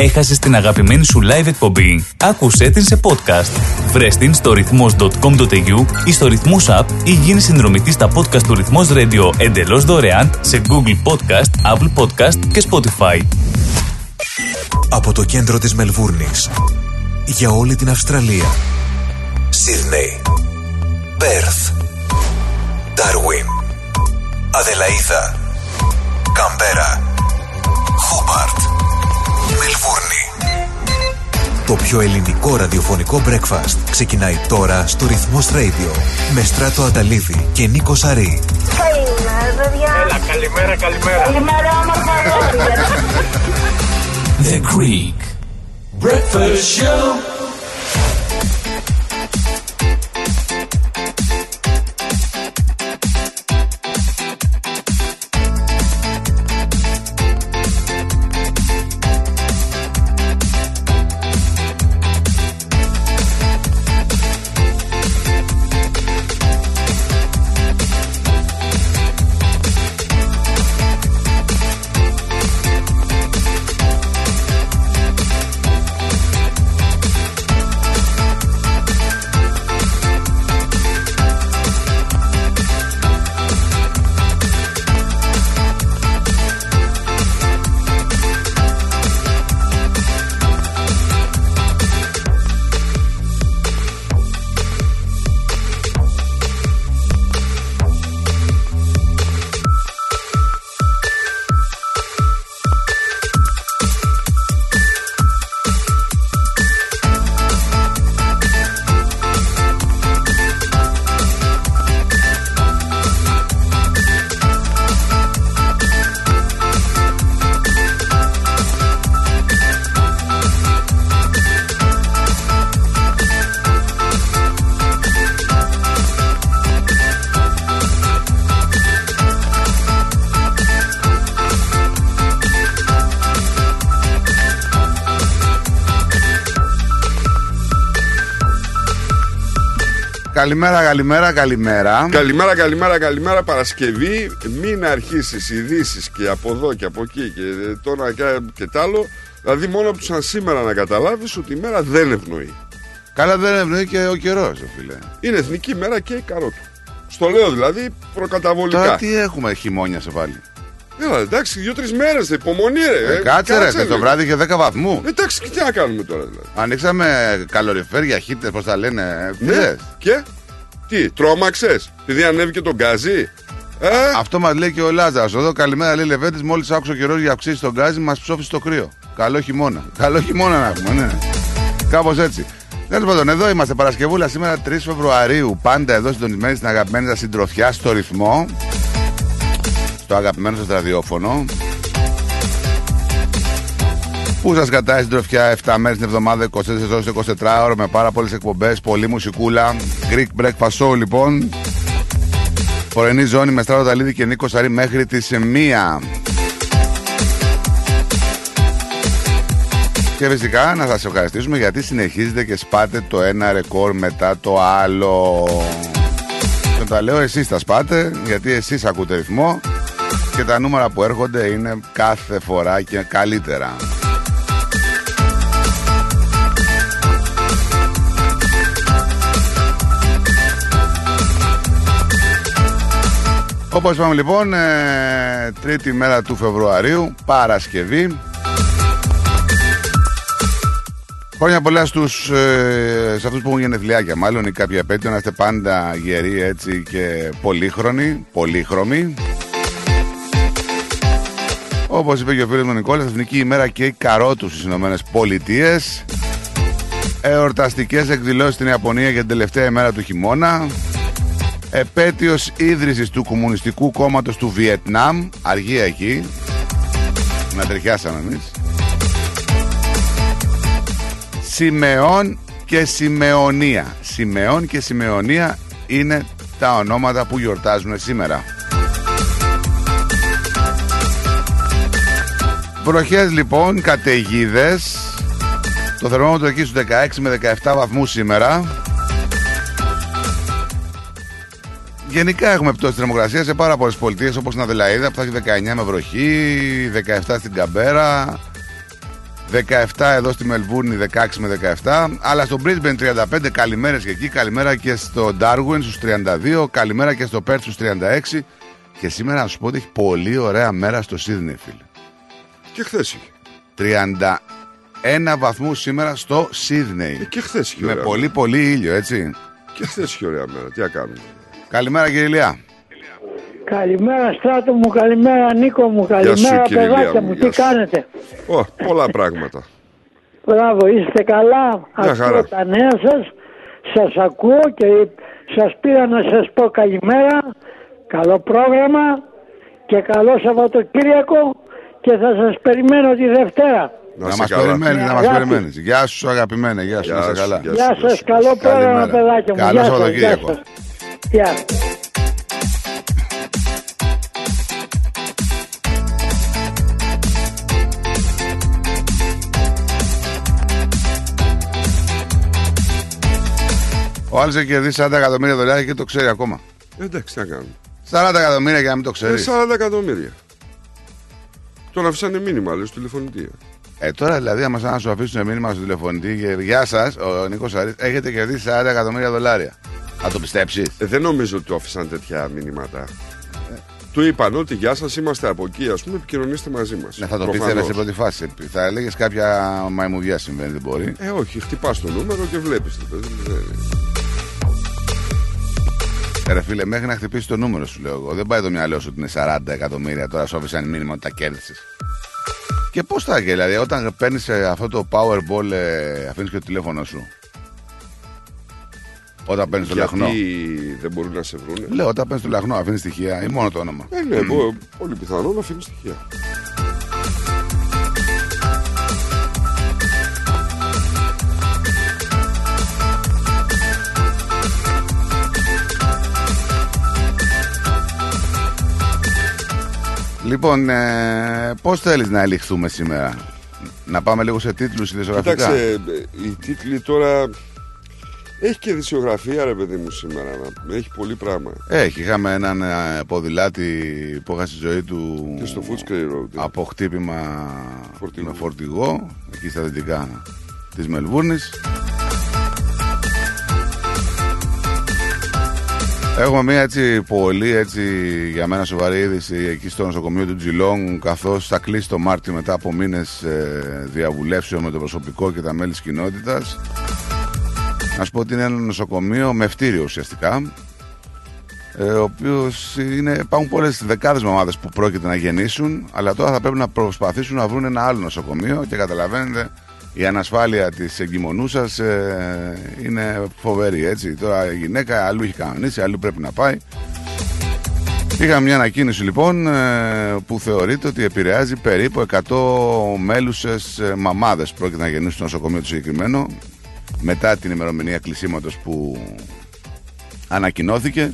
Έχασες την αγαπημένη σου live εκπομπή. Άκουσέ την σε podcast. Βρες την στο ρυθμός.com.au ή στο ρυθμός app ή γίνει συνδρομητής στα podcast του ρυθμός radio εντελώς δωρεάν σε Google Podcast, Apple Podcast και Spotify. Από το κέντρο της Μελβούρνης για όλη την Αυστραλία. Σίδνεϊ, Πέρθ, Ντάρουιν, Αδελαίδα, Καμπέρα, Χόμπαρτ, Μελβούρνη. Το πιο ελληνικό ραδιοφωνικό breakfast ξεκινάει τώρα στο Ρυθμός Radio με Στράτο Αταλίδη και Νίκο Σαρή. Καλημέρα, παιδιά. Έλα, καλημέρα, καλημέρα. Καλημέρα, όμορφα λόγια. The Greek Breakfast Show. Καλημέρα, καλημέρα, καλημέρα. Καλημέρα, καλημέρα, καλημέρα. Παρασκευή. Μην αρχίσεις ειδήσεις και από εδώ και από εκεί και το ένα και, και τ' άλλο. Δηλαδή, μόνο που σαν σήμερα να καταλάβεις ότι η μέρα δεν ευνοεί. Καλά δεν ευνοεί και ο καιρός, φίλε. Είναι εθνική μέρα και η καρότου. Στο λέω δηλαδή προκαταβολικά. Τώρα τι έχουμε χειμώνια σε πάλι; Έλα, εντάξει, δύο-τρεις μέρες, υπομονή, ρε. Ε, κάτσε, ρε, και το βράδυ είχε 10 βαθμού. Εντάξει, και τι να κάνουμε τώρα, δηλαδή. Ανοίξαμε καλοριφέρια, χίτε, πώς τα λένε. Ναι, Ναι. και; Τι, τρόμαξες, επειδή ανέβηκε τον γκάζι; Ε, Αυτό μας λέει και ο Λάζαρος. Εδώ καλημέρα λέει Λεβέντης. Μόλις άκουσε ο καιρός για αυξήσεις τον γκάζι, μας ψόφισε το κρύο. Καλό χειμώνα. Καλό χειμώνα να έχουμε, ναι. Κάπως έτσι. Τέλος πάντων, εδώ είμαστε Παρασκευούλα σήμερα 3 Φεβρουαρίου. Πάντα εδώ συντονισμένοι στην αγαπημένη σας συντροφιά στο ρυθμό. Στο αγαπημένο σας ραδιόφωνο. Πού σας κατάει συντροφιά 7 μέρες την εβδομάδα, 24 ώρες 24 ώρες με πάρα πολλές εκπομπές, πολλή μουσικούλα. Greek Breakfast Show λοιπόν. Πρωινή ζώνη με Στράτο Ταλίδη και Νίκο Σαρή μέχρι τις 1. Και φυσικά να σας ευχαριστήσουμε γιατί συνεχίζετε και σπάτε το ένα ρεκόρ μετά το άλλο. Και τα λέω εσείς τα σπάτε γιατί εσείς ακούτε ρυθμό και τα νούμερα που έρχονται είναι κάθε φορά και καλύτερα. Όπως είπαμε λοιπόν, ε, τρίτη μέρα του Φεβρουαρίου, Παρασκευή. Χρόνια πολλά στους, ε, σε αυτούς που έχουν γενεθλιάκια μάλλον ή κάποια επέτειο να είστε πάντα γεροί έτσι και πολύχρονοι, πολύχρωμοι. Όπως είπε και ο φίλος μου Νικόλας, Εθνική ημέρα και η καρότους στις Ηνωμένες Πολιτείες. Εορταστικές εκδηλώσεις στην Ιαπωνία για την τελευταία ημέρα του χειμώνα. Επέτειος ίδρυσης του Κομμουνιστικού Κόμματος του Βιετνάμ. Αργία εκεί. Να τριχιάσαμε εμείς. Σιμεών και Σιμεωνία. Σιμεών και Σιμεωνία είναι τα ονόματα που γιορτάζουν σήμερα. Βροχές λοιπόν, καταιγίδες. Το θερμόμετρο εκεί στους 16 με 17 βαθμούς σήμερα. Γενικά έχουμε πτώση της θερμοκρασίας σε πάρα πολλές πολιτείες όπως στην Αδελαίδα που θα έχει 19 με βροχή, 17 στην Καμπέρα, 17 εδώ στη Μελβούρνη 16 με 17. Αλλά στο Brisbane 35 καλημέρες και εκεί. Καλημέρα και στο Darwin στους 32. Καλημέρα και στο Perth στους 36. Και σήμερα να σου πω ότι έχει πολύ ωραία μέρα στο Sydney, φίλε. Και χθες είχε. 31 βαθμούς σήμερα στο Ε, Sydney. Και χθες είχε Με ωραία πολύ μέρα. πολύ ήλιο, έτσι. Και χθες είχε ωραία μέρα. Τι να κάνουμε. Καλημέρα κύριε Ηλία. Καλημέρα Στράτο μου, καλημέρα Νίκο μου, καλημέρα κύριε Ηλία παιδάκια μου, μου, γεια τι σου. κάνετε; Ω, πολλά πράγματα. Μπράβο, είστε καλά, Μια χαρά. ακούω τα νέα σας, σας ακούω και σας πήρα να σας πω καλημέρα, καλό πρόγραμμα και καλό Σαββατοκύριακο και θα σας περιμένω τη Δευτέρα. Να Να είσαι μας καλά. περιμένεις, να μας Αγάπη. περιμένεις. Γεια σου, αγαπημένε. Γεια σου, Γεια να είσαι σου, καλά. γεια Γεια σου, σας, καλό πρόγραμμα Καλημέρα. παιδάκια μου. Καλό Γεια σας, Σαββατοκύριακο. Γεια σας. Γεια. Ο άλλος έχει κερδίσει 40 εκατομμύρια δολάρια και το ξέρει ακόμα. Εντάξει, τι να κάνουμε. 40 εκατομμύρια για να μην το Ε, ξέρει. 40 εκατομμύρια. Τον αφήσανε μήνυμα, λέει, στο τηλεφωνητή. Ε, τώρα δηλαδή, άμα σαν να σου αφήσουν μήνυμα στο τηλεφωνητή και Γεια σας, ο Νίκος Αρή, έχετε κερδίσει 40 εκατομμύρια δολάρια. Θα το πιστέψει. Ε, δεν νομίζω ότι του άφησαν τέτοια μηνύματα. Του είπαν ότι γεια σας, είμαστε από εκεί, ας πούμε, επικοινωνήστε μαζί μας. Ναι, θα το πίστευε σε πρώτη φάση. Θα έλεγες κάποια μαϊμουδιά συμβαίνει, δεν μπορεί. Ε, όχι, χτυπάς το νούμερο και βλέπεις το παιδί. Δεν- Ε, ρε φίλε, μέχρι να χτυπήσει το νούμερο σου λέω εγώ. Δεν πάει το μυαλό σου ότι είναι 40 εκατομμύρια τώρα σου άφησαν μήνυμα ότι τα κέρδισες. Και πώς θα γίνει, δηλαδή, όταν παίρνεις αυτό το Powerball, ε, αφήνεις και το τηλέφωνο σου. Όταν παίρνεις το Γιατί λαχνό. δεν μπορούν να σε βρούνε; Λέω, όταν παίρνεις το λαχνό, αφήνεις στοιχεία ή μόνο το όνομα. Ε, ναι, μπο- πολύ πιθανό να αφήνεις στοιχεία. Λοιπόν, ε, πώς θέλεις να ελιχθούμε σήμερα, Να πάμε λίγο σε τίτλους ειδησιογραφικά. Κοίταξε, ε, οι τίτλοι τώρα. Έχει και δισιογραφία, ρε παιδί μου, σήμερα. να- Έχει πολύ πράγμα. Έχει, είχαμε έναν ε, ποδηλάτη που έχασε τη ζωή του Και στο Footscray Road. ε. από χτύπημα Φορτηγού. με φορτηγό εκεί στα δυτικά της Μελβούρνης. Έχουμε μια έτσι πολύ έτσι για μένα σοβαρή είδηση εκεί στο νοσοκομείο του Τζιλόν καθώς θα κλείσει το Μάρτιο μετά από μήνες ε, διαβουλεύσεων με το προσωπικό και τα μέλη της κοινότητας. Να σου πω ότι είναι ένα νοσοκομείο με φτύριο ουσιαστικά ε, ο οποίος είναι, υπάρχουν πολλές δεκάδες ομάδε που πρόκειται να γεννήσουν, αλλά τώρα θα πρέπει να προσπαθήσουν να βρουν ένα άλλο νοσοκομείο και καταλαβαίνετε η ανασφάλεια της εγκυμονούσα ε, είναι φοβερή. Έτσι. Τώρα η γυναίκα αλλού έχει κανονίσει, αλλού πρέπει να πάει. Είχαμε μια ανακοίνωση λοιπόν ε, που θεωρείται ότι επηρεάζει περίπου 100 μέλουσες ε, μαμάδες που πρόκειται να γεννήσουν στο νοσοκομείο του συγκεκριμένο μετά την ημερομηνία κλεισίματος που ανακοινώθηκε.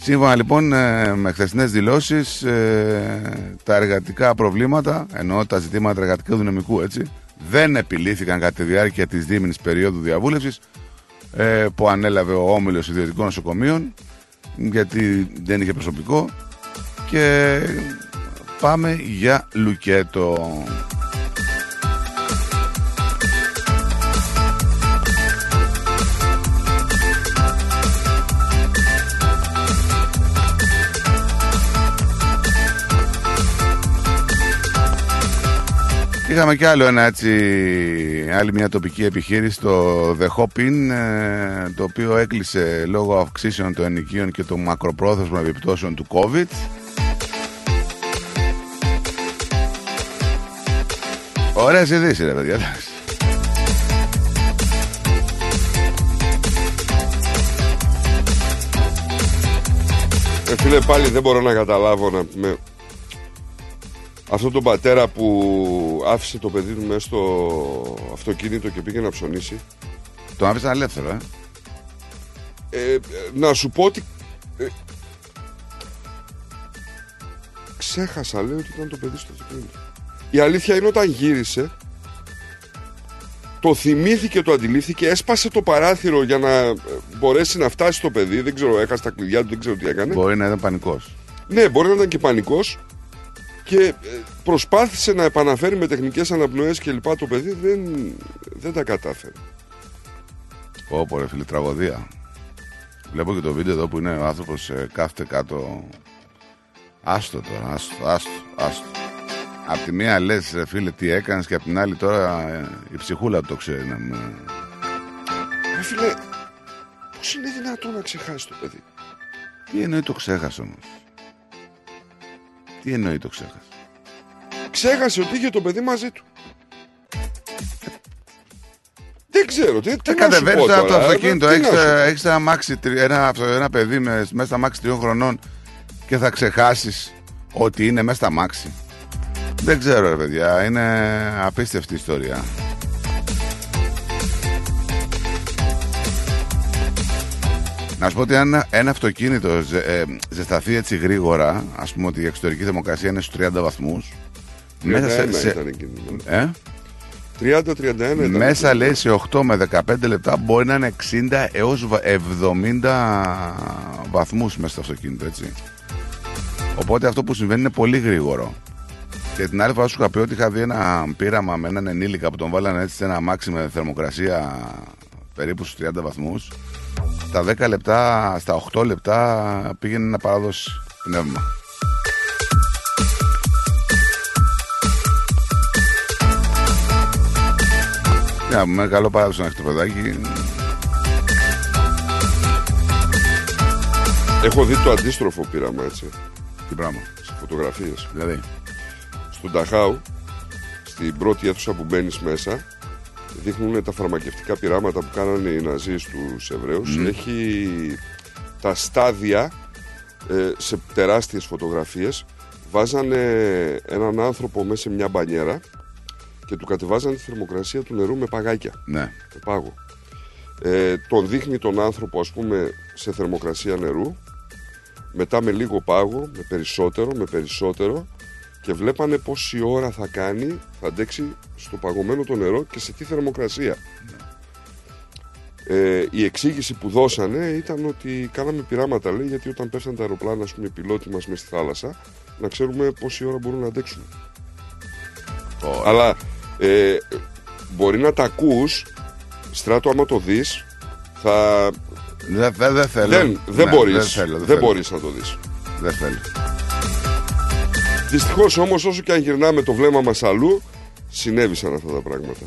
Σύμφωνα λοιπόν ε, με χθεσινές δηλώσεις ε, τα εργατικά προβλήματα, ενώ τα ζητήματα εργατικού δυναμικού έτσι, δεν επιλύθηκαν κατά τη διάρκεια της δίμηνης περίοδου διαβούλευσης ε, που ανέλαβε ο Όμιλος Ιδιωτικών Νοσοκομείων γιατί δεν είχε προσωπικό και πάμε για λουκέτο. Είχαμε κι άλλο ένα έτσι, άλλη μια τοπική επιχείρηση, το The Hopin, ε, το οποίο έκλεισε λόγω αυξήσεων των ενοικίων και των μακροπρόθεσμων επιπτώσεων του COVID. Ωραίες ειδήσεις ρε παιδιά. εντάξει. Ε, φίλε, πάλι δεν μπορώ να καταλάβω να με... Αυτό τον πατέρα που άφησε το παιδί του μέσα στο αυτοκίνητο και πήγε να ψωνίσει. Τον άφησαν ελεύθερο, ε. Ε, ε, να σου πω ότι. ε, ξέχασα, λέει ότι ήταν το παιδί στο αυτοκίνητο. Η αλήθεια είναι όταν γύρισε, το θυμήθηκε, το αντιλήφθηκε, έσπασε το παράθυρο για να ε, μπορέσει να φτάσει στο παιδί. Δεν ξέρω, έχασε τα κλειδιά του, δεν ξέρω τι έκανε. Μπορεί να ήταν πανικός. Ναι, μπορεί να ήταν και πανικός και ε, Προσπάθησε να επαναφέρει με τεχνικές αναπνοές και λοιπά το παιδί, δεν, δεν τα κατάφερε. Πω ρε φίλε, τραγωδία. Βλέπω και το βίντεο εδώ που είναι ο άνθρωπος ε, κάθεται κάτω. Άστο τώρα, άστο, άστο, άστο. Απ' τη μία λες ρε φίλε τι έκανες και απ' την άλλη τώρα ε, η ψυχούλα του το ξέρει να με... Ρε φίλε, πώς είναι δυνατόν να ξεχάσει το παιδί; Τι εννοεί το ξέχασες όμως; Τι εννοεί το ξέχασε; Ξέχασε ότι είχε το παιδί μαζί του. Δεν ξέρω, τι, τι Ε, να σου κατεβαίνεις πω από το τώρα, αυτοκίνητο, τι έχεις, να σου ε, έχεις ένα, μάξι, τρι- ένα, αυτο- ένα παιδί με, μέσα στα μάξι τριών χρονών και θα ξεχάσεις ότι είναι μέσα στα μάξι. Δεν ξέρω ρε παιδιά, είναι απίστευτη ιστορία. Να σου πω ότι αν ένα αυτοκίνητο ζε, ε, ζεσταθεί έτσι γρήγορα, ας πούμε ότι η εξωτερική θερμοκρασία είναι στους 30 βαθμούς, μέσα σε, 31 σε- ήταν εκείνη. η μέρα. ε, 30-31 ήταν. μέσα λέει σε 8 με 15 λεπτά μπορεί να είναι 60 έως βα- 70 βαθμούς μέσα στο αυτοκίνητο, έτσι. Οπότε αυτό που συμβαίνει είναι πολύ γρήγορο. Και την άλλη φορά σου είχα πει ότι είχα δει ένα πείραμα με έναν ενήλικα που τον βάλανε έτσι σε ένα αμάξι με θερμοκρασία περίπου στους 30 βαθμούς. Στα 10 λεπτά, στα 8 λεπτά πήγαινε να παραδώσει πνεύμα. Για με καλό παράδοση να έχει το παιδάκι. Έχω δει το αντίστροφο πείραμα έτσι. Τι πράγμα; Σε φωτογραφίες. Δηλαδή; Στον Ταχάου, στην πρώτη αίθουσα που μπαίνεις μέσα, δείχνουν τα φαρμακευτικά πειράματα που κάνανε οι Ναζί στου Εβραίους. Έχει τα στάδια ε, σε τεράστιες φωτογραφίες βάζανε έναν άνθρωπο μέσα σε μια μπανιέρα και του κατεβάζανε τη θερμοκρασία του νερού με παγάκια, Ναι. με πάγο. Ε, τον δείχνει τον άνθρωπο ας πούμε σε θερμοκρασία νερού μετά με λίγο πάγο, με περισσότερο, με περισσότερο και βλέπανε πόση ώρα θα κάνει, θα αντέξει στο παγωμένο το νερό και σε τι θερμοκρασία. Ε, η εξήγηση που δώσανε ήταν ότι κάναμε πειράματα, λέει, γιατί όταν πέφτουν τα αεροπλάνα, ας πούμε, οι πιλότοι μας μες στη θάλασσα, να ξέρουμε πόση ώρα μπορούν να αντέξουν. Αλλά ε, μπορεί να τα ακούς, στράτο άμα το δεις, θα... Δεν δε, δε θέλω. δεν, δεν, Ναι, μπορείς, Δεν, θέλω, δεν, δεν θέλω. μπορείς να το δεις. Δεν θέλω. Δυστυχώς όμως όσο και αν γυρνάμε το βλέμμα μας αλλού, συνέβησαν αυτά τα πράγματα.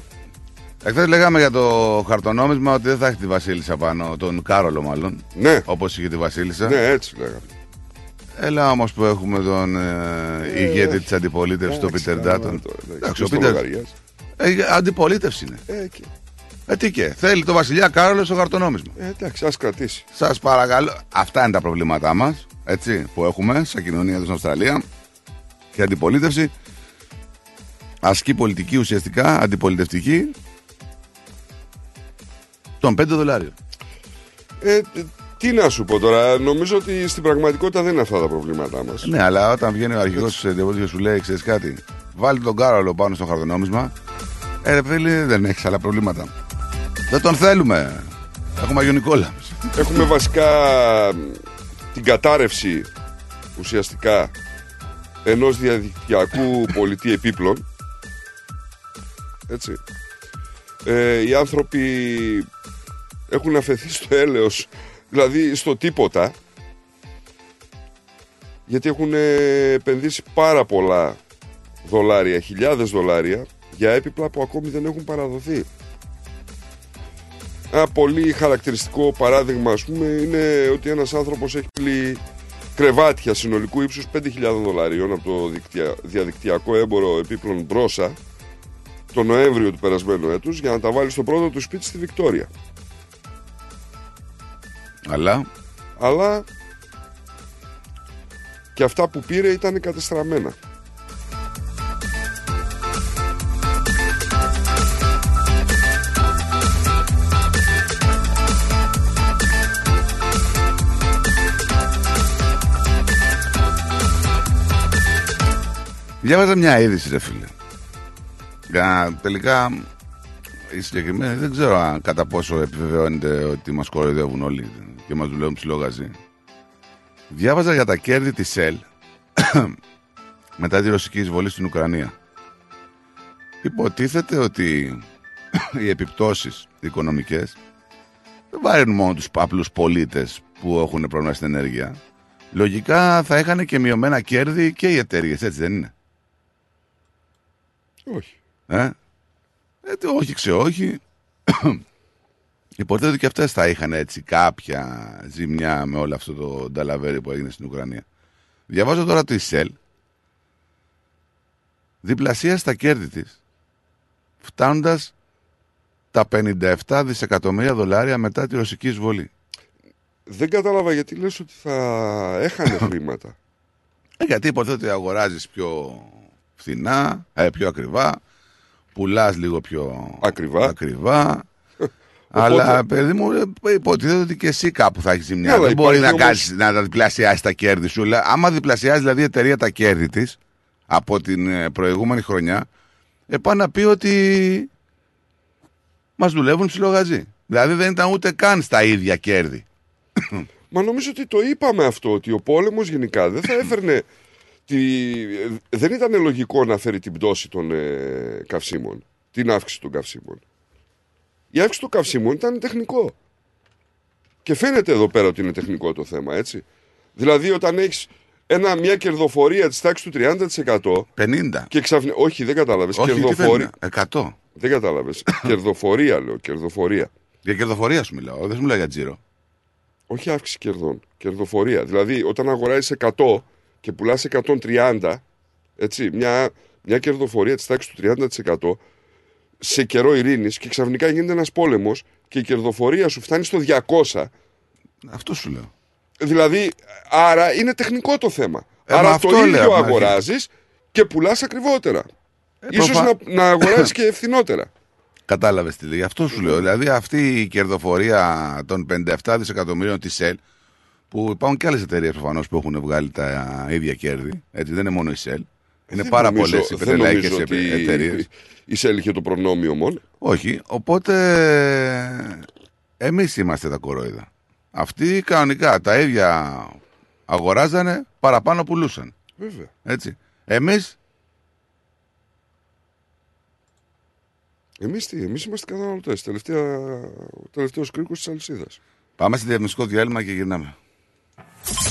Εχθές λέγαμε για το χαρτονόμισμα ότι δεν θα έχει τη Βασίλισσα πάνω, τον Κάρολο μάλλον. Ναι, Όπως είχε τη Βασίλισσα. ναι, έτσι λέγαμε. Έλα όμως που έχουμε τον ε, ηγέτη της αντιπολίτευσης, τον Εντάξει, Πίτερ καλά Ντάτον. τώρα, εντάξει. Εντάξει, ο Ποιος το Πίτερ. λογαριάζει. Ε, αντιπολίτευση είναι. Ε, και- Ε, τι και. Θέλει το Βασιλιά Κάρολο στο χαρτονόμισμα. ε, εντάξει, ας κρατήσει. Σας παρακαλώ. Αυτά είναι τα προβλήματά μας. Έτσι, που έχουμε σαν κοινωνία εδώ στην Αυστραλία. Και η αντιπολίτευση ασκεί πολιτική ουσιαστικά, αντιπολιτευτική, των 5 δολάριων. Ε, ε, τι να σου πω τώρα, νομίζω ότι στην πραγματικότητα δεν είναι αυτά τα προβλήματά μας. Ναι, αλλά όταν βγαίνει ο αρχηγός της αντιπολίτευσης και σου λέει, ξέρεις κάτι, βάλει τον Κάρολο πάνω στο χαρτονόμισμα. Ε, ρε φίλε, δεν έχεις άλλα προβλήματα. Δεν τον θέλουμε. Έχουμε Αγιονικόλα. Έχουμε βασικά μ, την κατάρρευση ουσιαστικά ενός διαδικτυακού πολιτή επίπλων. Έτσι. Ε, οι άνθρωποι έχουν αφαιθεί στο έλεος, δηλαδή στο τίποτα, γιατί έχουν ε, επενδύσει πάρα πολλά δολάρια, χιλιάδες δολάρια, για έπιπλα που ακόμη δεν έχουν παραδοθεί. Ένα πολύ χαρακτηριστικό παράδειγμα, ας πούμε, είναι ότι ένας άνθρωπος έχει πλή κρεβάτια συνολικού ύψους 5.000 δολαρίων από το δικτυα- διαδικτυακό έμπορο επίπλων Μπρόσα το Νοέμβριο του περασμένου έτους για να τα βάλει στο πρώτο του σπίτι στη Βικτόρια. Αλλά; Αλλά και αυτά που πήρε ήταν κατεστραμμένα. Διάβαζα μια είδηση, ρε φίλε. Για τελικά η συγκεκριμένη δεν ξέρω αν κατά πόσο επιβεβαιώνεται ότι μας κοροϊδεύουν όλοι και μας δουλεύουν ψηλό γαζί. Διάβαζα για τα κέρδη της ΣΕΛ μετά τη ρωσική εισβολή στην Ουκρανία. Υποτίθεται ότι οι επιπτώσεις οικονομικές δεν βαρύνουν μόνο τους απλούς πολίτες που έχουν πρόβλημα στην ενέργεια. Λογικά θα είχαν και μειωμένα κέρδη και οι εταιρείες, έτσι δεν είναι. Όχι. Ε; Ε, τι, όχι ξε όχι. Υποτίθεται ότι και αυτές θα είχαν έτσι κάποια ζημιά με όλο αυτό το νταλαβέρι που έγινε στην Ουκρανία. Διαβάζω τώρα τη ΣΕΛ. Διπλασία στα κέρδη της. Φτάνοντας τα 57 δισεκατομμύρια δολάρια μετά τη ρωσική εισβολή. Δεν κατάλαβα γιατί λες ότι θα έχανε χρήματα. Ε, γιατί υποτίθεται ότι αγοράζεις πιο φθηνά, ε, πιο ακριβά, πουλάς λίγο πιο Ακριβά. ακριβά. Αλλά παιδί μου, ε, υποτίθεται ότι και εσύ κάπου θα έχεις ζημιά. Ναι, αλλά Δεν μπορεί να, υπάρχει όμως- κάνεις, να τα διπλασιάσεις τα κέρδη σου. Λα- Άμα διπλασιάζει δηλαδή η εταιρεία τα κέρδη της από την ε, προηγούμενη χρονιά, ε, πάει να πει ότι μας δουλεύουν ψιλογαζί. Δηλαδή δεν ήταν ούτε καν στα ίδια κέρδη. Μα νομίζω ότι το είπαμε αυτό, ότι ο πόλεμος γενικά δεν θα έφερνε... Τη... Δεν ήταν λογικό να φέρει την πτώση των ε, καυσίμων, την αύξηση των καυσίμων. Η αύξηση των καυσίμων ήταν τεχνικό. Και φαίνεται εδώ πέρα ότι είναι τεχνικό το θέμα, έτσι. Δηλαδή όταν έχεις ένα, μια κερδοφορία της τάξης του 30% 50. και ξαφνικά... Όχι, δεν κατάλαβες. Όχι, τι Κερδοφορία... φαίνεται. 100. Δεν κατάλαβες. κερδοφορία λέω, κερδοφορία. Για κερδοφορία σου μιλάω, δεν σου μιλάω για τζίρο. Όχι αύξηση κερδών. Κερδοφορία. Δηλαδή, όταν αγοράζεις 100 και πουλάς 130, έτσι, μια, μια κερδοφορία της τάξης του 30% σε καιρό ειρήνης και ξαφνικά γίνεται ένας πόλεμος και η κερδοφορία σου φτάνει στο 200. Αυτό σου λέω. Δηλαδή, άρα είναι τεχνικό το θέμα. Ε, μα άρα αυτό το ίδιο λέω, μα αγοράζεις και πουλάς ακριβότερα. Ίσως προφα- να, να αγοράζεις και φθηνότερα. Κατάλαβες τι λέει. Γι' Αυτό σου λέω. Δηλαδή αυτή η κερδοφορία των 57 δισεκατομμυρίων της ΣΕΛ, που υπάρχουν και άλλες εταιρείες προφανώς που έχουν βγάλει τα ίδια κέρδη. Έτσι, δεν είναι μόνο η ΣΕΛ. Είναι Δεν πάρα νομίζω- πολλές οι δεν πετρελαϊκές νομίζω ότι εταιρείες. Εισέλιχε το προνόμιο μόνο. Όχι. Οπότε εμείς είμαστε τα κορόιδα. Αυτοί κανονικά τα ίδια αγοράζανε, παραπάνω πουλούσαν. Βέβαια. Έτσι. Εμεί Εμείς τι, εμείς είμαστε καταναλωτές. Ο τελευταίος κρίκος της αλυσίδας. πάμε σε διαφημιστικό διάλειμμα και γυρνάμε.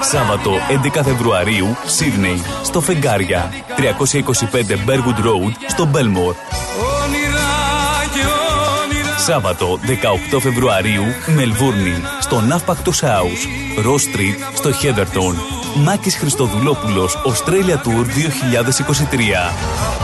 Σάββατο 11 Φεβρουαρίου, Σίδνεϊ, στο Φεγγάρια, 325 Bergwood Road, στο Μπέλμορ. Σάββατο 18 Φεβρουαρίου, Μελβούρνη, στο Ναύπακτος House, Ross Street, στο Χέδερτον. Μάκης Χριστοδουλόπουλος, Australia Tour 2023.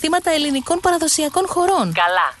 ελληνικών παραδοσιακών χωρών. Καλά,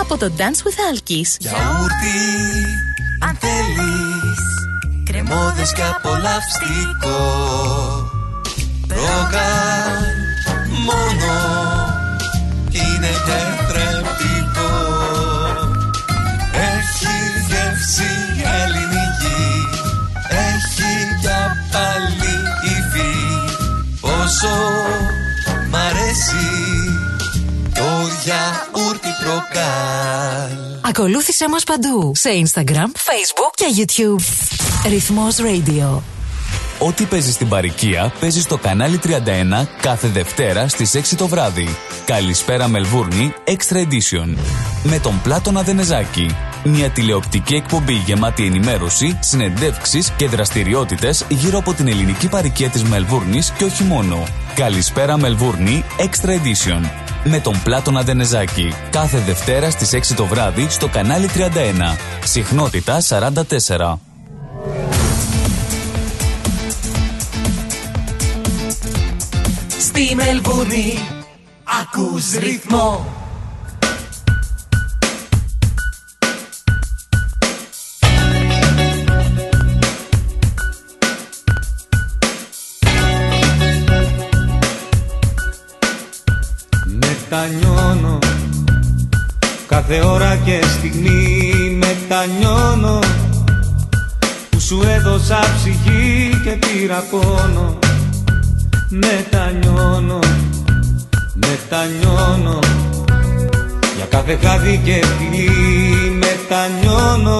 από το Dance with Alkis. Γιαούρτι, αν θέλεις κρεμόδες και απολαυστικό. Ροκάν μόνο είναι τετρεπτικό. Έχει γεύση ελληνική Έχει για πάλι υφή. Πόσο μ' αρέσει το γιαούρτι προκάλ Ακολούθησέ μας παντού σε Instagram, Facebook και YouTube. Ρυθμός Radio. Ό,τι παίζεις στην παροικία παίζεις στο κανάλι 31 κάθε Δευτέρα στις 6 το βράδυ. Καλησπέρα Μελβούρνη Extra Edition. Με τον Πλάτωνα Δενεζάκη. Μια τηλεοπτική εκπομπή γεμάτη ενημέρωση, συνεντεύξεις και δραστηριότητες γύρω από την ελληνική παροικία της Μελβούρνης και όχι μόνο. Καλησπέρα Μελβούρνη Extra Edition. Με τον Πλάτωνα Δενεζάκη. Κάθε Δευτέρα στις 6 το βράδυ στο κανάλι 31. Συχνότητα 44. Στη Μελβούνι ακούς ρυθμό Μετανιώνω. Κάθε ώρα και στιγμή μετανιώνω. Που σου έδωσα ψυχή και πήρα πόνο μετανιώνω, μετανιώνω. Για κάθε χάδι και φιλί μετανιώνω.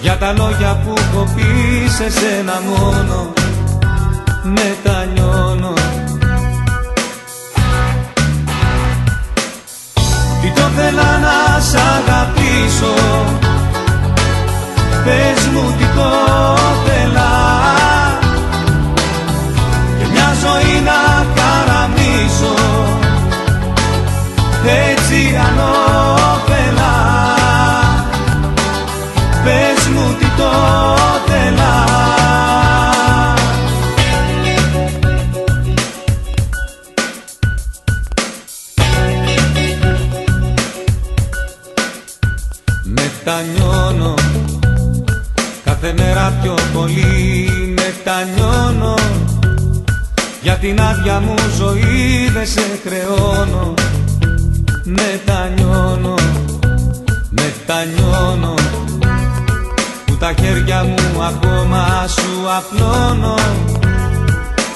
Για τα λόγια που έχω πει σε σένα μόνο. Μετανιώνω Τι το θέλα να σ' αγαπήσω. Πες μου τι το θέλα Και μια ζωή να χαραμίσω Έτσι ανώφελα Πες μου τι το θέλα μετανιώνω. Για την άδεια μου ζωή δεν σε χρεώνω. Μετανιώνω, μετανιώνω. Που τα χέρια μου ακόμα σου απλώνω.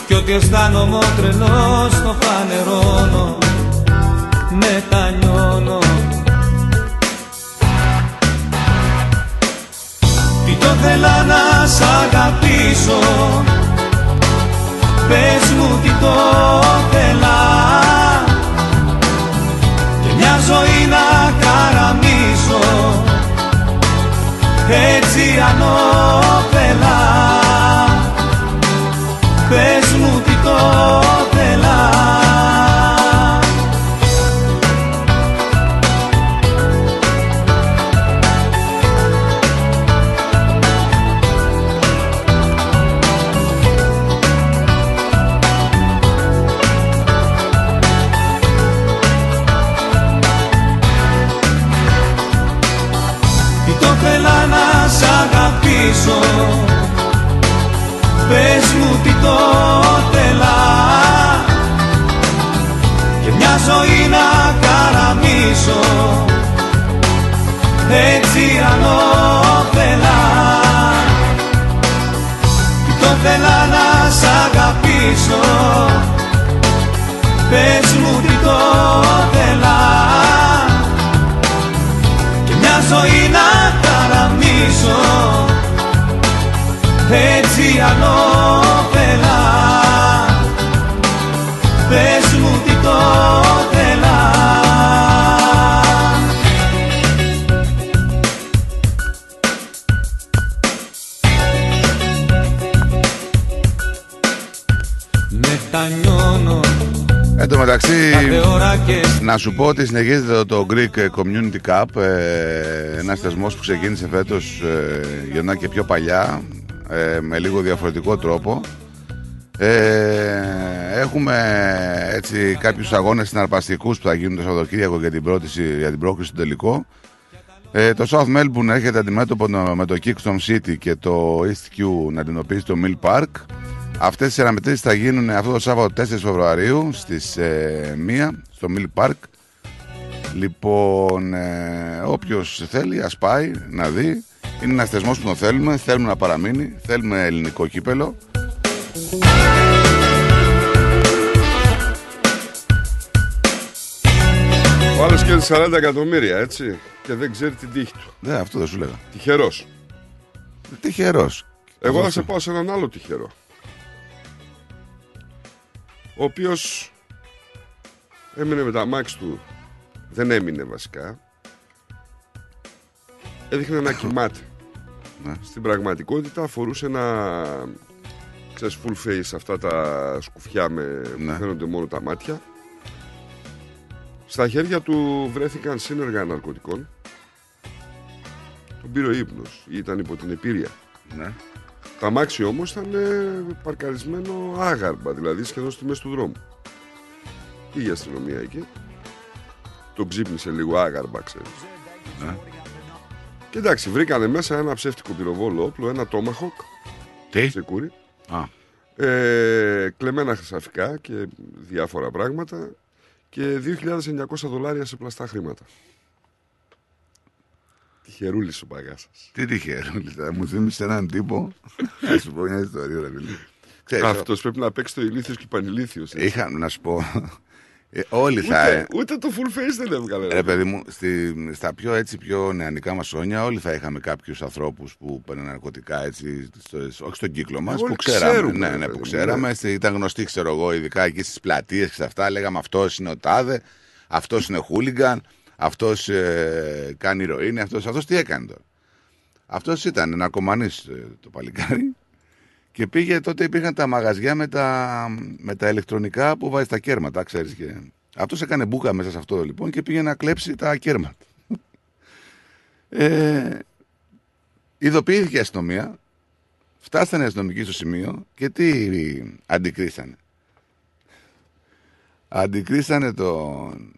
Κι ότι αισθάνομαι ο τρελός το φανερώνω. Μετανιώνω Τι το θέλα να σ' αγαπήσω. Πες μου τι το θέλα. Και μια ζωή να χαραμίσω Έτσι ανώφελα Πες μου τι το αγαπήσω Πες μου τι το θέλα. Και μια ζωή να χαραμίσω έτσι ανώφελα να σου πω ότι συνεχίζεται το, το Greek Community Cup, ε, ένας θεσμός που ξεκίνησε φέτος ε, γυρνά και πιο παλιά, ε, με λίγο διαφορετικό τρόπο. Ε, έχουμε έτσι κάποιους αγώνες συναρπαστικούς που θα γίνουν το Σαββατοκύριακο για την, πρώτη, για την πρόκριση του τελικό. Ε, το South Melbourne έρχεται αντιμέτωπο το- με το Kingston City και το East Q να αντιμετωπίσει το Mill Park. Αυτές οι αναμετρήσεις θα γίνουν αυτό το Σάββατο 4 Φεβρουαρίου στις ε, 1 στο Mill Park. Λοιπόν, ε, όποιος θέλει ας πάει να δει. Είναι ένας θεσμός που τον θέλουμε, θέλουμε να παραμείνει, θέλουμε ελληνικό κύπελο. Ο άλλος κέρδισε 40 εκατομμύρια, έτσι. Και δεν ξέρει την τύχη του. Ναι, αυτό δεν σου λέγα. Τυχερός. Τυχερός. Εγώ θα σε πάω σε έναν άλλο τυχερό. Ο οποίος έμεινε με τα μάξι του. Δεν έμεινε βασικά. Έδειχνε να κοιμάται. Ναι. Στην πραγματικότητα φορούσε ένα ξέρεις, full face αυτά τα σκουφιά με Ναι. που φαίνονται μόνο τα μάτια. Στα χέρια του βρέθηκαν σύνεργα ναρκωτικών. Τον πήρε ο ύπνος ή ήταν υπό την επίρρεια. Ναι. Το αμάξι όμως ήταν ε, παρκαρισμένο άγαρμα, δηλαδή σχεδόν στη μέση του δρόμου. Πήγε η αστυνομία εκεί. Τον ξύπνησε λίγο άγαρμα, ξέρεις. Ναι. Και εντάξει, βρήκανε μέσα ένα ψεύτικο πυροβόλο όπλο, ένα τόμαχοκ. Τι; Ξεκούρι. Α, Ε, κλεμμένα χρυσαφικά και διάφορα πράγματα. Και 2.900 δολάρια σε πλαστά χρήματα. Τυχερούλη ο παγάσα. τι τυχερούλη. θα Μου θύμισε έναν τύπο. Θα σου πω μια ιστορία, ρε φίλε. Ξέρεις, Αυτός πρέπει να παίξει το ηλίθιος και πανηλίθιος. Είχα να σου πω. ε, όλοι θα. Ούτε, ούτε το full face δεν έβγαλε. Ρε παιδί μου, στη, στα πιο έτσι πιο νεανικά μας χρόνια, όλοι θα είχαμε κάποιους ανθρώπους που παίρνουν ναρκωτικά έτσι, στο, όχι στον κύκλο μας, Όλοι που ξέραμε. ξέρουμε, ναι, ρε ναι, παιδί που μου, ξέραμε. Στη- Ήταν γνωστοί, ξέρω εγώ, ειδικά εκεί στις πλατείες και σε αυτά. Λέγαμε αυτός είναι ο Τάδε, αυτός είναι χούλιγκαν, αυτός ε, κάνει ηρωίνη, αυτός αυτός τι έκανε τώρα; Αυτός ήταν ναρκωμανής το παλικάρι. Και πήγε, τότε υπήρχαν τα μαγαζιά με τα, με τα ηλεκτρονικά που βάζει τα κέρματα, ξέρεις. Και... Αυτός έκανε μπουκα μέσα σε αυτό λοιπόν και πήγε να κλέψει τα κέρματα. Ε, ειδοποιήθηκε η αστυνομία, φτάσανε οι αστυνομικοί στο σημείο και τι αντικρίσανε. Αντικρίσανε τον,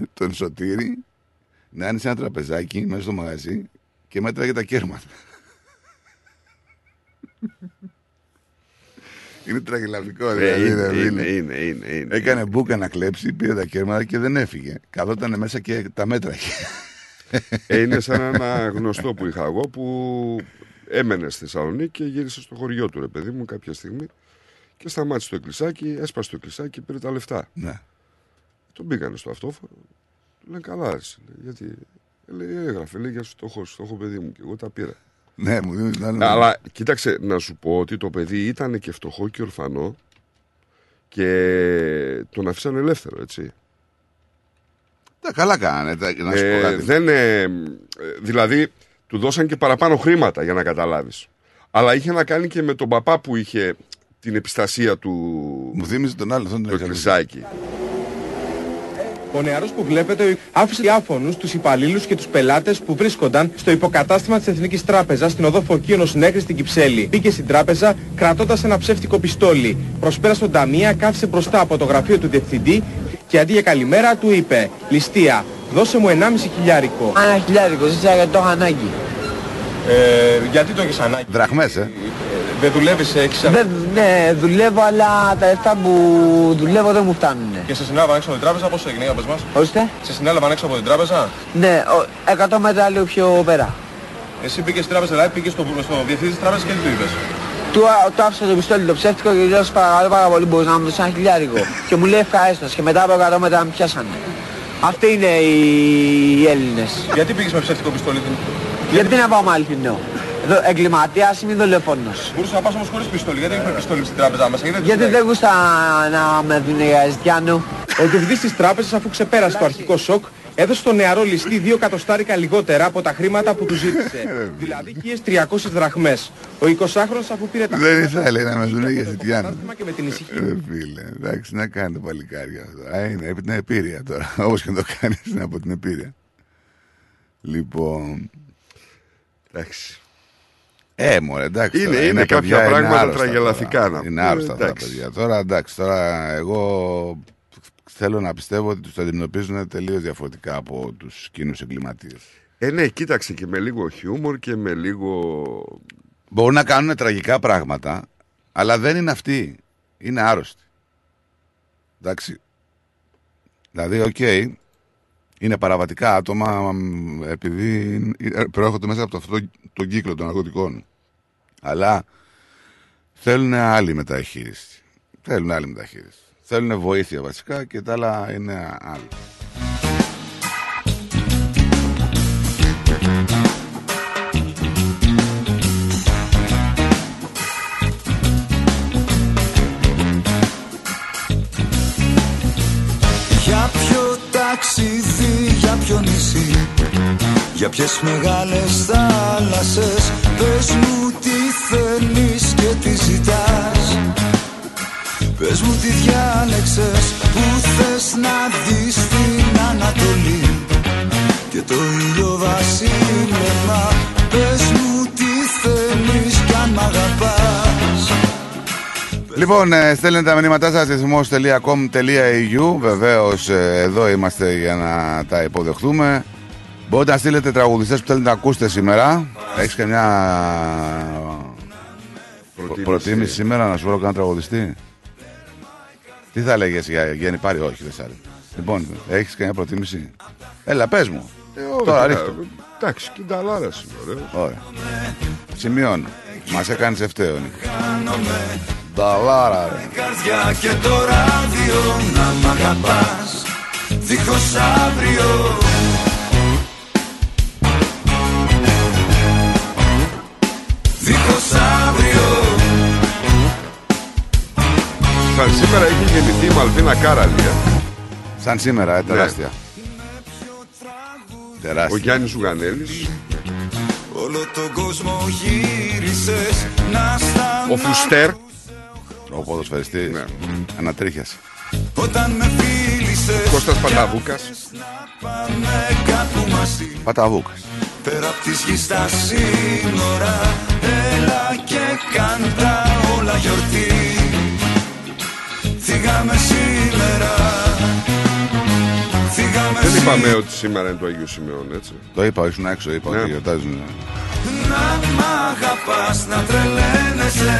τον Σωτήρη να είναι σε ένα τραπεζάκι μέσα στο μαγαζί και μέτραγε τα κέρματα. Είναι τραγελαφικό, Ε, δηλαδή. είναι, ρε είναι, φίλε. είναι, είναι, είναι. Έκανε μπουκα να κλέψει, πήρε τα κέρματα και δεν έφυγε. Καθόταν μέσα και τα μέτραγε. Ε, είναι σαν ένα γνωστό που είχα εγώ που έμενε στη Θεσσαλονίκη και γύρισε στο χωριό του ρε παιδί μου κάποια στιγμή και σταμάτησε το εκκλησάκι, έσπασε το εκκλησάκι και πήρε τα λεφτά. Ναι. Τον πήγανε στο αυτόφορο. Του λένε καλά, ρε, λέει, γιατί ε, λέει, έγραφε, λέει για φτωχό, φτωχό παιδί μου και εγώ τα πήρα. Ναι, μου δίνει την άλλη. Αλλά κοίταξε, να σου πω ότι το παιδί ήταν και φτωχό και ορφανό και τον αφήσανε ελεύθερο, έτσι. Τα καλά κάνανε. τα- Να σου πω Ε, κάτι. δεν, ε, ε, δηλαδή, του δώσαν και παραπάνω χρήματα για να καταλάβεις. Αλλά είχε να κάνει και με τον παπά που είχε την επιστασία του Μου θύμιζε τον άλλο. αυτόν τον το είχα εκκλησάκι. Ο νεαρός που βλέπετε άφησε διάφωνου τους υπαλλήλους και τους πελάτες που βρίσκονταν στο υποκατάστημα της Εθνικής Τράπεζας στην οδό Φωκίωνο Νέκρης στην Κυψέλη. Μπήκε στην τράπεζα κρατώντας ένα ψεύτικο πιστόλι. Προσπέρασε τον ταμεία, κάθισε μπροστά από το γραφείο του διευθυντή και αντί για καλημέρα του είπε: Ληστεία, δώσε μου 1,5 χιλιάρικο. Ένα χιλιάρικο, ζήτησα γιατί το είχα ανάγκη. Ε, γιατί το έχεις ανάγκη; Δραχμές, ε. Δεν δουλεύεις σε έξι Δεν, ναι, δουλεύω, αλλά τα λεφτά που δουλεύω δεν μου φτάνουν. Και σε συνέλαβαν έξω από την τράπεζα, πώς έγινε, για πες μας; Ορίστε. Σε συνέλαβαν έξω από την τράπεζα; Ναι, ο- 100 μέτρα λίγο πιο πέρα. Εσύ πήγες στην τράπεζα, δηλαδή πήγες στο, στο διευθυντή της τράπεζας και τι του είπες; Του, α- του άφησα το πιστόλι το ψεύτικο και του λέω «Σε παρακαλώ πάρα πολύ μπορείς να μου δώσεις ένα χιλιάρικο. και μου λέει ευχαρίστως και μετά από 100 μέτρα με πιάσανε. Αυτοί είναι οι, οι Έλληνες. Γιατί πήγες με ψεύτικο πιστόλι. Γιατί να πάω με αληθινό; Δο- Εγκληματίας είμαι δολοφόνος. Μπορούσες να πας όμως χωρίς πιστόλι. Γιατί έχεις πιστόλι στην τράπεζα μας; Γιατί, Γιατί δεν γούστα να με δουν για ζητιάνου. Ο διευθυντής της τράπεζας αφού ξεπέρασε το αρχικό σοκ έδωσε στον νεαρό ληστή δύο κατοστάρικα λιγότερα από τα χρήματα που του ζήτησε. δηλαδή 1.300 δραχμές. Ο 20χρονος αφού πήρε τα Δεν ήθελε να με δουν για Σιτιάνο. χρήματα και με την ησυχία Ρε φίλε, εντάξει, να κάνει το παλικάρι αυτό. Α, είναι επί την επίρρεια τώρα. Όπως και να το κάνεις, είναι από την επίρρεια. Λοιπόν. Εντάξει. Ε, μωρέ, εντάξει. Είναι- τώρα, είναι κάποια παιδιά, είναι πράγματα άρρωστα τραγελαφικά, τώρα. να Είναι πούμε, άρρωστα αυτά τα εντάξει. παιδιά. Τώρα εντάξει, τώρα εγώ θέλω να πιστεύω ότι τους αντιμετωπίζουν τελείως διαφορετικά από τους κοινούς εγκληματίες. Ε, ναι, κοίταξε και με λίγο χιούμορ και με λίγο. Μπορούν να κάνουν τραγικά πράγματα, αλλά δεν είναι αυτοί. Είναι άρρωστοι. Εντάξει. Δηλαδή, οκ, είναι παραβατικά άτομα μ, επειδή ε, προέρχονται μέσα από αυτό τον κύκλο των ναρκωτικών. Αλλά θέλουν άλλη μεταχείριση. Θέλουν άλλη μεταχείριση. Θέλουν βοήθεια βασικά και τα άλλα είναι άλλα. Ταξίδι, για ποιο νησί. Για ποιες μεγάλες θάλασσες Πες μου τι θέλεις και τι ζητάς. Πες μου τι διάλεξες Που θες να δεις στην Ανατολή. Και το ήλιο βασίλεμα Πες μου τι θέλεις κι αν μ' αγαπάς Λοιπόν, ε, στέλνετε τα μηνύματά σας ρυθμό.com.au. Βεβαίως, εδώ είμαστε για να τα υποδεχτούμε. Μπορείτε να στείλετε τραγουδιστές που θέλετε να ακούσετε σήμερα. Έχεις καμιά Προτίμηση. προτίμηση σήμερα να σου βρω κανένα τραγουδιστή; Τι θα λέγες για Γέννη Πάρη, όχι, δεν σ' άρεσε. Λοιπόν, έχεις καμιά προτίμηση; Έλα, πες μου. Ε, όχι, Τώρα ε, ρίχτω. Εντάξει, και νταλάρα είναι ωραίο. Ωραία. Σημειώνω. Μας έκανες ευταίο, Νίκο. Νταλάρα, ρε. καρδιά και το ράδιο να μ' αγαπάς δίχως αύριο Δίχως αύριο Σαν σήμερα έχει γεννηθεί η Μαλβίνα Κάραλη. ε. Σαν σήμερα, ε, τεράστια. Ο Τεράστια. Γιάννης Ζουγανέλης, Όλο τον κόσμο γύρισες να ο Φουστέρ, Ο ποδοσφαιριστής. Ναι. Ανατρίχιασε. Όταν με φίλησες Κώστας Πανταβούκας, Πάμε κάπου μαζί Παταβούκας. Πέρα απ' της γης τα σύνορα Έλα και κάντα όλα γιορτή Φύγαμε σήμερα Φύγαμε δεν σήμερα είπαμε ότι σήμερα είναι το Αγίου Σημεών, έτσι. Το είπα, ήσουν έξω, είπα Ναι. ότι γιορτάζουν. Να μ' αγαπάς, να τρελαίνεσαι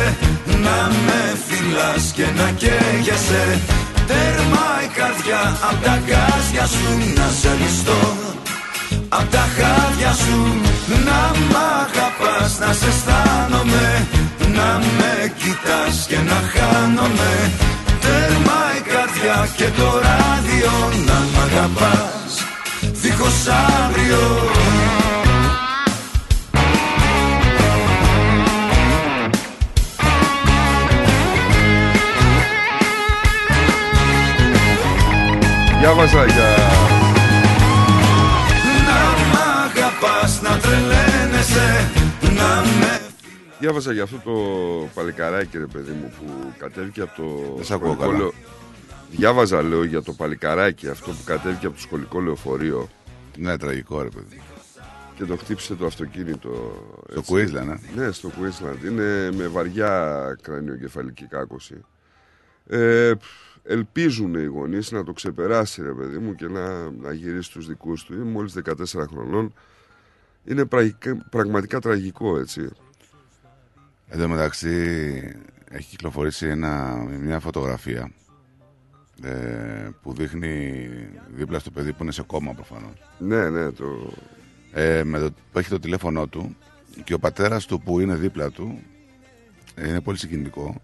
Να με φυλάς και να καίγεσαι Τέρμα η καρδιά απ' τα γκάζια σου να σε ληστώ Απ' τα χάδια σου να μ' αγαπάς, να σε αισθάνομαι Να με κοιτάς και να χάνομαι Τέρμα η καρδιά και το ράδιο να μ' αγαπάς Δίχως αύριο Διάβαζα για... Να μ' αγαπάς, να τρελαίνεσαι Να με Διάβαζα για αυτό το παλικαράκι, ρε παιδί μου, που κατέβηκε από το. Δεν σ' ακούω σχολικό καλά. λεω- Διάβαζα, λέω, για το παλικαράκι αυτό που κατέβηκε από το σχολικό λεωφορείο Ναι, τραγικό, ρε παιδί. και το χτύπησε το αυτοκίνητο. Το έτσι. Queensland, ε; Ναι, στο Queensland. Είναι με βαριά κρανιοκεφαλική κάκωση. Ε, ελπίζουν οι γονείς να το ξεπεράσει, ρε παιδί μου, και να, να γυρίσει στους δικούς του. Είναι μόλις 14 χρονών. Είναι πραγικά- πραγματικά τραγικό, έτσι. Εν τω μεταξύ έχει κυκλοφορήσει ένα, μια φωτογραφία ε, που δείχνει δίπλα στο παιδί που είναι σε κόμμα προφανώς. Ναι, ναι, το... Ε, με το, που έχει το τηλέφωνό του και ο πατέρας του που είναι δίπλα του ε, είναι πολύ συγκινητικό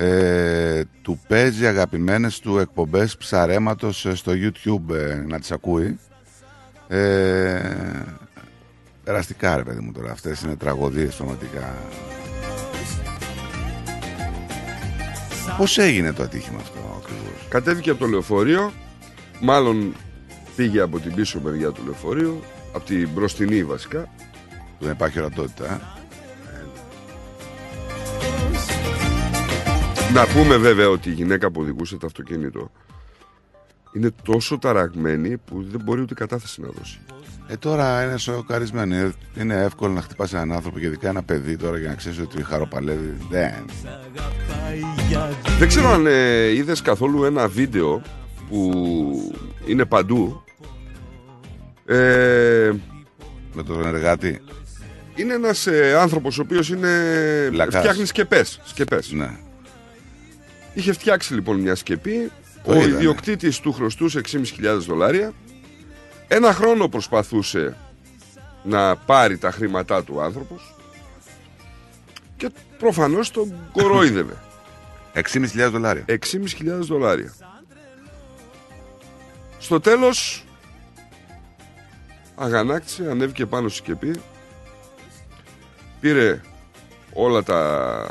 ε, του παίζει αγαπημένες του εκπομπές ψαρέματος ε, στο YouTube ε, να τις ακούει. Ε, περαστικά ρε παιδί μου τώρα. Αυτές είναι τραγωδίες πραγματικά. Πώς έγινε το ατύχημα αυτό; ακριβώς Κατέβηκε από το λεωφορείο, μάλλον πήγε από την πίσω μεριά του λεωφορείου, από την μπροστινή βασικά. που δεν υπάρχει ορατότητα ε. Να πούμε βέβαια ότι η γυναίκα που οδηγούσε το αυτοκίνητο είναι τόσο ταραγμένη που δεν μπορεί ούτε κατάθεση να δώσει. Ε, τώρα είναι σοκαρισμένοι. Ε, Είναι εύκολο να χτυπάς έναν άνθρωπο και ειδικά ένα παιδί τώρα για να ξέρεις ότι χαροπαλεύει. Δεν. Δεν ξέρω αν ε, είδες καθόλου ένα βίντεο που είναι παντού. Ε, Με τον εργάτη. Είναι ένας ε, άνθρωπος ο οποίος είναι. Λακάς. φτιάχνει σκεπές. Σκεπές. Ναι. Είχε φτιάξει λοιπόν μια σκεπή. Το ο είδα, ναι. ιδιοκτήτης του χρωστούσε 6.500 δολάρια. Ένα χρόνο προσπαθούσε να πάρει τα χρήματά του ο άνθρωπος και προφανώς τον κορόιδευε. 6.500 δολάρια. 6.500 δολάρια. Στο τέλος αγανάκτησε, ανέβηκε πάνω στη σκεπή πήρε όλα τα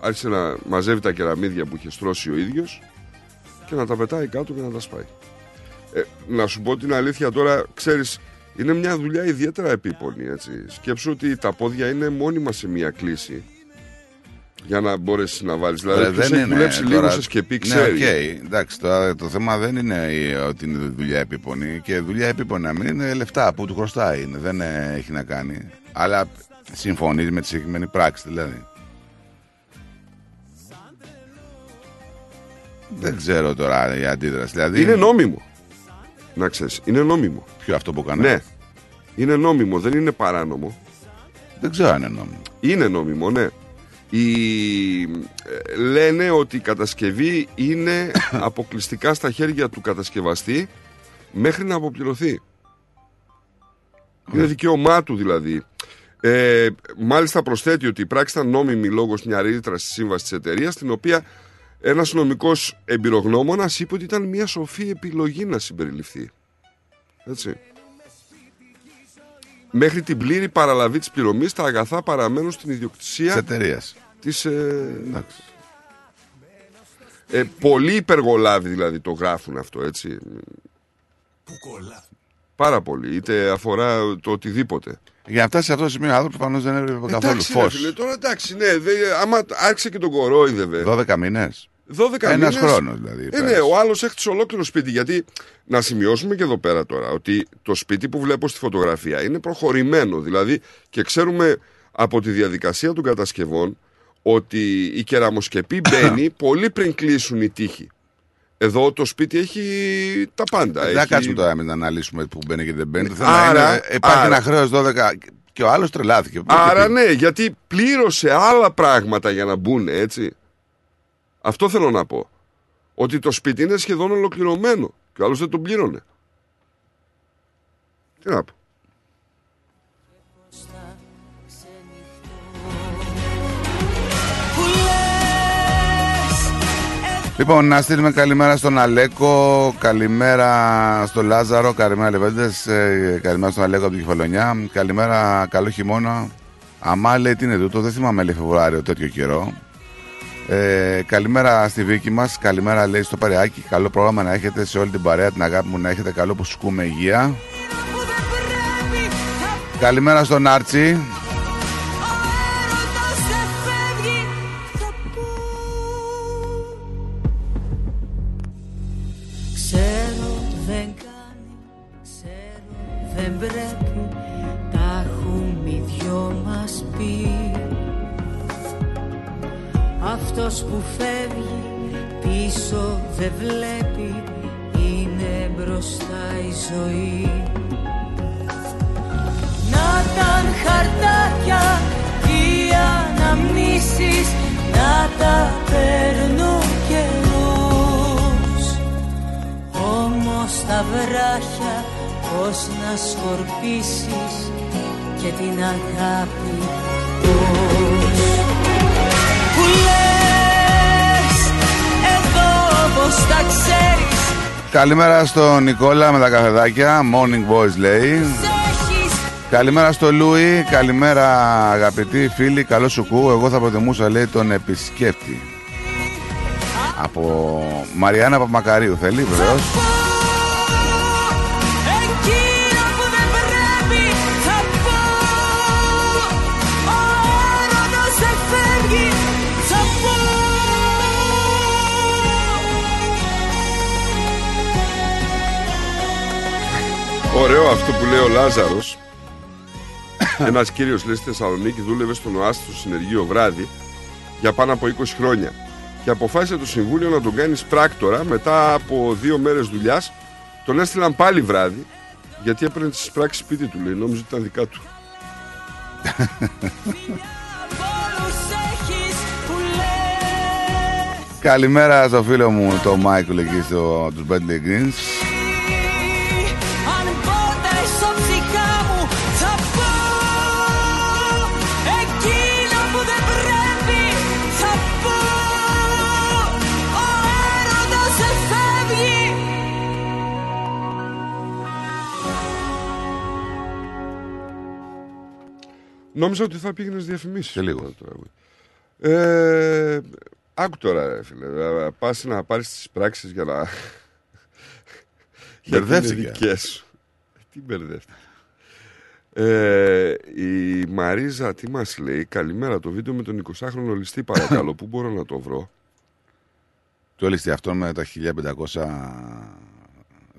άρχισε να μαζεύει τα κεραμίδια που είχε στρώσει ο ίδιος και να τα πετάει κάτω και να τα σπάει. Ε, να σου πω την αλήθεια τώρα, ξέρεις, είναι μια δουλειά ιδιαίτερα επίπονη, έτσι. Σκέψου ότι τα πόδια είναι μόνιμα σε μια κλίση για να μπορέσεις να βάλεις. Δηλαδή, Ρε, ποιος έχει δουλέψει λίγο σε σκεπή, ξέρεις. Ναι, οκ. Εντάξει, τώρα το θέμα δεν είναι η- ότι είναι δουλειά επίπονη. Και δουλειά επίπονη να μην είναι λεφτά που του χρωστάει. Είναι, δεν ε, έχει να κάνει. Αλλά συμφωνείς με τη συγκεκριμένη πράξη δηλαδή. Δεν ξέρω τώρα η αντίδραση. Δηλαδή, Είναι νόμιμο. Να ξέρεις, είναι νόμιμο. Ποιο αυτό που έκανε. Ναι. Είναι νόμιμο, δεν είναι παράνομο. Δεν ξέρω αν είναι νόμιμο. Είναι νόμιμο, ναι. Οι... ε, Λένε ότι η κατασκευή είναι αποκλειστικά στα χέρια του κατασκευαστή μέχρι να αποπληρωθεί. Είναι δικαίωμά του δηλαδή. Ε, μάλιστα προσθέτει ότι η πράξη ήταν νόμιμη λόγω μια ρήτρα στη σύμβαση της εταιρείας, την οποία ένας νομικός εμπειρογνώμονας είπε ότι ήταν μια σοφή επιλογή να συμπεριληφθεί. Έτσι. Μέχρι την πλήρη παραλαβή της πληρωμής τα αγαθά παραμένουν στην ιδιοκτησία Της εταιρείας. της... Ε, ε, πολύ υπεργολάβοι δηλαδή το γράφουν αυτό έτσι. Πάρα πολύ. Είτε αφορά το οτιδήποτε. Για να φτάσει σε αυτό το σημείο, ο άνθρωπος προφανώς δεν έπρεπε καθόλου Εντάξει, ρε φως. φίλε, τώρα εντάξει, ναι, δε, άμα άρχισε και τον κορόιδευε. 12 μήνες. 12 Ένας μήνες- χρόνος, δηλαδή, Ε, πέρασε. ναι, ο άλλος έχει ολόκληρο σπίτι. Γιατί να σημειώσουμε και εδώ πέρα τώρα ότι το σπίτι που βλέπω στη φωτογραφία είναι προχωρημένο. Δηλαδή και ξέρουμε από τη διαδικασία των κατασκευών ότι η κεραμοσκεπή μπαίνει πολύ πριν κλείσουν οι τείχοι. Εδώ το σπίτι έχει τα πάντα. Δεν θα έχει... κάτσουμε τώρα εμείς να αναλύσουμε που μπαίνει και δεν μπαίνει. Το θέμα Άρα- είναι, υπάρχει άρα- ένα χρέος 12 και ο άλλος τρελάθηκε. Άρα ναι, γιατί πλήρωσε άλλα πράγματα για να μπουν, έτσι. Αυτό θέλω να πω. Ότι το σπίτι είναι σχεδόν ολοκληρωμένο και ο άλλος δεν τον πλήρωνε. Τι να πω. Λοιπόν, να στείλουμε καλημέρα στον Αλέκο, καλημέρα στον Λάζαρο, καλημέρα Λεβέντες, καλημέρα στον Αλέκο από την Κεφαλονιά, καλημέρα, καλό χειμώνα. Αμά λέει τι είναι τούτο, δεν θυμάμαι λέει Φεβρουάριο τέτοιο καιρό. Ε, καλημέρα στη Βίκη μας, καλημέρα λέει στο Παρεάκι. Καλό πρόγραμμα να έχετε σε όλη την παρέα, την αγάπη μου να έχετε καλό που σκούμε υγεία. Καλημέρα στον Άρτσι. Αυτός που φεύγει πίσω δεν βλέπει Είναι μπροστά η ζωή. Να τα χαρτάκια και οι αναμνήσεις Να τα παίρνουν καιρούς. Όμως τα βράχια πώς να σκορπίσεις και την αγάπη πως τα ξέρεις; Καλημέρα στον Νικόλα με τα καφεδάκια. Morning Boys λέει. Καλημέρα στο Λούι. Καλημέρα αγαπητοί φίλοι. Καλό σου κου. Εγώ θα προτιμούσα λέει τον επισκέπτη. Από Μαριάννα Παπαμακαρίου θέλει βεβαίως. Ωραίο αυτό που λέει ο Λάζαρος. Ένας κύριος λέει στη Θεσσαλονίκη δούλευε στον ΟΑΣΤ στο συνεργείο βράδυ για πάνω από 20 χρόνια. Και αποφάσισε το Συμβούλιο να τον κάνει πράκτορα μετά από δύο μέρες δουλειάς. Τον έστειλαν πάλι βράδυ Γιατί έπαιρνε τις πράξεις σπίτι του, λέει. Νόμιζε ότι ήταν δικά του. Όλους έχεις που λες Καλημέρα στο φίλο μου το Μάικλ εκεί στο τους Bentley Greens. Νόμιζα ότι θα πήγαινες διαφημίσεις. Σε λίγο. Ε, άκου τώρα, ρε φίλε. Πας να πάρεις τις πράξεις για να. για να είναι Μπερδεύτηκε. δικές σου. Τι μπερδεύτηκε. Ε, η Μαρίζα τι μας λέει; Καλημέρα το βίντεο με τον 20χρονο ληστή παρακαλώ Πού μπορώ να το βρω; Το έλυσε αυτό με τα 1500.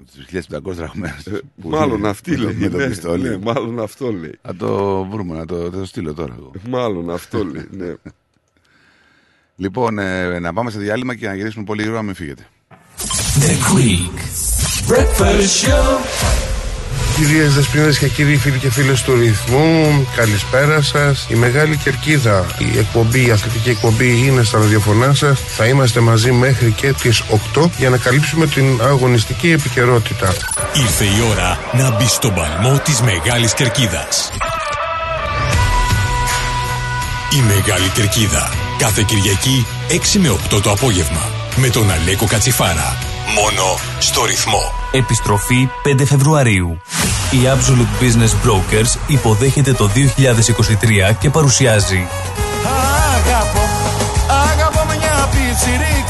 Τις 1500 δραχμές. Ε, που Μάλλον είναι αυτή με το- λέει Με το ναι, πιστόλι. ναι, Μάλλον αυτό λέει Θα το βρούμε, να το, θα το στείλω τώρα εγώ. Μάλλον αυτό λέει ναι. Λοιπόν, ε, να πάμε σε διάλειμμα και να γυρίσουμε πολύ γρήγορα, μην φύγετε. The Greek Breakfast Show. Κυρίες Δεσποινίδε και κύριοι φίλοι και φίλες του ρυθμού, καλησπέρα σας. Η Μεγάλη Κερκίδα, η εκπομπή, η αθλητική εκπομπή είναι στα ραδιοφωνά σας. Θα είμαστε μαζί μέχρι και τις 8 για να καλύψουμε την αγωνιστική επικαιρότητα. Ήρθε η ώρα να μπει στον παλμό της Μεγάλης Κερκίδας. Η Μεγάλη Κερκίδα. Κάθε Κυριακή 6 με 8 το απόγευμα. Με τον Αλέκο Κατσιφάρα. Μόνο στο ρυθμό. Επιστροφή 5 Φεβρουαρίου. Η Absolute Business Brokers υποδέχεται το 2023 και παρουσιάζει Αγαπώ, αγαπώ μια πιτσιρίκα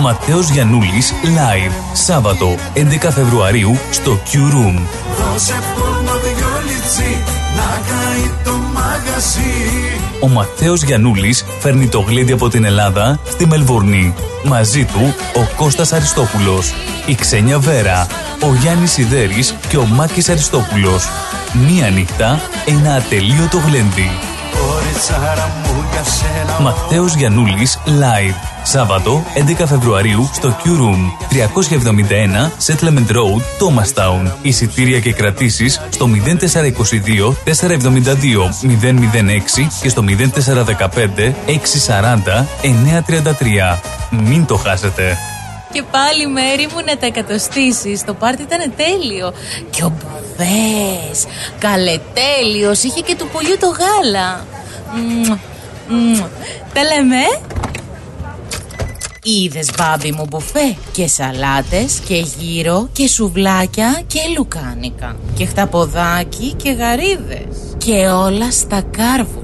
Ματέος Γιαννούλης Live Σάββατο 11 Φεβρουαρίου στο Q Room. Δώσε πόνο δυο λιτσί να καεί το μαγαζί Ο Ματέος Γιαννούλης φέρνει το γλέντι από την Ελλάδα στη Μελβούρνη. Μαζί του ο Κώστας Αριστόπουλος, η Ξένια Βέρα, ο Γιάννης Σιδέρης και ο Μάκης Αριστόπουλος. Μία νύχτα, ένα ατελείωτο γλέντι. Ματέος Γιαννούλης Live. Σάββατο 11 Φεβρουαρίου στο Q Room 371 Settlement Road, Thomastown. Εισιτήρια και κρατήσεις στο 0422 472 006 και στο 0415 640 933. Μην το χάσετε. Και πάλι μέρη μου να τα εκατοστήσεις. Το πάρτι ήταν τέλειο. Και ο Μπουβές, καλετέλειος, είχε και του πολιού το γάλα. Μμμ, μμμ. Τα λέμε. ε; Είδες μπάμπι μου μπουφέ και σαλάτες και γύρο και σουβλάκια και λουκάνικα και χταποδάκι και γαρίδες και όλα στα κάρβουνα.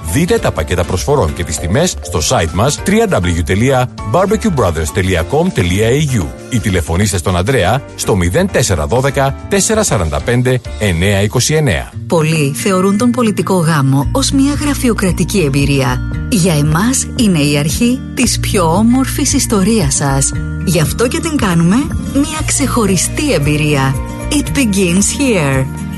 Δείτε τα πακέτα προσφορών και τις τιμές στο site μας www.barbecuebrothers.com.au ή τηλεφωνήστε στον Ανδρέα στο 0412 445 929. Πολλοί θεωρούν τον πολιτικό γάμο ως μια γραφειοκρατική εμπειρία. Για εμάς είναι η αρχή της πιο όμορφης ιστορίας σας. Γι' αυτό και την κάνουμε μια ξεχωριστή εμπειρία. It begins here.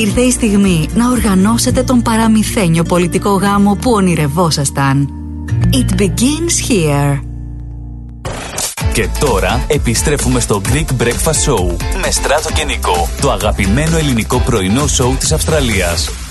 Ήρθε η στιγμή να οργανώσετε τον παραμυθένιο πολιτικό γάμο που ονειρευόσασταν. It begins here. Και τώρα επιστρέφουμε στο Greek Breakfast Show με Στράτο και Νικό, το αγαπημένο ελληνικό πρωινό σοου της Αυστραλίας.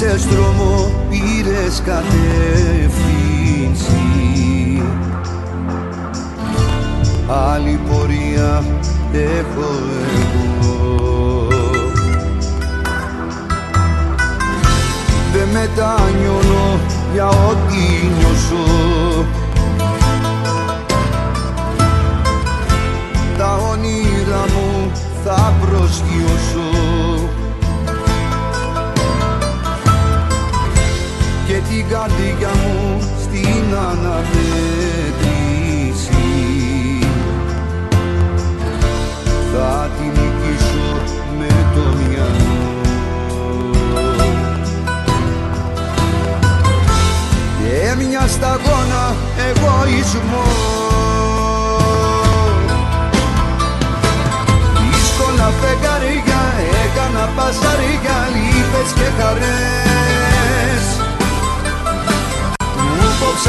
Διάλεξες δρόμο, πήρες κατεύθυνση. Άλλη πορεία έχω εγώ. Δεν μετανιώνω για ό,τι νιώσω. Τα όνειρα μου θα προσγειώσω την καρδιά μου στην αναμέτρηση. Θα την νικήσω με το μυαλό. Και μια σταγόνα εγωισμός. Δύσκολα φεγγαριά έκανα παζαριά λύπες και χαρές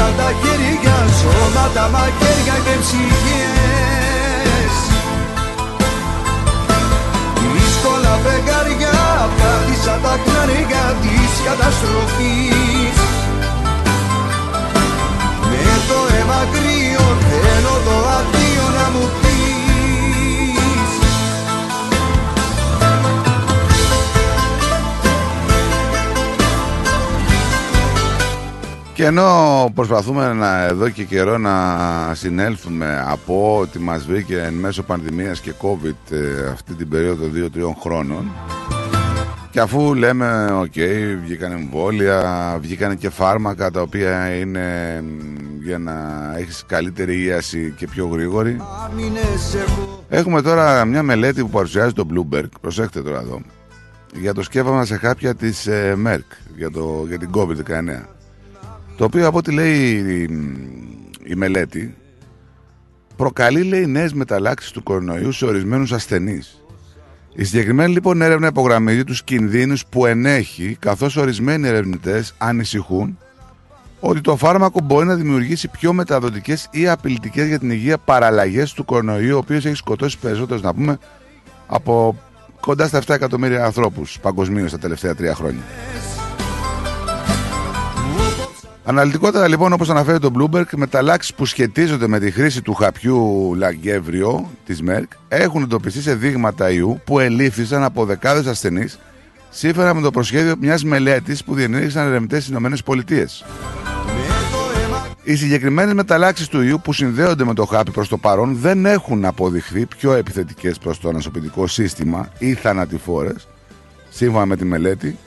μου κόψαν τα χέρια, σώματα, μαχαίρια και ψυχές. Δύσκολα φεγγάρια, πάτησα τα knarιά της καταστροφής. Με το αίμα κρύο θέλω το αδείο να μου πεις Και ενώ προσπαθούμε να, εδώ και καιρό να συνέλθουμε από ό,τι μας βρήκε εν μέσω πανδημίας και COVID ε, αυτή την περίοδο 2-3 χρόνων και αφού λέμε, οκ, βγήκαν εμβόλια, βγήκαν και φάρμακα τα οποία είναι μ, για να έχεις καλύτερη ίαση και πιο γρήγορη. Άμυνες έχω Έχουμε τώρα μια μελέτη που παρουσιάζει το Bloomberg, προσέχτε τώρα εδώ, για το σκεύασμα σε χάπια της ε, Merck, για, το, για την COVID-19. Το οποίο από ό,τι λέει η, η μελέτη, προκαλεί λέει νέες μεταλλάξεις του κορονοϊού σε ορισμένους ασθενείς. Η συγκεκριμένη λοιπόν έρευνα υπογραμμίζει τους κινδύνους που ενέχει, καθώς ορισμένοι ερευνητές ανησυχούν ότι το φάρμακο μπορεί να δημιουργήσει πιο μεταδοτικές ή απειλητικές για την υγεία παραλλαγές του κορονοϊού, ο οποίος έχει σκοτώσει περισσότερους, να πούμε, από κοντά στα 7 εκατομμύρια ανθρώπους παγκοσμίως τα τελευταία τρία χρόνια. Αναλυτικότερα λοιπόν όπως αναφέρει το Bloomberg μεταλλάξεις που σχετίζονται με τη χρήση του χαπιού Λαγκεύριο της Merck έχουν εντοπιστεί σε δείγματα ιού που ελήφθησαν από δεκάδες ασθενείς σύμφωνα με το προσχέδιο μιας μελέτης που διενέργησαν ερευνητές στις ΗΠΑ. Οι συγκεκριμένες μεταλλάξεις του ιού που συνδέονται με το χάπι προς το παρόν δεν έχουν αποδειχθεί πιο επιθετικές προς το ανασωπητικό σύστημα ή θανατηφόρες σύμφωνα με τη μελέτη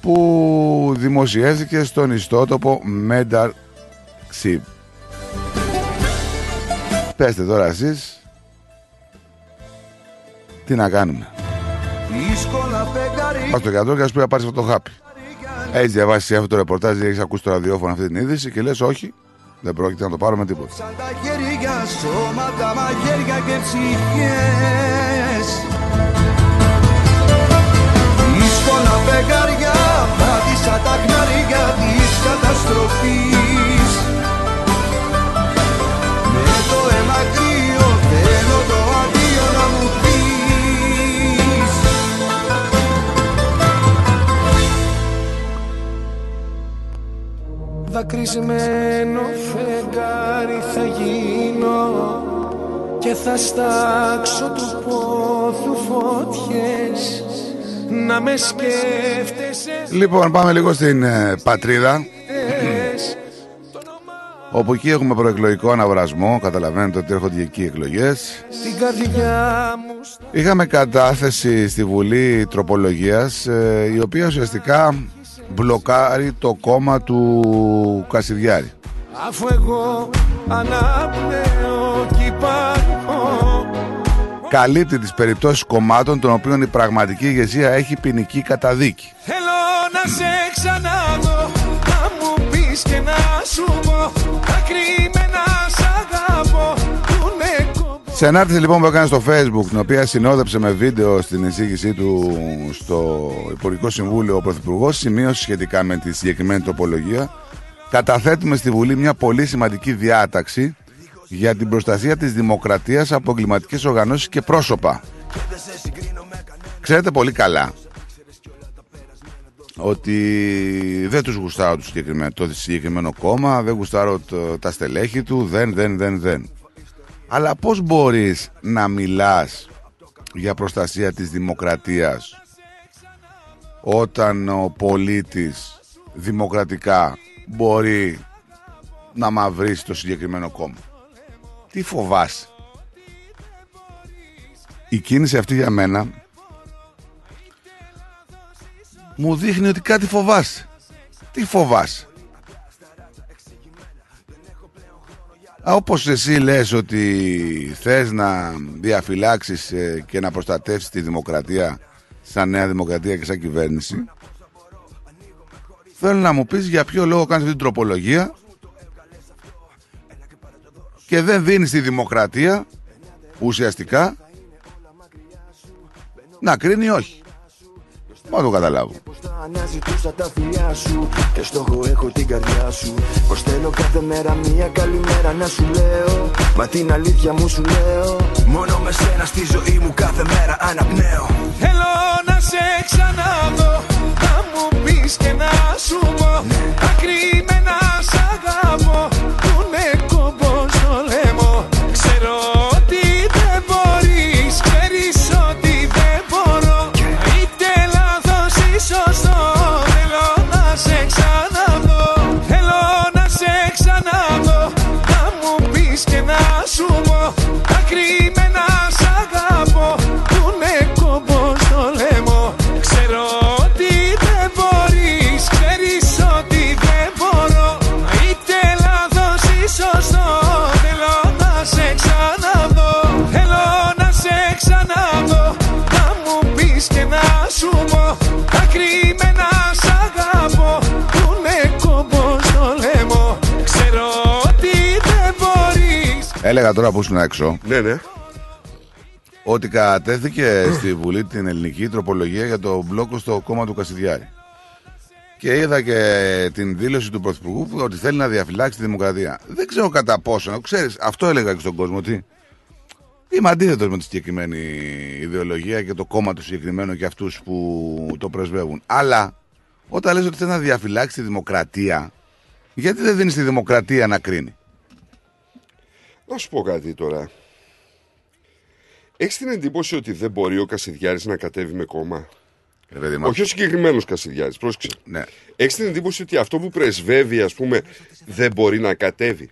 που δημοσιεύθηκε στον ιστότοπο Medar Xib. Πέστε τώρα εσείς τι να κάνουμε. δύσκολα φεγγάρια Πας στο γιατρό και ας πει να πάρεις αυτό το χάπι. Έχεις διαβάσει αυτό το ρεπορτάζ ή έχεις ακούσει το ραδιόφωνο αυτή την είδηση και λες όχι, δεν πρόκειται να το πάρω με τίποτα. Σαν τα χέρια, σώματα, μαχαίρια και ψυχές Δύσκολα φεγγάρια, πάτησα τα χνάρια της καταστροφής Με το αίμα κρύο θέλω το αντίο να μου πεις. Δακρυσμένο φεγγάρι θα γίνω και θα στάξω του πόθου φωτιές να με σκέφτεσαι Λοιπόν, πάμε λίγο στην ε, πατρίδα, στες. όπου εκεί έχουμε προεκλογικό αναβρασμό. Καταλαβαίνετε ότι έρχονται και εκεί εκλογές. Στην καρδιά μου Είχαμε κατάθεση στη Βουλή Τροπολογίας, ε, η οποία ουσιαστικά μπλοκάρει το κόμμα του Κασιδιάρη. Αφού εγώ αναπνέω κι υπάρχω Καλύπτει τις περιπτώσεις κομμάτων των οποίων η πραγματική ηγεσία έχει ποινική καταδίκη. Θέλω να σε ξαναδώ Να μου πεις και να σου πω Τα κρυμμένα σ' αγαπώ Που είναι κόμπο Σε ανάρτηση λοιπόν που έκανε στο facebook, την οποία συνόδεψε με βίντεο στην εισήγησή του στο Υπουργικό Συμβούλιο ο Πρωθυπουργός, σημείωσε σχετικά με τη συγκεκριμένη τροπολογία. Καταθέτουμε στη Βουλή μια πολύ σημαντική διάταξη για την προστασία της δημοκρατίας από εγκληματικές οργανώσεις και πρόσωπα. Ξέρετε πολύ καλά ότι δεν τους γουστάρω το συγκεκριμένο, το συγκεκριμένο κόμμα, δεν γουστάρω το- τα στελέχη του, δεν, δεν, δεν, δεν. Αλλά πώς μπορείς να μιλάς για προστασία της δημοκρατίας όταν ο πολίτης δημοκρατικά μπορεί να μαυρίσει το συγκεκριμένο κόμμα; Τι φοβάσαι; Η κίνηση αυτή για μένα μου δείχνει ότι κάτι φοβάσαι. Τι φοβάσαι; Α, Όπως εσύ λες ότι θες να διαφυλάξεις ε, και να προστατεύσεις τη δημοκρατία σαν νέα δημοκρατία και σαν κυβέρνηση θέλω να μου πεις για ποιο λόγο κάνεις αυτή την τροπολογία και δεν δίνεις τη δημοκρατία ουσιαστικά να κρίνει όχι. Μα το καταλάβω. Θα αναζητούσα τα φιλιά σου Και στόχο έχω την καρδιά σου. Πως θέλω κάθε μέρα μια καλημέρα να σου λέω. Μα την αλήθεια μου σου λέω. Μόνο με σένα στη ζωή μου κάθε μέρα αναπνέω. Θέλω να σε ξαναδώ Να μου πεις και να σου πω. Ακριμένα σου πω Ακριμένα. σ' Έλεγα τώρα που ήσουν έξω Ναι, ναι. ότι κατέθηκε στη Βουλή την ελληνική τροπολογία για το μπλόκο στο κόμμα του Κασιδιάρη. Και είδα και την δήλωση του Πρωθυπουργού που ότι θέλει να διαφυλάξει τη δημοκρατία. Δεν ξέρω κατά πόσο, ξέρεις, αυτό έλεγα και στον κόσμο ότι είμαι αντίθετος με τη συγκεκριμένη ιδεολογία και το κόμμα του συγκεκριμένου και αυτούς που το πρεσβεύουν. Αλλά όταν λες ότι θέλει να διαφυλάξει τη δημοκρατία, γιατί δεν δίνεις τη δημοκρατία να κρίνει; Να σου πω κάτι τώρα. Έχεις την εντύπωση ότι δεν μπορεί ο Κασιδιάρης να κατέβει με κόμμα; Ε, παιδί μου, Όχι ο συγκεκριμένος Κασιδιάρης, πρόσεξε. Ναι. Έχεις την εντύπωση ότι αυτό που πρεσβεύει, ας πούμε, δεν μπορεί να κατέβει;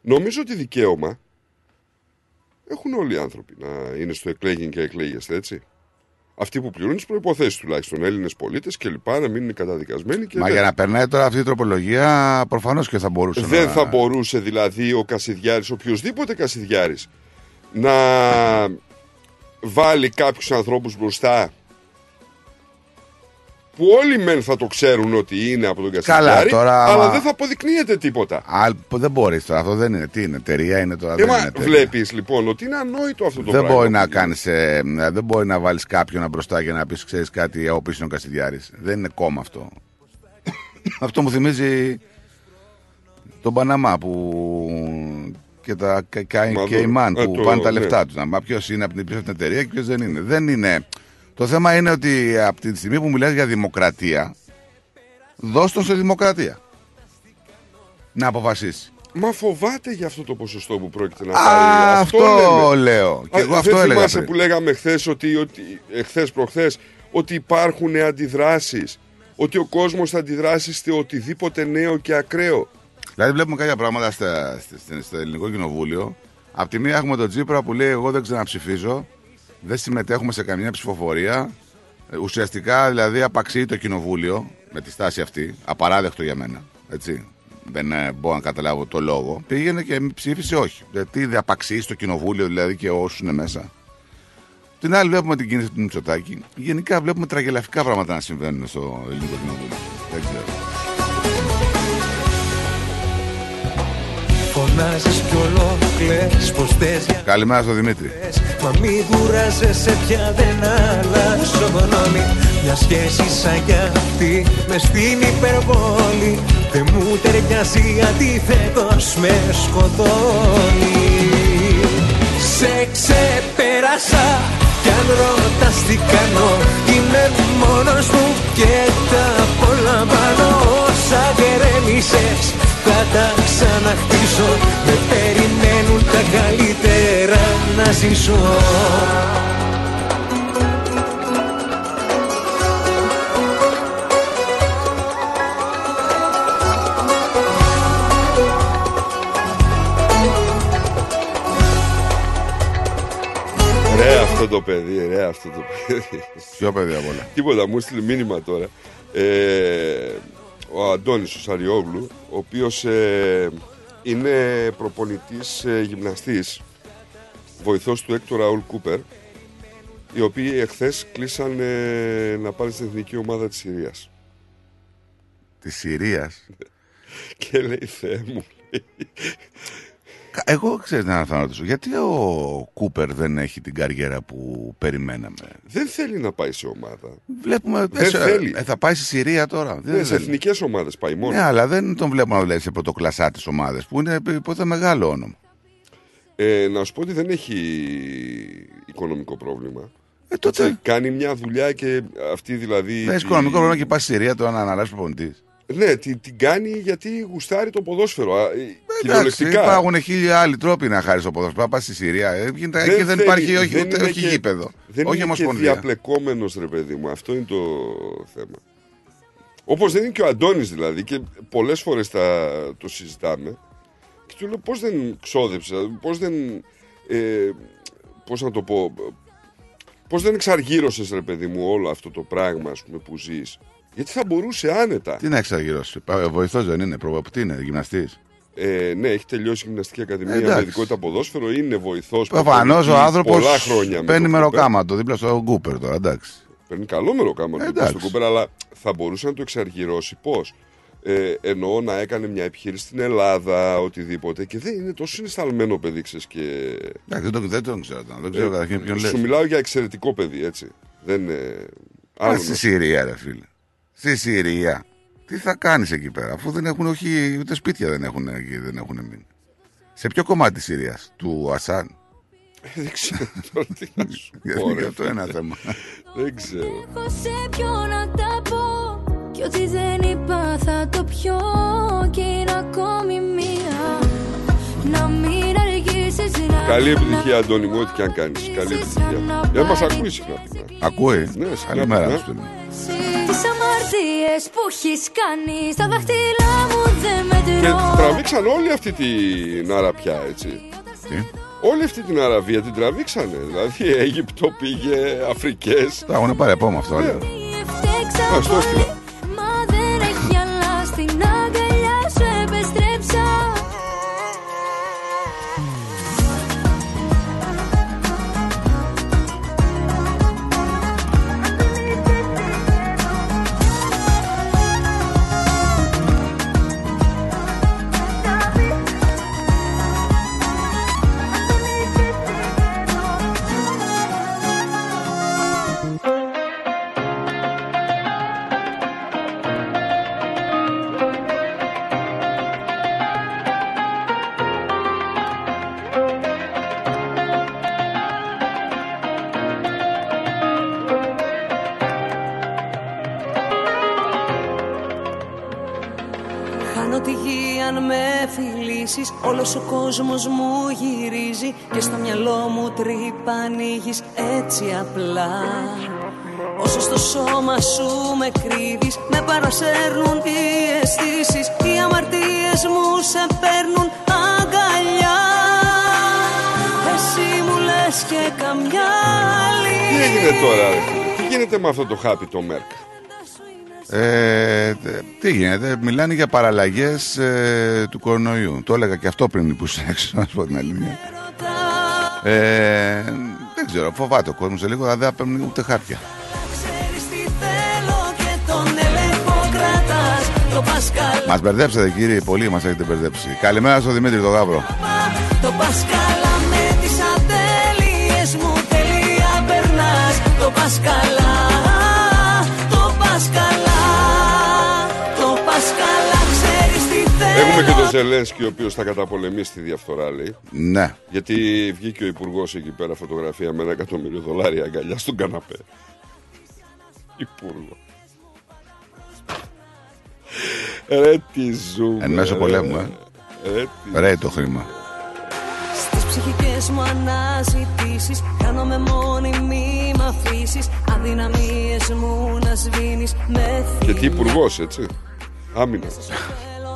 Νομίζω ότι δικαίωμα έχουν όλοι οι άνθρωποι να είναι στο εκλέγην και εκλέγεστε, έτσι. Αυτοί που πληρούν τις προποθέσει τουλάχιστον, Έλληνες πολίτες και λοιπά, να μην είναι καταδικασμένοι. Και Μα δεν- για να περνάει τώρα αυτή η τροπολογία, προφανώς και θα μπορούσε Δεν να. θα μπορούσε δηλαδή ο Κασιδιάρης, οποιοδήποτε Κασιδιάρης, να βάλει κάποιους ανθρώπους μπροστά που όλοι μεν θα το ξέρουν ότι είναι από τον Κασιδιάρη, τώρα, αλλά άμα- δεν θα αποδεικνύεται τίποτα. Α, δεν μπορείς τώρα, αυτό δεν είναι. Τι είναι, εταιρεία είναι τώρα. Ε, δεν μα είναι εταιρεία. βλέπεις λοιπόν ότι είναι ανόητο αυτό το δεν πράγμα. μπορεί να κάνεις. δεν μπορεί να βάλεις κάποιον μπροστά και να πεις: Ξέρεις κάτι, ο πίσω είναι ο Κασιδιάρης. Δεν είναι κόμμα αυτό. αυτό μου θυμίζει τον Παναμά που. και τα Κα- Κα- Μα, Κέιμαν ε, που το- πάνε τα ναι. λεφτά τους. Μα ποιος είναι από την πίσω από την εταιρεία και ποιος δεν είναι. Δεν είναι. Το θέμα είναι ότι από τη στιγμή που μιλάς για δημοκρατία, δώσ' τον σε δημοκρατία. Να αποφασίσεις. Μα φοβάται για αυτό το ποσοστό που πρόκειται να Α, πάρει. αυτό λέμε. λέω. Και Α, εγώ αυτό δεν έλεγα θυμάσαι πριν. που λέγαμε χθες ότι, ότι εχθές προχθές ότι υπάρχουν αντιδράσεις ότι ο κόσμος θα αντιδράσει σε οτιδήποτε νέο και ακραίο. Δηλαδή, βλέπουμε κάποια πράγματα στα, στα- στα- στο ελληνικό κοινοβούλιο. Απ' τη μία έχουμε τον Τσίπρα που λέει: Εγώ δεν ξαναψηφίζω, δεν συμμετέχουμε σε καμία ψηφοφορία. Ε, Ουσιαστικά δηλαδή απαξιεί το κοινοβούλιο με τη στάση αυτή. Απαράδεκτο για μένα. Έτσι. Δεν ε, μπορώ να καταλάβω το λόγο. Πήγαινε και ψήφισε όχι. Γιατί δεν απαξιεί το κοινοβούλιο δηλαδή και όσους είναι μέσα. Την άλλη βλέπουμε την κίνηση του Μητσοτάκη. Γενικά βλέπουμε τραγελαφικά πράγματα να συμβαίνουν στο ελληνικό κοινοβούλιο. Δεν ξέρω. Φωνάζεις κι όλο κλαις Πως θες για Καλημέρα στο Δημήτρη. Μα μη κουράζεσαι πια δεν αλλάζω γνώμη. Μια σχέση σαν κι αυτή μες στην υπερβόλη. Δεν μου ταιριάζει αντίθετος με σκοτώνει. Σε ξεπέρασα κι αν ρωτάς τι κάνω Είμαι μόνος μου και τα απολαμβάνω. Όσα γκρέμισες θα τα ξαναχτίσω Με περιμένουν τα καλύτερα να ζήσω Ρε αυτό το παιδί, ρε αυτό το παιδί. Ποιο παιδί απ' όλα; Τίποτα, μου έστειλε μήνυμα τώρα. Ε, ο Αντώνης ο Σαριόγλου, ο οποίος ε, είναι προπονητής ε, γυμναστής, βοηθός του Έκτο Ραούλ Κούπερ, οι οποίοι εχθές κλείσαν ε, να πάνε στην εθνική ομάδα της Συρίας. Της Συρίας; Και λέει, Θεέ μου, λέει, Εγώ ξέρω να θα ρωτήσω. Γιατί ο Κούπερ δεν έχει την καριέρα που περιμέναμε; δεν θέλει να πάει σε ομάδα. Βλέπουμε. Δεν σε- θέλει. ε, θα πάει στη Συρία τώρα. Ναι, σε θέλει. εθνικές ομάδες πάει μόνο. Ναι, αλλά δεν τον βλέπουμε να δουλεύει σε πρωτοκλασσάτες ομάδες που είναι υπόθετα μεγάλο όνομα. Ε, να σου πω ότι δεν έχει οικονομικό πρόβλημα. Ε, τότε- Έτσι, κάνει μια δουλειά και αυτή δηλαδή. Δεν έχει οικονομικό πρόβλημα και πα στη Συρία τώρα να αναλάβει προπονητής. Ναι, την, την κάνει γιατί γουστάρει το ποδόσφαιρο. α, ε, Εντάξει, Κυριολεκτικά. υπάρχουν χίλιοι άλλοι τρόποι να χάρει το ποδόσφαιρο. Πας στη Συρία. Ε, γίνεται- εκεί δεν θέλει- υπάρχει όχι, δεν ούτε, είναι όχι και- γήπεδο. Δεν όχι είναι και ομοσπονδία. διαπλεκόμενος, ρε παιδί μου. Αυτό είναι το θέμα. Όπως δεν είναι και ο Αντώνης δηλαδή. Και πολλές φορές το συζητάμε. Και του λέω πώς δεν ξόδεψε, πώς δεν. Ε, πώς να το πω. Πώς δεν εξαργύρωσες, ρε παιδί μου, όλο αυτό το πράγμα ας πούμε, που ζεις. Γιατί θα μπορούσε άνετα. Τι να εξαργυρώσει. Βοηθός δεν είναι, προβο- τι είναι, γυμναστής; Ε, ναι, έχει τελειώσει η γυμναστική ακαδημία Εντάξει. με ειδικότητα ποδόσφαιρο, είναι βοηθός. Προφανώς ο άνθρωπος πολλά χρόνια. με παίρνει τον μεροκάματο δίπλα στο Γκούπερ τώρα, εντάξει. Παίρνει καλό μεροκάματο Εντάξει. στον Κούπερ, αλλά θα μπορούσε να το εξαργυρώσει πώς; Ε, εννοώ να έκανε μια επιχείρηση στην Ελλάδα, οτιδήποτε. Και δεν είναι τόσο συναισθαλμένο παιδί, ξέρεις, και. Εντάξει, δεν, το, δεν τον ξέρω. Δεν ξέρω καταρχήν ποιον λες. σου μιλάω για εξαιρετικό παιδί, έτσι. Δεν είναι. Α, άλλο στη να- Συρία, ρε φίλε. Στη Συρία. Τι θα κάνεις εκεί πέρα, αφού δεν έχουν, όχι, ούτε σπίτια δεν έχουν εκεί, δεν έχουν μείνει. Σε ποιο κομμάτι της Συρίας, του Ασάν; δεν ξέρω τώρα τι να σου πω. Γιατί ρε. αυτό είναι ένα θέμα. δεν ξέρω. Έχω σε ποιο να τα πω Κι ό,τι δεν είπα θα το πιω Και είναι ακόμη μία Να μην αργήσεις να Καλή επιτυχία, Αντώνη μου, ό,τι και αν κάνεις. Καλή επιτυχία. Δεν μας ακούεις συχνά. Ακούει. Ναι, συχνά Καλημέρα, πυκνά. σου στέλνω. Τις αμαρτίες που έχεις κάνει Στα δάχτυλά μου δεν Και μετρώ τραβήξαν όλη αυτή την αραπιά, έτσι. Τι; Όλη αυτή την Αραβία την τραβήξανε. Δηλαδή, Αίγυπτο πήγε, Αφρικές. Τα έχουν πάρει από αυτό. λέω. Φταίξα Α, στο έστειλα. Κόσμος μου γυρίζει Και στο μυαλό μου τρύπα ανοίγεις έτσι απλά Όσο στο σώμα σου με κρύβεις Με παρασέρνουν οι αισθήσεις. Οι αμαρτίες μου σε παίρνουν αγκαλιά Εσύ μου λες και καμιά άλλη Τι έγινε τώρα, ρε φίλε; Τι γίνεται με αυτό το χάπι το Μέρκ; Ε, τε- τι γίνεται, μιλάνε για παραλλαγές του κορονοϊού. Το έλεγα και αυτό πριν που ήσουν έξω, να σου πω την αλήθεια. Ε, δεν ξέρω, φοβάται ο κόσμος σε λίγο, αλλά δεν θα παίρνουν ούτε χάρτια. Ξέρεις τι θέλω και τον έλεγχο κρατάς Το το πας καλά Μας μπερδέψατε κύριε, πολύ μας έχετε μπερδέψει. Καλημέρα στο Δημήτρη τον Γάβρο. Το πας καλά με τις ατέλειες μου τελεία περνάς Το πας Έχουμε και τον Ζελένσκι, ο οποίος θα καταπολεμήσει τη διαφθορά, λέει. Ναι. Γιατί βγήκε ο υπουργός εκεί πέρα φωτογραφία με ένα εκατομμύριο δολάρια αγκαλιά στον καναπέ. Υπουργό. Ρε τι ζούμε. Εν μέσω ρε. πολέμου, ε. Ρε τι Ρε το χρήμα. Στις ψυχικές μου αναζητήσεις Χάνομαι μόνη μη μ' αφήσεις Αδυναμίες μου να σβήνεις Με Και τι υπουργός, έτσι. Άμυνα.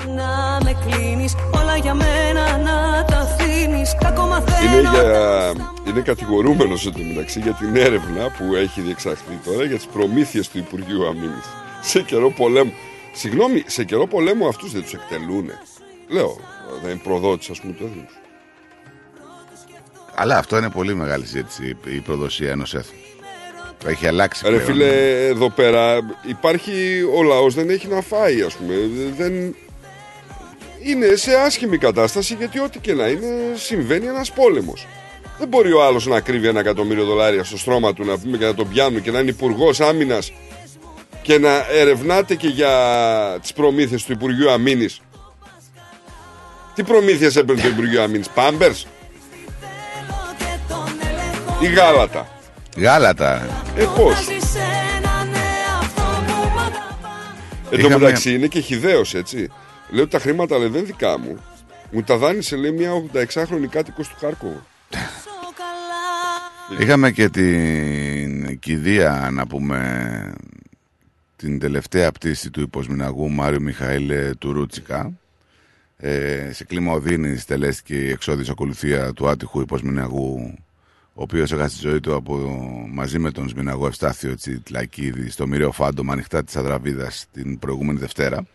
Θέλω να με κλείνεις Όλα για μένα να τα αφήνεις Κακό Είναι, μαθαίνω για... είναι κατηγορούμενος μεταξύ για την έρευνα που έχει διεξαχθεί τώρα για τις προμήθειες του Υπουργείου Αμήνης. Σε καιρό πολέμου. Συγγνώμη, σε καιρό πολέμου αυτούς δεν τους εκτελούν. Λέω, δεν είναι προδότης ας πούμε του έθνους. Αλλά αυτό είναι πολύ μεγάλη συζήτηση η προδοσία ενός έθνους. Έχει αλλάξει Ρε πλέον. φίλε, εδώ πέρα υπάρχει, ο λαός δεν έχει να φάει ας πούμε. Δεν... Είναι σε άσχημη κατάσταση γιατί ό,τι και να είναι συμβαίνει ένας πόλεμος. Δεν μπορεί ο άλλος να κρύβει ένα εκατομμύριο δολάρια στο στρώμα του να πούμε και να τον πιάνουν και να είναι υπουργός άμυνας και να ερευνάτε και για τις προμήθειες του Υπουργείου Αμήνης. Τι προμήθειες έπαιρνε το Υπουργείο Αμήνης, Πάμπερς; Ή γάλατα; Γάλατα. Ε, πώς; Ζεις έναν εαυτό μου μ' Εν τω Είχαμε- μεταξύ είναι και χιδαίος έτσι. Λέω ότι τα χρήματα λέει, δεν είναι δικά μου. Μου τα δάνεισε λέει μια 86χρονη κάτοικος του Χάρκοβου. Είχαμε και την κηδεία, να πούμε, την τελευταία πτήση του υποσμηναγού Μάριου Μιχαήλ του Ρούτσικα. Ε, σε κλίμα οδύνης τελέστηκε η εξώδης ακολουθία του άτυχου υποσμηναγού, ο οποίος έχασε τη ζωή του από, μαζί με τον Σμηναγό Ευστάθιο Τσιτλακίδη στο μοιραίο φάντομα ανοιχτά της Αδραβίδας την προηγούμενη Δευτέρα.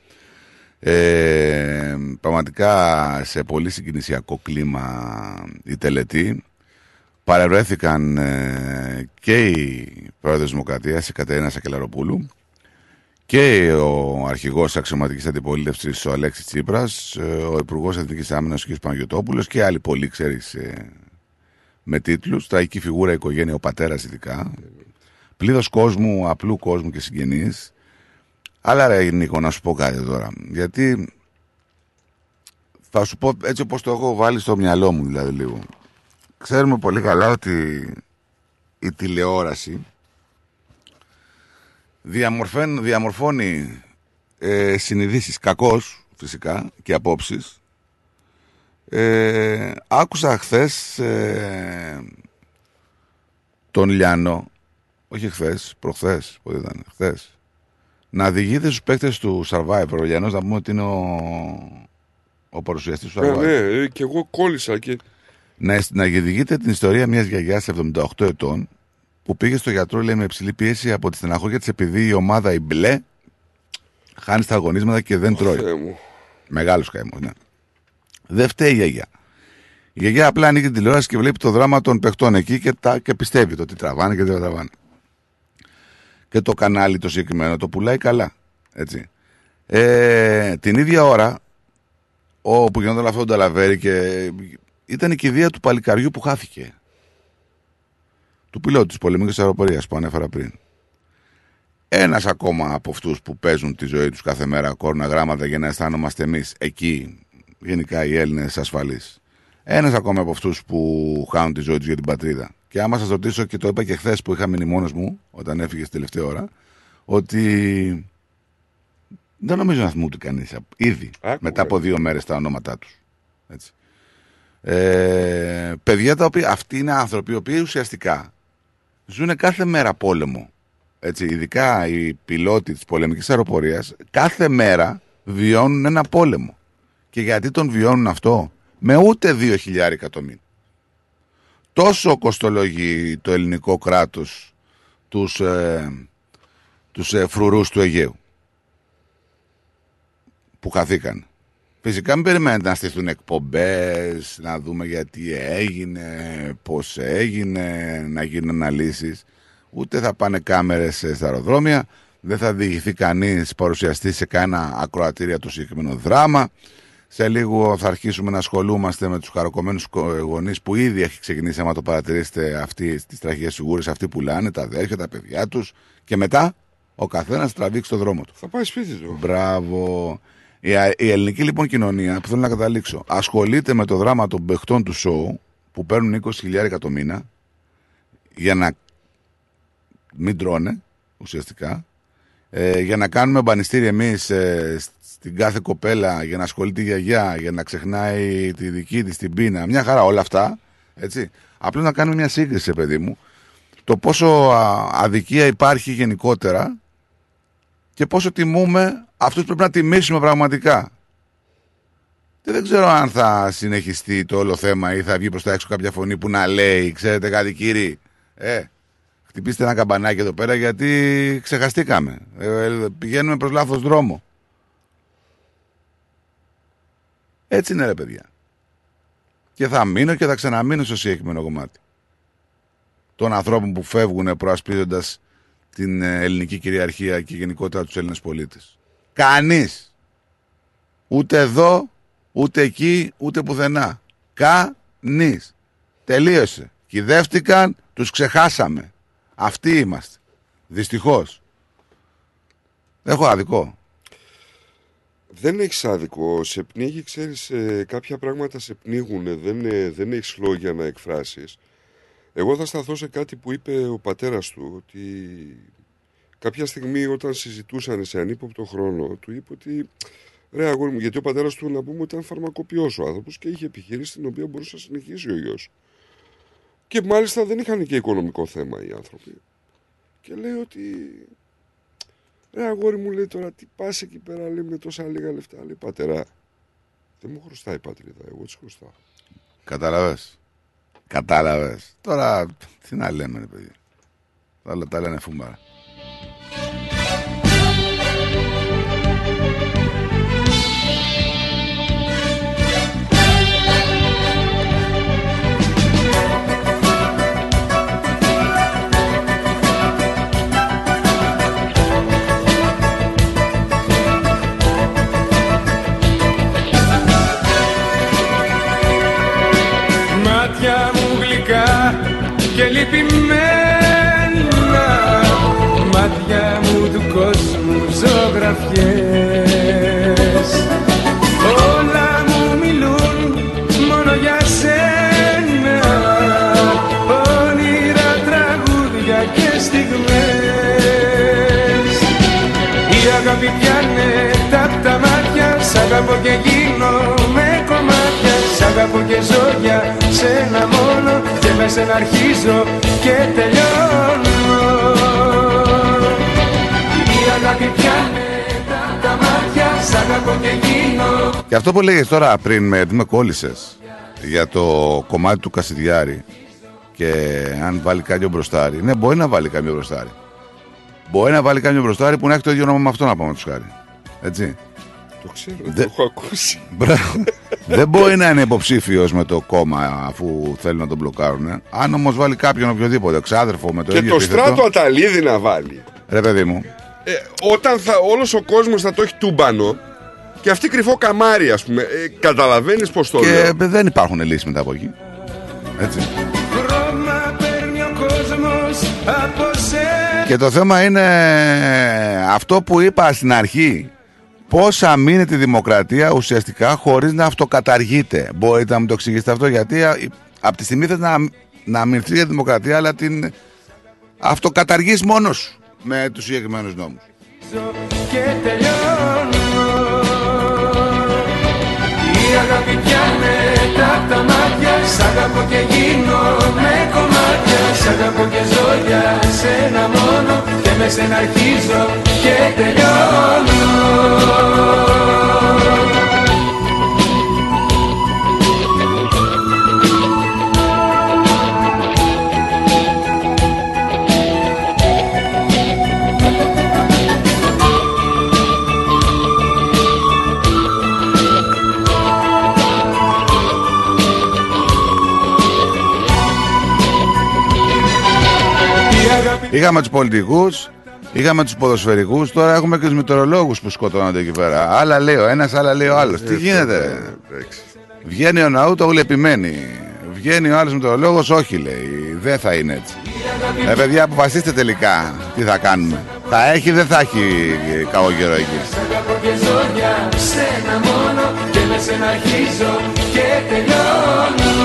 Ε, πραγματικά σε πολύ συγκινησιακό κλίμα η τελετή. Παρευρέθηκαν ε, και η πρόεδρος Δημοκρατίας η Κατερίνα Σακελαροπούλου και ο αρχηγός αξιωματικής αντιπολίτευσης ο Αλέξης Τσίπρας ε, ο Υπουργός Εθνικής Άμυνας ο κ. Παναγιωτόπουλος και άλλοι πολλοί ξέρεις ε, με τίτλους. Τραγική φιγούρα οικογένεια ο πατέρας ειδικά. Πλήθος κόσμου, απλού κόσμου και συγγενείς αλλά ρε Νίκο να σου πω κάτι τώρα. Γιατί θα σου πω έτσι όπως το έχω βάλει στο μυαλό μου δηλαδή λίγο. Ξέρουμε πολύ καλά ότι η τηλεόραση διαμορφών, διαμορφώνει ε, συνειδήσεις κακώς φυσικά και απόψεις. Ε, άκουσα χθες ε, τον Λιάνο όχι χθες, προχθές πότε ήταν, χθες να διηγείται στους παίκτες του Survivor ο Λιάνος να πούμε ότι είναι ο, ο παρουσιαστής του Ναι, Survivor ναι, ε, και εγώ κόλλησα και να, να διηγείτε την ιστορία μιας γιαγιάς 78 ετών που πήγε στο γιατρό λέει με υψηλή πίεση από τη στεναχώρια της επειδή η ομάδα η μπλε χάνει στα αγωνίσματα και δεν τρώει. Θεέ μου. Μεγάλος καημός, ναι. Δεν φταίει η γιαγιά. Η γιαγιά απλά ανοίγει την τηλεόραση και βλέπει το δράμα των παιχτών εκεί και, τα, και πιστεύει το τι τραβάνε και τι δεν τραβάνε. Και το κανάλι το συγκεκριμένο το πουλάει καλά. Έτσι. Ε, την ίδια ώρα, όπου γινόταν αυτό το ταλαβέρι και ήταν η κηδεία του παλικαριού που χάθηκε. Του πιλότου της πολεμικής αεροπορίας που ανέφερα πριν. Ένας ακόμα από αυτούς που παίζουν τη ζωή τους κάθε μέρα κόρνα γράμματα για να αισθάνομαστε εμείς εκεί, γενικά οι Έλληνες ασφαλείς. Ένας ακόμα από αυτούς που χάνουν τη ζωή τους για την πατρίδα. Και άμα σας ρωτήσω, και το είπα και χθες που είχα μείνει μόνος μου, όταν έφυγε στη τελευταία ώρα, ότι δεν νομίζω να θυμούνται κανείς ήδη μετά από δύο μέρες τα ονόματά τους. Έτσι. Ε, παιδιά τα οποία αυτοί είναι άνθρωποι οι οποίοι ουσιαστικά ζουν κάθε μέρα πόλεμο. Έτσι, ειδικά οι πιλότοι της πολεμικής αεροπορίας κάθε μέρα βιώνουν ένα πόλεμο. Και γιατί τον βιώνουν αυτό; Με ούτε δύο χιλιάρικα το μήνα. Τόσο κοστολογεί το ελληνικό κράτος τους, ε, τους ε, φρουρούς του Αιγαίου που χαθήκαν. Φυσικά μην περιμένετε να στηθούν εκπομπές, να δούμε γιατί έγινε, πώς έγινε, να γίνουν αναλύσεις. Ούτε θα πάνε κάμερες στα αεροδρόμια. δεν θα διηγηθεί κανείς παρουσιαστεί σε κανένα ακροατήρια το συγκεκριμένο δράμα. Σε λίγο θα αρχίσουμε να ασχολούμαστε με τους χαροκομμένου γονείς που ήδη έχει ξεκινήσει, άμα το παρατηρήσετε, αυτοί τι τραγικές φιγούρε, αυτοί που λάνε, τα αδέρφια, τα παιδιά τους. Και μετά ο καθένας τραβήξει το δρόμο του. Θα πάει σπίτι του. Μπράβο. Η, η ελληνική λοιπόν κοινωνία που θέλω να καταλήξω ασχολείται με το δράμα των παιχτών του σοου που παίρνουν 20.000 το μήνα για να μην τρώνε ουσιαστικά ε, για να κάνουμε μπανιστήρι εμείς ε, στην κάθε κοπέλα για να ασχολείται η γιαγιά για να ξεχνάει τη δική της την πείνα μια χαρά όλα αυτά έτσι. απλώς να κάνουμε μια σύγκριση παιδί μου το πόσο α, αδικία υπάρχει γενικότερα και πόσο τιμούμε αυτούς που πρέπει να τιμήσουμε πραγματικά. Και δεν ξέρω αν θα συνεχιστεί το όλο θέμα ή θα βγει προς τα έξω κάποια φωνή που να λέει, ξέρετε κάτι κύριοι, ε, χτυπήστε ένα καμπανάκι εδώ πέρα γιατί ξεχαστήκαμε. Ε, ε, πηγαίνουμε προς λάθος δρόμο. Έτσι είναι ρε παιδιά. Και θα μείνω και θα ξαναμείνω στο συγκεκριμένο κομμάτι. Των ανθρώπων που φεύγουν προασπίζοντας την ε, ελληνική κυριαρχία και γενικότερα τους Έλληνες πολίτες. Κανείς. Ούτε εδώ, ούτε εκεί, ούτε πουθενά. Κανείς. Τελείωσε. Κυδεύτηκαν, τους ξεχάσαμε. Αυτοί είμαστε. Δυστυχώς. Έχω άδικο. Δεν έχεις άδικο. Σε πνίγει, ξέρεις, κάποια πράγματα σε πνίγουν. Δεν, ε, δεν έχεις λόγια να εκφράσεις. Εγώ θα σταθώ σε κάτι που είπε ο πατέρας του, ότι κάποια στιγμή όταν συζητούσαν σε ανύποπτο χρόνο, του είπε ότι ρε αγόρι μου, γιατί ο πατέρας του να πούμε ήταν φαρμακοποιός ο άνθρωπος και είχε επιχείρηση την οποία μπορούσε να συνεχίσει ο γιος. Και μάλιστα δεν είχαν και οικονομικό θέμα οι άνθρωποι. Και λέει ότι ρε αγόρι μου λέει τώρα τι πας εκεί πέρα λέει με τόσα λίγα λεφτά. Λέει πατέρα, δεν μου χρωστάει η πατρίδα, εγώ της χρωστάω. Κατάλαβες. Κατάλαβες. Τώρα τι να λέμε ρε παιδί. Όλα τα λένε φούμαρα. Σ' αγαπώ και γίνομαι κομμάτια Σ' αγαπώ και ζω για σένα μόνο Και μες σένα αρχίζω και τελειώνω Η αγάπη πιάνε τα απ' τα μάτια Σ' αγαπώ και γίνω Και αυτό που λέγες τώρα πριν με, με κόλλησες για το κομμάτι του Κασιδιάρη και αν βάλει κάποιο μπροστάρι. Ναι, μπορεί να βάλει κάποιο μπροστάρι. Μπορεί να βάλει κάποιο μπροστάρι που να έχει το ίδιο όνομα με αυτό να πάμε τους χάρη. Έτσι. Το ξέρω, Δε- το έχω ακούσει. Μπράβο. Δεν μπορεί να είναι υποψήφιος με το κόμμα αφού θέλουν να τον μπλοκάρουν. Αν όμως βάλει κάποιον οποιοδήποτε, ξάδερφο με το Και ίδιο το επίθετο, στράτο Αταλίδη να βάλει. Ρε παιδί μου, Ε, όταν θα, όλος ο κόσμος θα το έχει τούμπανο και αυτή κρυφό καμάρι ας πούμε. Ε, καταλαβαίνεις πως το και λέω. δεν υπάρχουν λύσεις μετά από εκεί. Έτσι. Χρώμα παίρνει ο κόσμος από σένα Και το θέμα είναι αυτό που είπα στην αρχή. Πώς θα μείνει τη δημοκρατία ουσιαστικά χωρίς να αυτοκαταργείται. Μπορείτε να μου το εξηγήσετε αυτό γιατί α, από τη στιγμή θες να, να αμυνθεί η δημοκρατία αλλά την αυτοκαταργείς μόνος σου με τους συγκεκριμένους νόμους. και τελειώνω Η αγάπη πιάνε τα απ' τα μάτια Σ' αγαπώ και γίνομαι κομμάτια Σ' αγαπώ και ζω για σένα μόνο Και με σένα αρχίζω και τελειώνω Είχαμε τους πολιτικούς Είχαμε τους ποδοσφαιρικούς, τώρα έχουμε και τους μητρολόγους που σκοτώνονται εκεί πέρα. Άλλα λέει ο ένας, άλλα λέει ο άλλος. Ε, Τι γίνεται. Βγαίνει ο Ναούτο γλεπημένη. Βγαίνει ο άλλος μητρολόγος, όχι λέει. Δεν θα είναι έτσι. Ε, παιδιά, αποφασίστε τελικά τι θα κάνουμε. Θα έχει, δεν θα έχει κακό καιρό εκεί. Αγαπώ και ζω για σένα μόνο Και με σένα αρχίζω και τελειώνω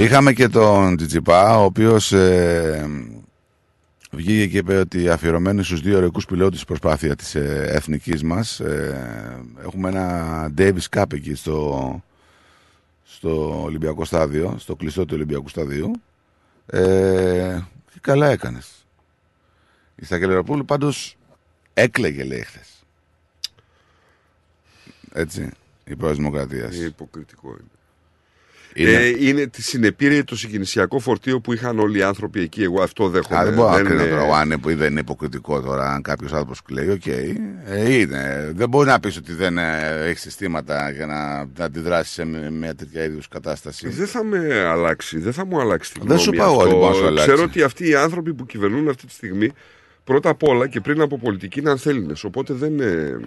Είχαμε και τον Τζιτζιπά, ο οποίος ε, βγήκε και είπε ότι αφιερωμένοι στους δύο ωρικούς πιλότους της προσπάθειας της ε, εθνικής μας ε, έχουμε ένα Davis Cup εκεί στο, στο Ολυμπιακό στάδιο, στο κλειστό του Ολυμπιακού σταδίου ε, και καλά έκανες. Η Στακελεροπούλου πάντως έκλαιγε λέει χθες. Έτσι, η πρόεδρος Δημοκρατίας. Είναι υποκριτικό είναι. Είναι- Ε, είναι τη συνεπήρε το συγκινησιακό φορτίο που είχαν όλοι οι άνθρωποι εκεί. Εγώ αυτό δέχομαι. Α, δεν μπορώ να Δεν κρίνω είναι- τώρα εγώ αν είναι, που δεν είναι υποκριτικό τώρα, αν κάποιος άνθρωπος κλαίει, οκ. Ε, είναι. Δεν μπορεί να πεις ότι δεν ε, έχεις συστήματα για να, να αντιδράσεις σε μια- μια τέτοια είδους κατάσταση. Δεν θα με αλλάξει, δεν θα μου αλλάξει την Δεν γνώμη σου πάω αυτό. ότι μπορεί να σου αλλάξει. Ξέρω ότι αυτοί οι άνθρωποι που κυβερνούν αυτή τη στιγμή πρώτα απ' όλα και πριν από πολιτική είναι ανθέληνες. Οπότε δεν, ε,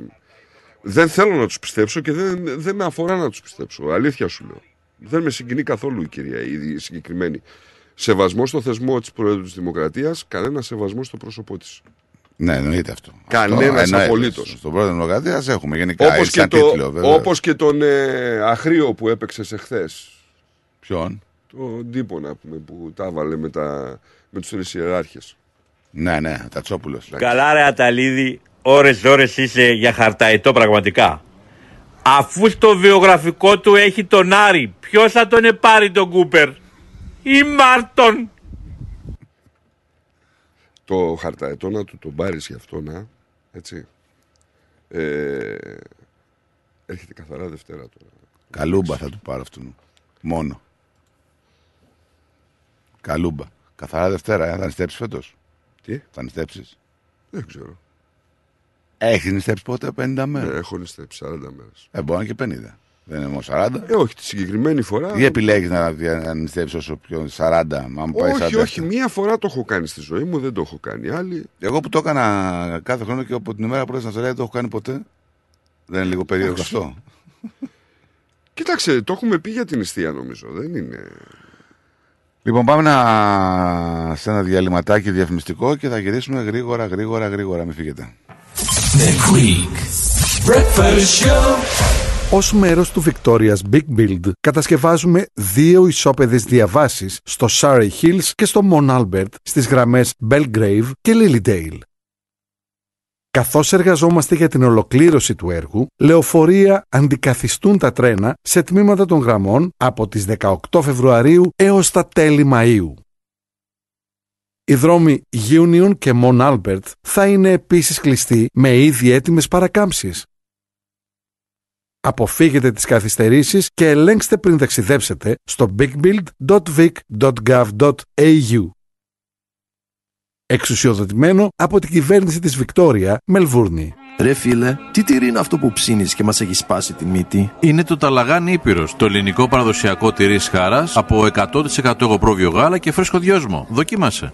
δεν θέλω να τους πιστέψω και δεν, δεν με αφορά να τους πιστέψω. Αλήθεια σου λέω. Δεν με συγκινεί καθόλου η κυρία η συγκεκριμένη. Σεβασμό στο θεσμό της Προέδρου της Δημοκρατίας, κανένα σεβασμό στο πρόσωπό της. Ναι, εννοείται αυτό. Κανένας Αυτό εννοείται. απολύτως. Στον πρώτο Δημοκρατίας έχουμε γενικά. Όπως έχει και, σαν το, τίτλο, βέβαια. όπως και τον ε, Αχρίο που έπαιξε εχθές. Ποιον; Τον τύπο να πούμε που τα έβαλε με, τα, με τους τρεις ιεράρχες. Ναι, ναι, Τατσόπουλος. Καλά ρε Αταλίδη, ώρες ώρες είσαι για χαρταετό πραγματικά. Αφού στο βιογραφικό του έχει τον Άρη, ποιος θα τον επάρει τον Κούπερ; Ή Μάρτον. Το χαρταετό να του τον πάρεις γι' αυτό να, έτσι. Ε, έρχεται καθαρά Δευτέρα τώρα. Καλούμπα θα του πάρω αυτόν. Μόνο. Καλούμπα. Καθαρά Δευτέρα, ε, θα νηστέψεις φέτος; Τι; Θα νηστέψεις; Δεν ξέρω. Έχει νηστέψει πότε 50 μέρες; Ναι, έχω νηστέψει 40 μέρες. Ε, μπορεί να είναι και 50. Δεν είναι μόνο 40. Ε, όχι, τη συγκεκριμένη φορά. Τι επιλέγεις να, να νηστέψει όσο πιο 40, αν πάει 40. Όχι, όχι, μία φορά το έχω κάνει στη ζωή μου, δεν το έχω κάνει. Άλλη. Εγώ που το έκανα κάθε χρόνο και από την ημέρα που ήρθα δεν το έχω κάνει ποτέ. Δεν είναι λίγο περίεργο Εντάξει. αυτό; Κοίταξε, το έχουμε πει για την νηστεία νομίζω. Δεν είναι. Λοιπόν, πάμε να... σε ένα διαλυματάκι διαφημιστικό και θα γυρίσουμε γρήγορα, γρήγορα, γρήγορα. Μην φύγετε. The Greek Breakfast Show Ως μέρος του Victoria's Big Build κατασκευάζουμε δύο ισόπεδες διαβάσεις στο Surrey Hills και στο Mount Albert στις γραμμές Belgrave και Lilydale. Καθώς εργαζόμαστε για την ολοκλήρωση του έργου, λεωφορεία αντικαθιστούν τα τρένα σε τμήματα των γραμμών από τις 18 Φεβρουαρίου έως τα τέλη Μαΐου. Οι δρόμοι Union και Mount Albert θα είναι επίσης κλειστοί με ήδη έτοιμες παρακάμψεις. Αποφύγετε τις καθυστερήσεις και ελέγξτε πριν ταξιδέψετε στο bigbuild.vic.gov.au. Εξουσιοδοτημένο από την κυβέρνηση της Βικτόρια, Μελβούρνη. Ρε φίλε, τι τυρί είναι αυτό που ψήνεις και μας έχει σπάσει τη μύτη; Είναι το Ταλαγάνι Ήπειρος, το ελληνικό παραδοσιακό τυρί σχάρας από 100% εγωπρόβιο γάλα και φρέσκο δυόσμο. Δοκίμασε.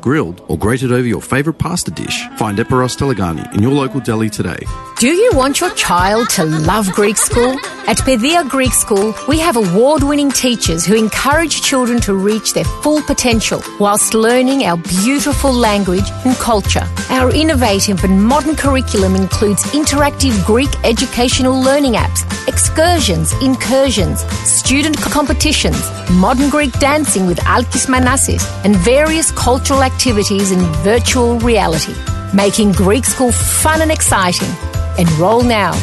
grilled, or grated over your favourite pasta dish. Find Eperos Telegani in your local deli today. Do you want your child to love Greek school? At Pedia Greek School, we have award winning teachers who encourage children to reach their full potential whilst learning our beautiful language and culture. Our innovative and modern curriculum includes interactive Greek educational learning apps, excursions, incursions, student competitions, modern Greek dancing with Alkis Manassis, and various cultural activities in virtual reality, making Greek school fun and exciting. Enroll now.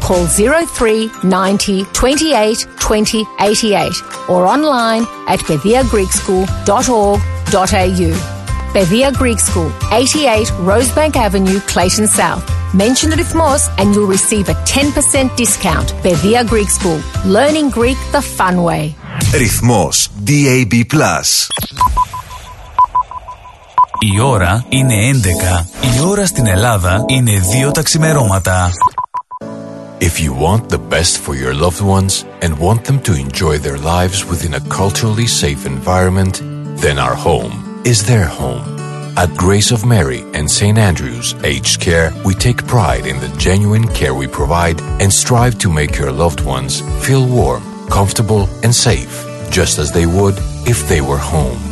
Call 03 90 28 20 88 or online at bediagreekschool.org.au. Bedia Greek School, 88 Rosebank Avenue, Clayton South. Mention Rhythmos and you'll receive a 10% discount. Bedia Greek School, learning Greek the fun way. Ρυθμός DAB+. Η ώρα είναι 11. Η ώρα στην Ελλάδα είναι 2 τα ξημερώματα. If you want the best for your loved ones and want them to enjoy their lives within a culturally safe environment, then our home is their home. At Grace of Mary and St. Andrew's Aged Care, we take pride in the genuine care we provide and strive to make your loved ones feel warm, comfortable, and safe, just as they would if they were home.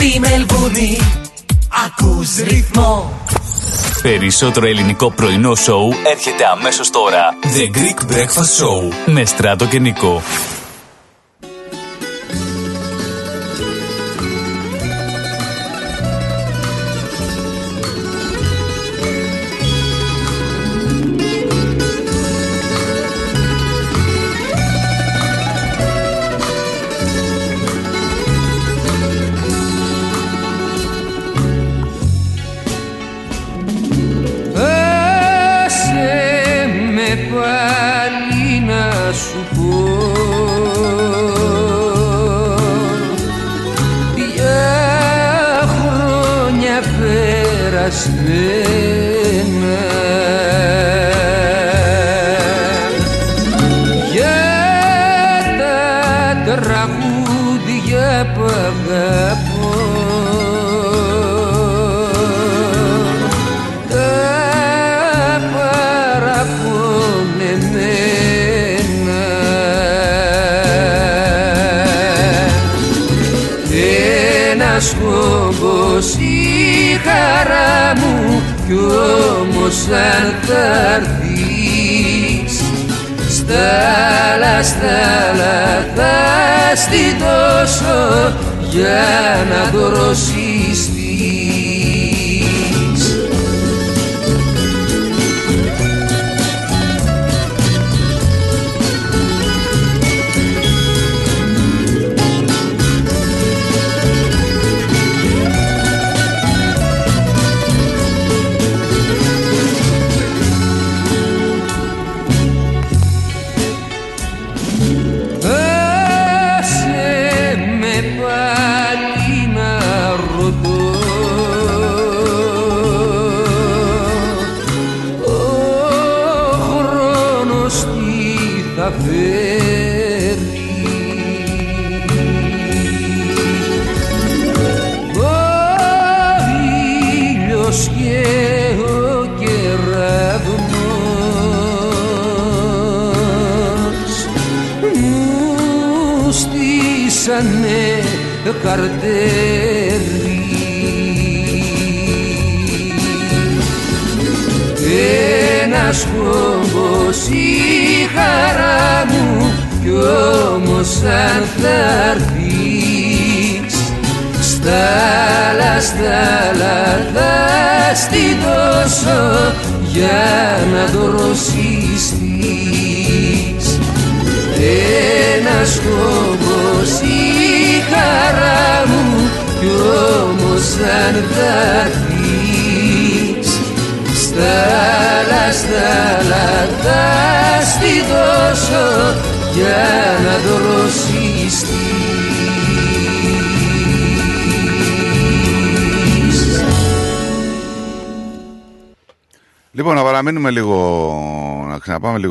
Στη Μελβούνι ακούς ρυθμό Περισσότερο ελληνικό πρωινό σοου έρχεται αμέσως τώρα. The Greek Breakfast Show με Στράτο και Νικό.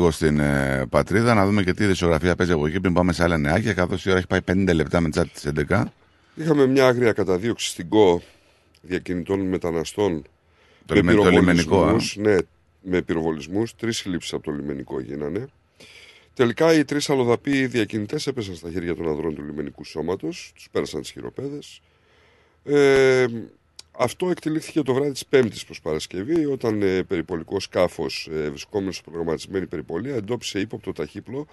Λίγο στην ε, πατρίδα, να δούμε και τι δισογραφία παίζει από εκεί πριν πάμε σε άλλα νεάκια, καθώς η ώρα έχει πάει 50 λεπτά με τσάτι της 11. Είχαμε μια άγρια καταδίωξη στην ΚΟ διακινητών μεταναστών. Το λιμε- το λιμενικό, πυροβολισμούς, Ναι, με πυροβολισμούς. Τρεις συλλήψει από το λιμενικό γίνανε. Τελικά οι τρεις αλλοδαποί διακινητές έπεσαν στα χέρια των ανδρών του λιμενικού σώματος. Τους πέρασαν τις χειροπέδες. Ε, αυτό εκτελήθηκε το βράδυ της Πέμπτης προς Παρασκευή, όταν ε, περιπολικός σκάφος, ε, βρισκόμενος σε προγραμματισμένη περιπολία, εντόπισε ύποπτο ταχύπλο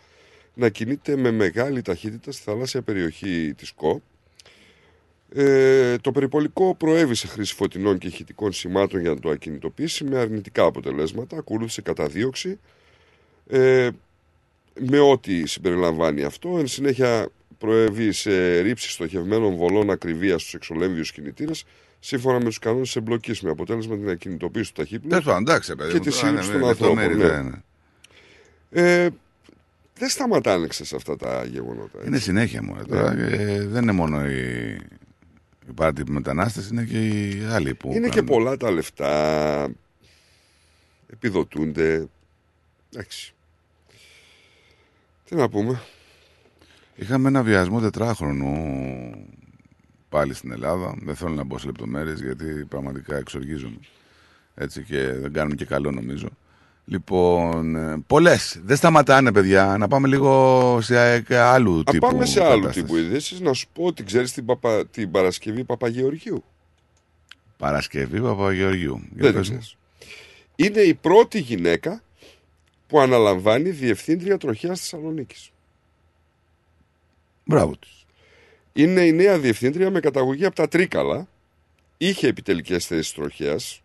να κινείται με μεγάλη ταχύτητα στη θαλάσσια περιοχή της ΚΟ. Ε, το περιπολικό προέβη σε χρήση φωτεινών και ηχητικών σημάτων για να το ακινητοποιήσει με αρνητικά αποτελέσματα. Ακολούθησε καταδίωξη ε, με ό,τι συμπεριλαμβάνει αυτό. Εν συνέχεια προέβη σε ρήψη στοχευμένων βολών ακριβίας στους εξολέμβιους κινητήρες σύμφωνα με τους κανόνες εμπλοκής με αποτέλεσμα την ακινητοποίηση του ταχύπλου Τέλος πάντων, εντάξει, παιδί και μου, τη τώρα, σύλληψη ναι, των ανθρώπων. λεπτομέρειες, ναι. ναι, ναι. Ε, δεν σταματάνε σε αυτά τα γεγονότα. Είναι συνέχεια μου. Τώρα Ναι. ε, δεν είναι μόνο οι, οι παράτυποι μετανάστε, είναι και οι άλλοι που. Είναι και κάνουν. πολλά τα λεφτά. Επιδοτούνται. Εντάξει. Τι να πούμε. Είχαμε ένα βιασμό τετράχρονου πάλι στην Ελλάδα. Δεν θέλω να μπω σε λεπτομέρειες γιατί πραγματικά εξοργίζομαι. Έτσι και δεν κάνουμε και καλό νομίζω. Λοιπόν, πολλές. Δεν σταματάνε, παιδιά. Να πάμε λίγο σε ε, άλλου Α τύπου. πάμε σε άλλου κατάσταση. τύπου ειδήσει. Να σου πω ότι ξέρεις την, Παπα... την Παρασκευή Παπαγεωργίου; Παρασκευή Παπαγεωργιού. Για Δεν την πες μου. ξέρεις. Είναι η πρώτη γυναίκα που αναλαμβάνει διευθύντρια τροχέας Θεσσαλονίκης. Μπράβο της. Είναι η νέα διευθύντρια με καταγωγή από τα Τρίκαλα. Είχε επιτελικές θέσεις τροχέας.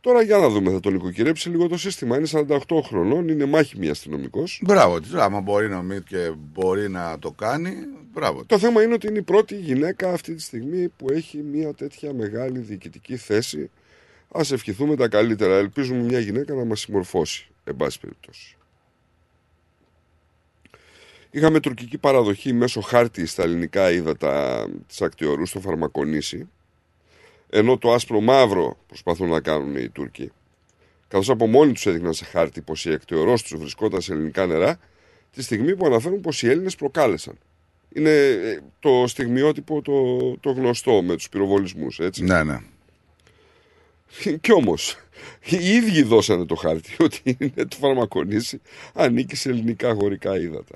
Τώρα για να δούμε, θα τον οικοκυρέψει λίγο το σύστημα. Είναι 48 χρονών, είναι μάχημη αστυνομικός. Μπράβο της. Άμα μπορεί να μην και μπορεί να το κάνει, μπράβο της. Το θέμα είναι ότι είναι η πρώτη γυναίκα αυτή τη στιγμή που έχει μια τέτοια μεγάλη διοικητική θέση. Α ευχηθούμε τα καλύτερα. Ελπίζουμε μια γυναίκα να μας συμμορφώσει, εν πάση περιπτώσει. Είχαμε τουρκική παραδοχή μέσω χάρτη στα ελληνικά ύδατα της ακτιορούς στο Φαρμακονήσι, ενώ το άσπρο μαύρο προσπαθούν να κάνουν οι Τούρκοι. Καθώς από μόνοι τους έδειχναν σε χάρτη πως η ακτιορός τους βρισκόταν σε ελληνικά νερά, τη στιγμή που αναφέρουν πως οι Έλληνες προκάλεσαν. Είναι ε, το στιγμιότυπο το, το γνωστό με τους πυροβολισμούς, έτσι. Ναι, ναι. Κι όμως, οι ίδιοι δώσανε το χάρτη ότι είναι το φαρμακονήσι ανήκει σε ελληνικά χωρικά ύδατα.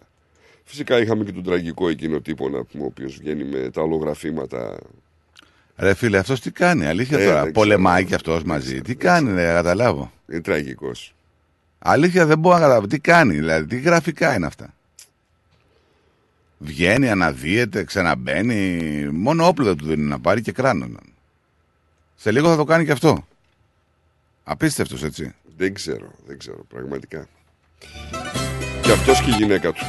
Φυσικά είχαμε και τον τραγικό εκείνο τύπο, να πούμε, ο οποίος βγαίνει με τα ολογραφήματα. Ρε φίλε, αυτός τι κάνει, αλήθεια Ε, τώρα. δεν Πολεμάει και αυτός μαζί. Τι κάνει, δεν καταλάβω. Είναι τραγικός. Αλήθεια δεν μπορώ να καταλάβω. Τι κάνει, δηλαδή, τι γραφικά είναι αυτά. Βγαίνει, αναδύεται, ξαναμπαίνει. Μόνο όπλο δεν του δίνουν να πάρει και κράνο. Σε λίγο θα το κάνει και αυτό. Απίστευτος έτσι. Δεν ξέρω, δεν ξέρω, πραγματικά. Και αυτός και η γυναίκα του.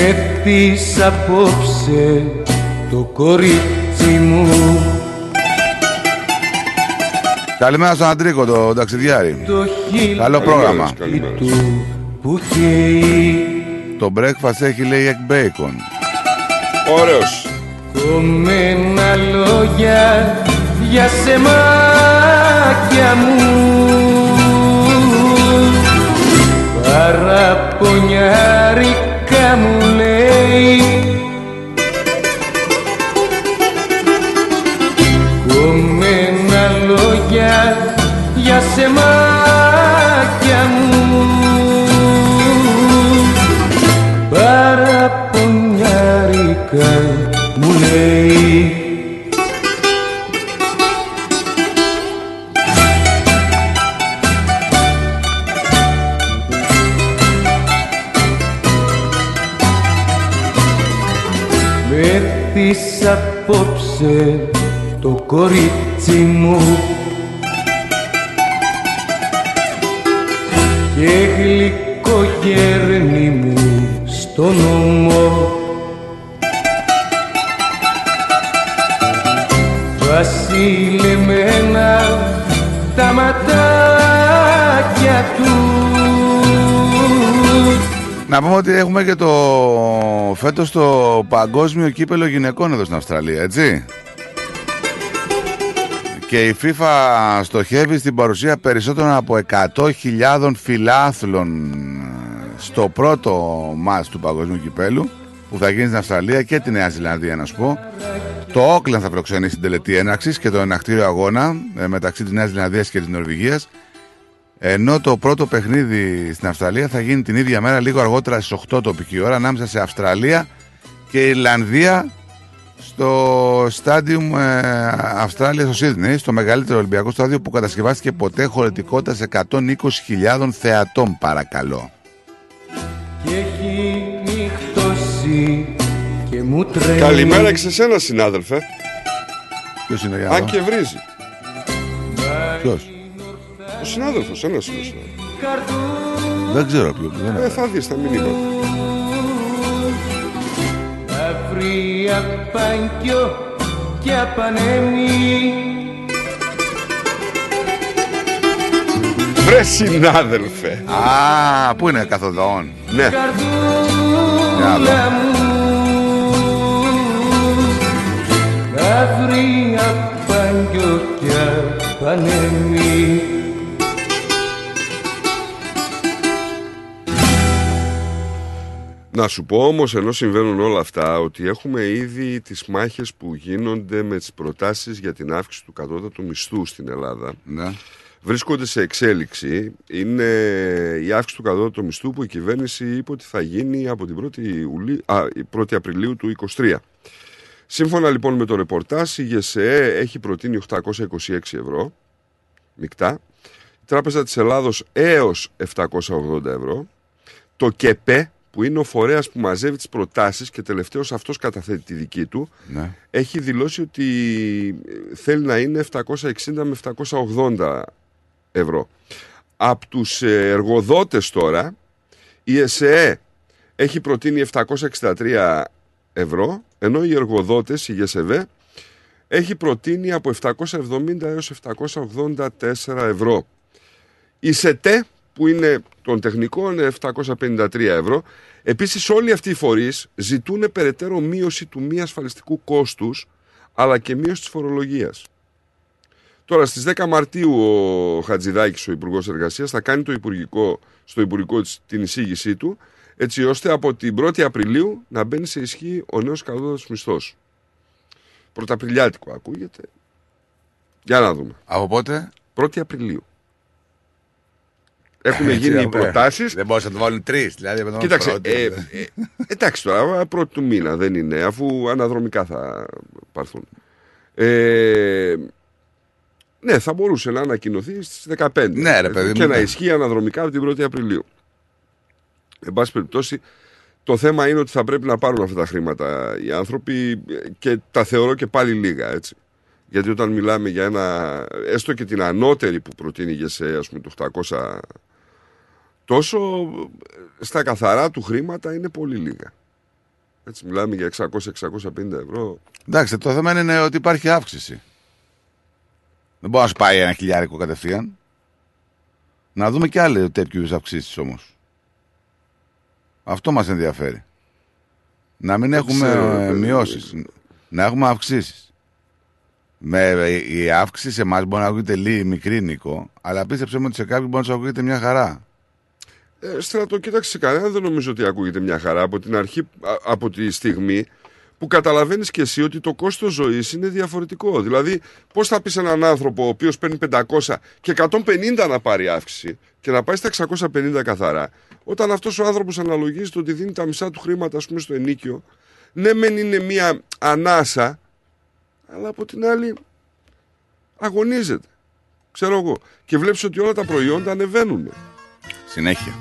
Με πεις απόψε το κορίτσι μου Καλημέρα στον Αντρίκο, το ταξιδιάρι. Το χείλ Καλό πρόγραμμα. του που καίει Το breakfast έχει λέει egg bacon. Ωραίος. Κομμένα λόγια για σεμάκια μου Παραπονιάρικα μου λέει. Κομμένα λόγια για σεμάκια μου. Παραπονιάρικα μου λέει απόψε το κορίτσι μου. Και γλυκό γέρνη μου στο νόμο. Βασιλεμένα τα ματάκια του Να πούμε ότι έχουμε και το φέτος το παγκόσμιο κύπελο γυναικών εδώ στην Αυστραλία, έτσι. Και η FIFA στοχεύει στην παρουσία περισσότερων από 100.000 φιλάθλων στο πρώτο μάτς του Παγκοσμίου Κυπέλου που θα γίνει στην Αυστραλία και τη Νέα Ζηλανδία να σου πω. Το Όκλαν θα φιλοξενήσει την τελετή έναρξης και το ενακτήριο αγώνα ε, μεταξύ της Νέας Ζηλανδίας και της Νορβηγίας. Ενώ το πρώτο παιχνίδι στην Αυστραλία θα γίνει την ίδια μέρα, λίγο αργότερα στις 8 τοπική ώρα, ανάμεσα σε Αυστραλία και Ιρλανδία στο στάντιουμ ε, Αυστράλια στο Σίδνεϊ, στο μεγαλύτερο Ολυμπιακό στάδιο που κατασκευάστηκε ποτέ χωρητικότητα σε 120.000 θεατών, παρακαλώ. Και έχει νυχτώσει και μου τρέμει Καλημέρα και σε σένα, συνάδελφε. Ποιος είναι για Αν και βρίζει. Ποιος; Ο συνάδελφος, ένα είναι ο συνάδελφος. Δεν ξέρω ποιο. Δεν Ε, θα δεις τα μηνύματα. Αυρία πανκιό και απανέμει Βρε συνάδελφε. Α, πού είναι καθοδόν. Ναι. Καρδούλα μου Αυρία πανκιό και απανέμει Να σου πω όμως ενώ συμβαίνουν όλα αυτά ότι έχουμε ήδη τις μάχες που γίνονται με τις προτάσεις για την αύξηση του κατώτατου μισθού στην Ελλάδα. Ναι. Βρίσκονται σε εξέλιξη. Είναι η αύξηση του κατώτατου μισθού που η κυβέρνηση είπε ότι θα γίνει από την 1η, Ιουλί... Α, η 1η Απριλίου του 2023. Σύμφωνα λοιπόν με το ρεπορτάζ, η ΓΕΣΕΕ έχει προτείνει 826 ευρώ μεικτά. Η Τράπεζα της Ελλάδος έως 780 ευρώ. Το ΚΕΠΕ, που είναι ο φορέας που μαζεύει τις προτάσεις και τελευταίος αυτός καταθέτει τη δική του, Ναι. έχει δηλώσει ότι θέλει να είναι 760 με 780 ευρώ. Από τους ε, εργοδότες τώρα, η ΕΣΕΕ έχει προτείνει 763 ευρώ, ενώ οι εργοδότες, η ΓΕΣΕΒΕ, έχει προτείνει από 770 έως 784 ευρώ. Η ΣΕΤΕ, που είναι των τεχνικών, είναι 753 ευρώ. Επίσης όλοι αυτοί οι φορείς ζητούν περαιτέρω μείωση του μη ασφαλιστικού κόστους, αλλά και μείωση της φορολογίας. Τώρα στις 10 Μαρτίου ο Χατζηδάκης, ο Υπουργός Εργασίας, θα κάνει το υπουργικό, στο Υπουργικό της την εισήγησή του, έτσι ώστε από την 1η Απριλίου να μπαίνει σε ισχύ ο νέος κατώτατος μισθός. Πρωταπριλιάτικο ακούγεται. Για να δούμε. Από πότε; 1η Απριλίου. Έχουν Έτσι, γίνει οι ε, προτάσεις. Δεν μπορούσαν να το βάλουν τρεις. Δηλαδή, πρέπει να το Κοίταξε, βάλουν ε, πρώτη. ε, εντάξει τώρα, πρώτη του μήνα δεν είναι, αφού αναδρομικά θα πάρθουν. Ε, ναι, θα μπορούσε να ανακοινωθεί στις 15. Ναι, ρε παιδί Και μου, να ναι. ισχύει αναδρομικά από την 1η Απριλίου. Εν πάση περιπτώσει, το θέμα είναι ότι θα πρέπει να πάρουν αυτά τα χρήματα οι άνθρωποι ε, και τα θεωρώ και πάλι λίγα, έτσι. Γιατί όταν μιλάμε για ένα, έστω και την ανώτερη που προτείνει η ΓΕΣΕ, ας πούμε, το 800 τόσο ε, στα καθαρά του χρήματα είναι πολύ λίγα. Έτσι μιλάμε για 600-650 ευρώ. Εντάξει, το θέμα είναι ότι υπάρχει αύξηση. Δεν μπορεί να σου πάει ένα χιλιάρικο κατευθείαν. Να δούμε και άλλε τέτοιου είδους αυξήσεις όμως. Αυτό μας ενδιαφέρει. Να μην έχουμε ξέρω, ε, παιδί. μειώσεις. Να έχουμε αυξήσεις. Με, ε, η αύξηση σε εμάς μπορεί να ακούγεται λίγη μικρή νικό, αλλά πίστεψε μου ότι σε κάποιον μπορεί να σου ακούγεται μια χαρά. Ε, στρατό, κοίταξε σε κανένα δεν νομίζω ότι ακούγεται μια χαρά από την αρχή, α- από τη στιγμή που καταλαβαίνεις και εσύ ότι το κόστος ζωής είναι διαφορετικό. Δηλαδή, πώς θα πεις έναν άνθρωπο ο οποίος παίρνει 500 και 150 να πάρει αύξηση και να πάει στα 650 καθαρά, όταν αυτός ο άνθρωπος αναλογίζεται ότι δίνει τα μισά του χρήματα, ας πούμε, στο ενίκιο, ναι μεν είναι μια ανάσα, αλλά από την άλλη αγωνίζεται. Ξέρω εγώ. Και βλέπεις ότι όλα τα προϊόντα ανεβαίνουν. Συνέχεια.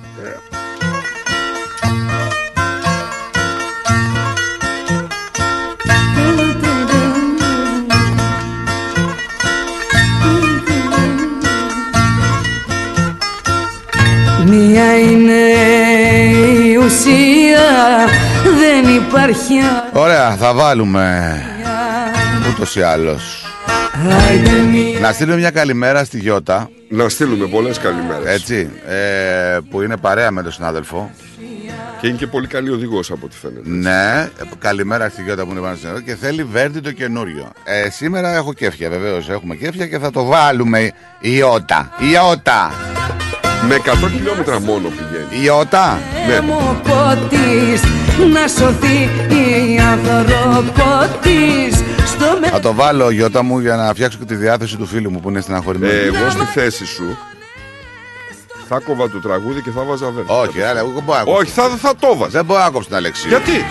Μία είναι η ουσία Δεν υπάρχει Ωραία, θα βάλουμε ούτως ή άλλως. Άιντε μία Να στείλουμε μια καλημέρα στη Γιώτα. Να στείλουμε πολλές καλημέρες. Έτσι. Ε, που είναι παρέα με τον συνάδελφο. Και είναι και πολύ καλή οδηγός από ό,τι φαίνεται. Ναι, καλημέρα στη Γιώτα που είναι πάνω στην εδώ και θέλει βέρντι το καινούριο. Ε, σήμερα έχω κέφια, βεβαίως έχουμε κέφια και θα το βάλουμε. Ιώτα, Ιώτα. Με 100 χιλιόμετρα μόνο πηγαίνει. Ιώτα. Ναι. μου ποτίς να σωθεί η ανθρωπότης στο Θα το βάλω Ιώτα μου για να φτιάξω και τη διάθεση του φίλου μου που είναι στεναχωρημένο. Ε, εγώ στη θέση σου θα κόβα το τραγούδι και θα βάζα βέρντι. Όχι, αλλά εγώ μπορώ να κόψω. Όχι, θα, θα το βάζα. Δεν μπορώ να κόψω την Αλεξίου. Γιατί;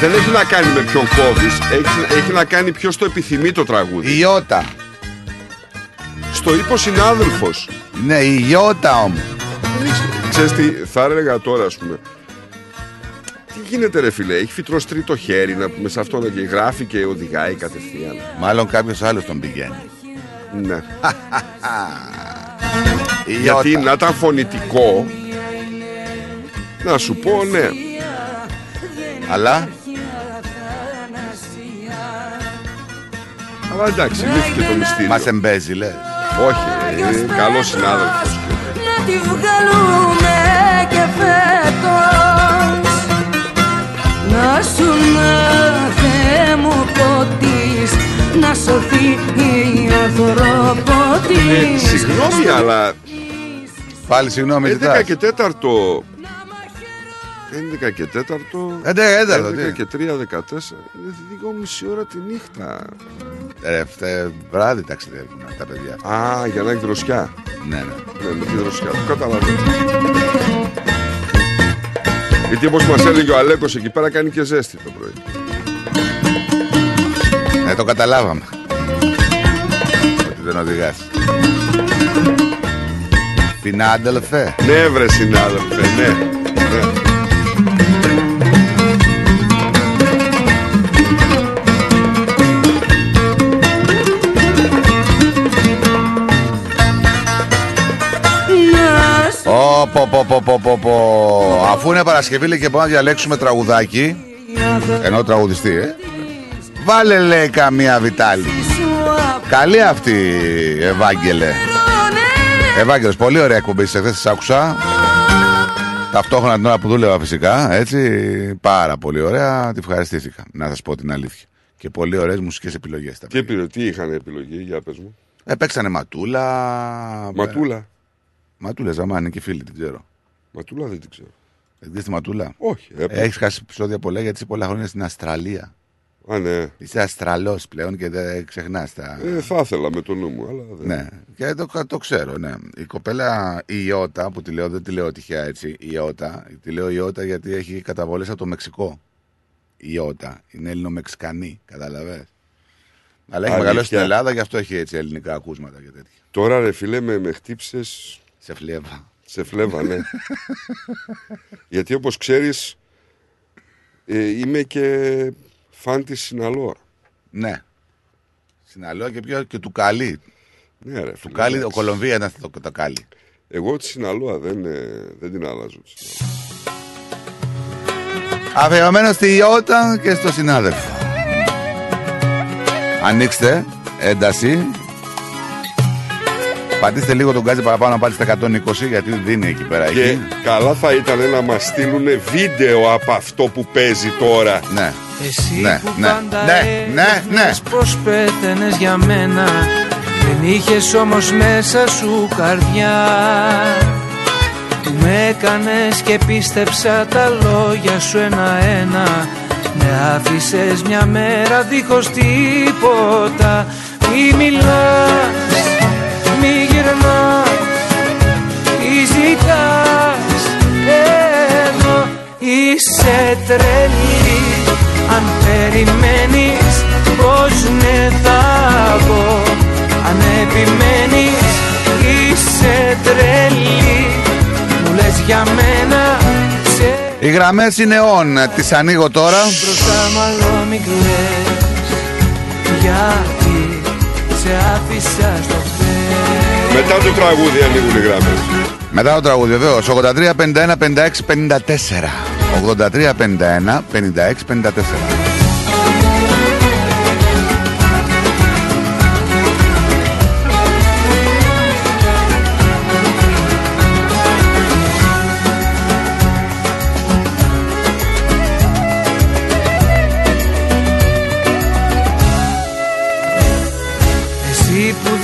Δεν έχει να κάνει με ποιον κόβεις, έχει, έχει να κάνει ποιος το επιθυμεί το τραγούδι. Ιώτα. Στο είπε ο συνάδελφος. Ναι, η Ιώτα όμως. Ξέρεις τι, θα έλεγα τώρα, ας πούμε. Τι γίνεται, ρε φιλέ, έχει φυτρώσει το χέρι να πούμε σε αυτό να και γράφει και οδηγάει κατευθείαν. Μάλλον κάποιος άλλος τον πηγαίνει. Ναι. Η Γιατί Ιώτα. να ήταν φωνητικό, να σου πω ναι. Αλλά; Αλλά εντάξει, λύθηκε το μυστήριο. μας εμπέζει, λες. Όχι, είναι καλό συνάδελφος. να τη βγάλουμε να σου να Θεέ μου ποτίς να σωθεί η ανθρωπότης Ε, συγγνώμη, αλλά Πάλι συγγνώμη, 11 ζητάς. και 4. 11 και 4. 11 και 4, 11 τι; και 3, 14. Είναι δύο μισή ώρα τη νύχτα. Ρε, φτε- βράδυ ταξιδεύουν τα παιδιά. Α, για να έχει δροσιά. Ναι, ναι. Ναι, με τη δροσιά. Το καταλαβαίνω. Γιατί όπως μας έλεγε ο Αλέκος εκεί πέρα κάνει και ζέστη το πρωί. Ε, το καταλάβαμε. Ότι δεν οδηγάς. Πινάντελφε. Ναι, βρε συνάδελφε, ναι. ναι. Πω, πω, πω, πω, πω, πω. Αφού είναι Παρασκευή λέει και μπορούμε να διαλέξουμε τραγουδάκι. Ενώ τραγουδιστή, ε. Βάλε λέει καμία Βιτάλη. Καλή αυτή, Ευάγγελε. Ευάγγελος, πολύ ωραία εκπομπή σε χθες, τις άκουσα. Ταυτόχρονα την ώρα που δούλευα φυσικά, έτσι. Πάρα πολύ ωραία, τη ευχαριστήθηκα, να σας πω την αλήθεια. Και πολύ ωραίες μουσικές επιλογές. τα Τι, επιλο... τι είχαν επιλογή, για πες μου. Ε, παίξανε Ματούλα. Ματούλα. Ματούλα, Ζαμάνι και φίλοι, την ξέρω. Ματούλα δεν την ξέρω. Δεν ξέρεις τη Ματούλα; Όχι. έπρεπε. Έχεις χάσει επεισόδια πολλά γιατί είσαι πολλά χρόνια στην Αυστραλία. Α, ναι. Είσαι Αστραλό πλέον και δεν ξεχνάς τα. Ε, θα ήθελα με το νου μου, αλλά δεν. Ναι, και το, το ξέρω, ναι. Η κοπέλα η Ιώτα, που τη λέω, δεν τη λέω τυχαία έτσι, η Ιώτα, τη λέω Ιώτα γιατί έχει καταβολές από το Μεξικό. Η Ιώτα, είναι Έλληνο-Μεξικανή, καταλαβες. Αλλά έχει Αλήθεια. μεγαλώσει στην Ελλάδα, γι' αυτό έχει έτσι ελληνικά ακούσματα και τέτοια. Τώρα ρε φίλε με, με χτύψες Σε φλέβα. σε φλέβα, ναι. Γιατί όπως ξέρεις ε, είμαι και φαν της Συναλόα. Ναι. Συναλώ και, πιο, και του Καλή. Ναι ρε Του φίλε, Καλή, ο εντάξει. Κολομβία ήταν το, το Καλή. Εγώ τη Συναλόα δεν, ε, δεν την αλλάζω. τη Συναλόα. Αφιερωμένο στη Ιώτα και στο συνάδελφο. Ανοίξτε, ένταση. Πατήστε λίγο τον γκάζι παραπάνω να πάτε στα 120 γιατί δίνει εκεί πέρα. Και Εκεί. καλά θα ήταν να μας στείλουν βίντεο από αυτό που παίζει τώρα. Ναι. Εσύ Ναι, που ναι, πάντα ναι, ναι, ναι. έλεγες πως πέθαινες για μένα Δεν είχες όμως μέσα σου καρδιά Που με έκανες και πίστεψα τα λόγια σου ένα-ένα Με άφησες μια μέρα δίχως τίποτα Μη μιλάς, Είσαι τρελή Αν περιμένεις πως ναι θα πω Αν επιμένεις είσαι τρελή Μου λες για μένα σε Οι γραμμές είναι on. Τις ανοίγω τώρα. μπροστά μάλλον μη κλαις Γιατί σε άφησα στο χθες Μετά το τραγούδι ανοίγουν οι γράμμες. Μετά το τραγούδι βεβαίως. 83 51 56 54. 83 51 56 54.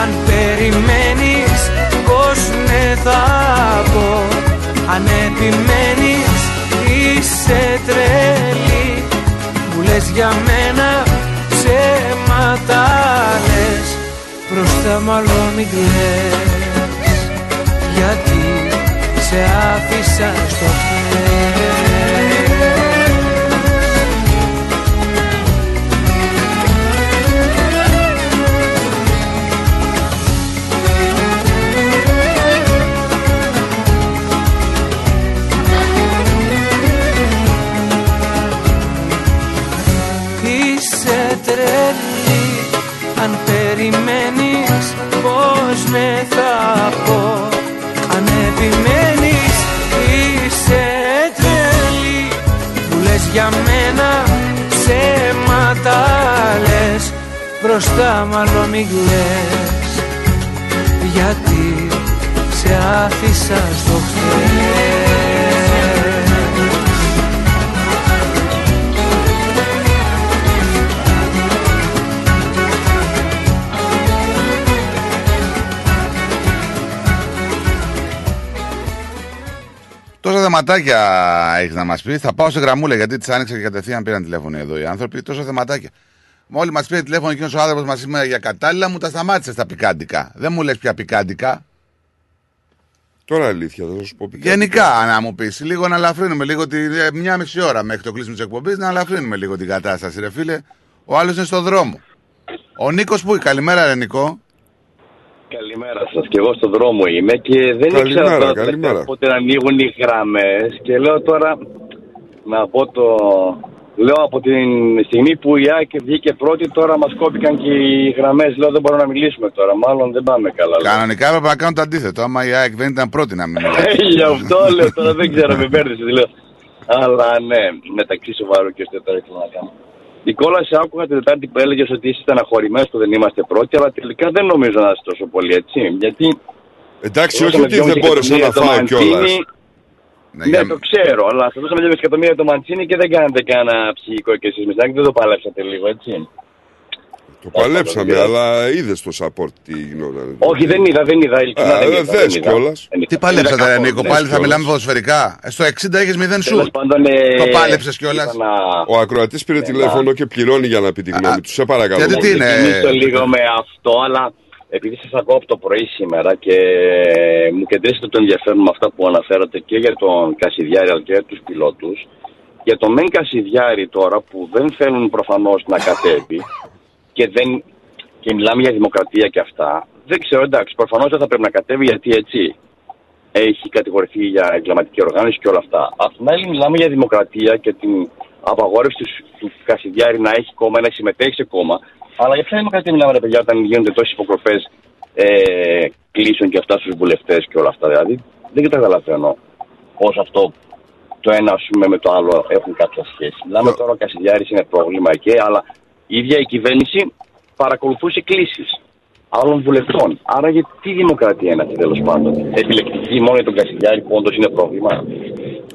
Αν περιμένεις πως ναι θα πω Αν επιμένεις είσαι τρελή. Μου λες για μένα ψέματα λες Μπροστά μάλλον μην κλαις. Γιατί σε άφησα στο χέρι ναι θα πω. Αν επιμένεις είσαι τρελή. Που λες για μένα ψέματα λες. Μπροστά μάλλον μην κλαις Γιατί σε άφησα στο χέρι θεματάκια έχεις να μας πεις. Θα πάω σε γραμμούλα γιατί τις άνοιξα και κατευθείαν πήραν τηλέφωνο εδώ οι άνθρωποι. Τόσα θεματάκια. Μόλι μας πήρε τηλέφωνο εκείνος ο άνθρωπος μας σήμερα για κατάλληλα, μου τα σταμάτησε στα πικάντικα. Δεν μου λες πια πικάντικα. Τώρα αλήθεια, θα σου πω πικάντικα. Γενικά, να μου πεις, λίγο να ελαφρύνουμε λίγο τη, ε, μια μισή ώρα μέχρι το κλείσιμο της εκπομπής, να ελαφρύνουμε λίγο την κατάσταση, ρε φίλε. Ο άλλος είναι στο δρόμο. Ο Νίκος που, καλημέρα, ρε Νικό. Καλημέρα σας. Και εγώ στον δρόμο είμαι και δεν Καλημέρα, ήξερα τώρα καλημέρα. πότε να ανοίγουν οι γραμμές. Και λέω τώρα να πω το. Λέω από την στιγμή που η ΑΕΚ βγήκε πρώτη, τώρα μας κόπηκαν και οι γραμμές. Λέω δεν μπορούμε να μιλήσουμε τώρα. Μάλλον δεν πάμε καλά. λέω. Κανονικά έπρεπε να κάνω το αντίθετο. Άμα η ΑΕΚ δεν ήταν πρώτη να μην μιλάει. Ε, Γι' αυτό λέω τώρα δεν ξέρω, με μπέρδεσε. Λέω. Αλλά ναι, μεταξύ σοβαρού και ώστε τώρα ήθελα να κάνω. Νικόλας, σε άκουγα την Τετάρτη που έλεγες ότι είσαι στεναχωρημένο που δεν είμαστε πρώτοι, αλλά τελικά δεν νομίζω να είσαι τόσο πολύ έτσι. Γιατί. Εντάξει, όχι δώσαμε ότι δεν 2,5 μπόρεσα να εκατομμύρια το φάω Μαντσίνι. κιόλα. Ναι, το ξέρω, αλλά σα δώσαμε 2 εκατομμύρια το Μαντσίνη και δεν κάνατε κανένα ψυχικό και εσείς μετά δεν το παλέψατε λίγο, έτσι. Το παλέψαμε, αλλά είδες το support τι γινόταν. Όχι, δεν είδα, δεν είδα. ειλικρινά Α, δεν δεν είδα, θες δεν είδα. κιόλας. Δεν είδα. Τι παλέψατε, Δεν είδα ρε Νίκο, καθόλου, πάλι ναι, θα κιόλας. μιλάμε ποδοσφαιρικά. Ε, Στο 60 έχεις 0 σου. Τέλος πάντων, ε, Το πάλεψες κιόλας. ήθελα να- Ο ακροατής πήρε τηλέφωνο και πληρώνει για να πει τη γνώμη του. Σε παρακαλώ. γιατί τι Να είναι, ξεκινήσω ε, λίγο με αυτό, αλλά επειδή σας ακούω από το πρωί σήμερα και μου κεντρήσετε το ενδιαφέρον με αυτά που αναφέρατε και για τον Κασιδιάρη αλλά και για τους πιλότους, για τον Μεν Κασιδιάρη τώρα που δεν θέλουν προφανώς να κατέβει και, δεν, και μιλάμε για δημοκρατία και αυτά, δεν ξέρω εντάξει, προφανώς δεν θα πρέπει να κατέβει γιατί έτσι έχει κατηγορηθεί για εγκληματική οργάνωση και όλα αυτά. Απ' την άλλη, μιλάμε για δημοκρατία και την απαγόρευση του, του Κασιδιάρη να έχει κόμμα, να συμμετέχει σε κόμμα. Αλλά για ποια δημοκρατία μιλάμε, ρε παιδιά, όταν γίνονται τόσες υποκροπές ε, κλήσεων και αυτά στους βουλευτές και όλα αυτά. Δηλαδή, δεν καταλαβαίνω πώς αυτό το ένα ας πούμε, με το άλλο έχουν κάποια σχέση. Μιλάμε τώρα ο Κασιδιάρης είναι πρόβλημα εκεί, αλλά η ίδια η κυβέρνηση παρακολουθούσε κλήσεις άλλων βουλευτών. Άρα γιατί τι δημοκρατία είναι αυτή τέλος πάντων. Επιλεκτική μόνο για τον Κασιδιάρη που όντως είναι πρόβλημα.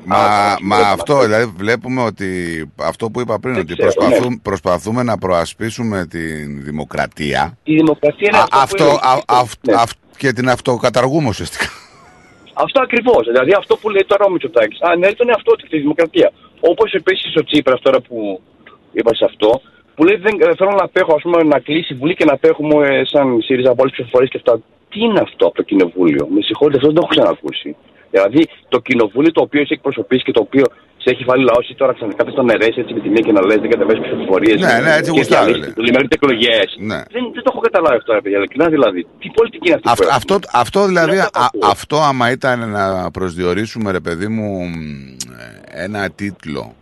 Μα, μα αυτό, δηλαδή βλέπουμε ότι αυτό που είπα πριν, ότι ξέρω, προσπαθούμε, ναι. προσπαθούμε να προασπίσουμε την δημοκρατία Η δημοκρατία είναι Α, αυτό, που αυτό, είναι- α, αυ- Ναι. αυ- και την αυτοκαταργούμε ουσιαστικά. Αυτό ακριβώς. Δηλαδή αυτό που λέει τώρα ο Μητσοτάκης ανέρει τον εαυτό του τη δημοκρατία. Όπως επίσης ο Τσίπρας τώρα που είπα σε αυτό, που λέει δεν, ε, θέλω να απέχω ας πούμε, να κλείσει η Βουλή και να απέχουμε ε, σαν ΣΥΡΙΖΑ από όλες τις ψηφοφορίες και αυτά. Τι είναι αυτό από το κοινοβούλιο; Με συγχωρείτε, αυτό δεν το έχω ξανακούσει. Δηλαδή το κοινοβούλιο το οποίο έχει εκπροσωπήσει και το οποίο σε έχει βάλει λαός, εσύ τώρα ξαφνικά θε τον αιρέσει έτσι με τη μία και να λε δεν κατεβαίνει ψηφοφορίες. Ναι, ναι, έτσι γουστάρω, λέει. Λιμέρετε εκλογές. Ναι. Δεν, δεν το έχω καταλάβει αυτό, ρε παιδιά. Ειλικρινά δηλαδή. Τι πολιτική είναι αυτή. Αυτό, που αυτό, έχουμε; αυτό δηλαδή, Είναι α, αυτό. αυτό άμα ήταν να προσδιορίσουμε ρε παιδί μου μ, ένα τίτλο,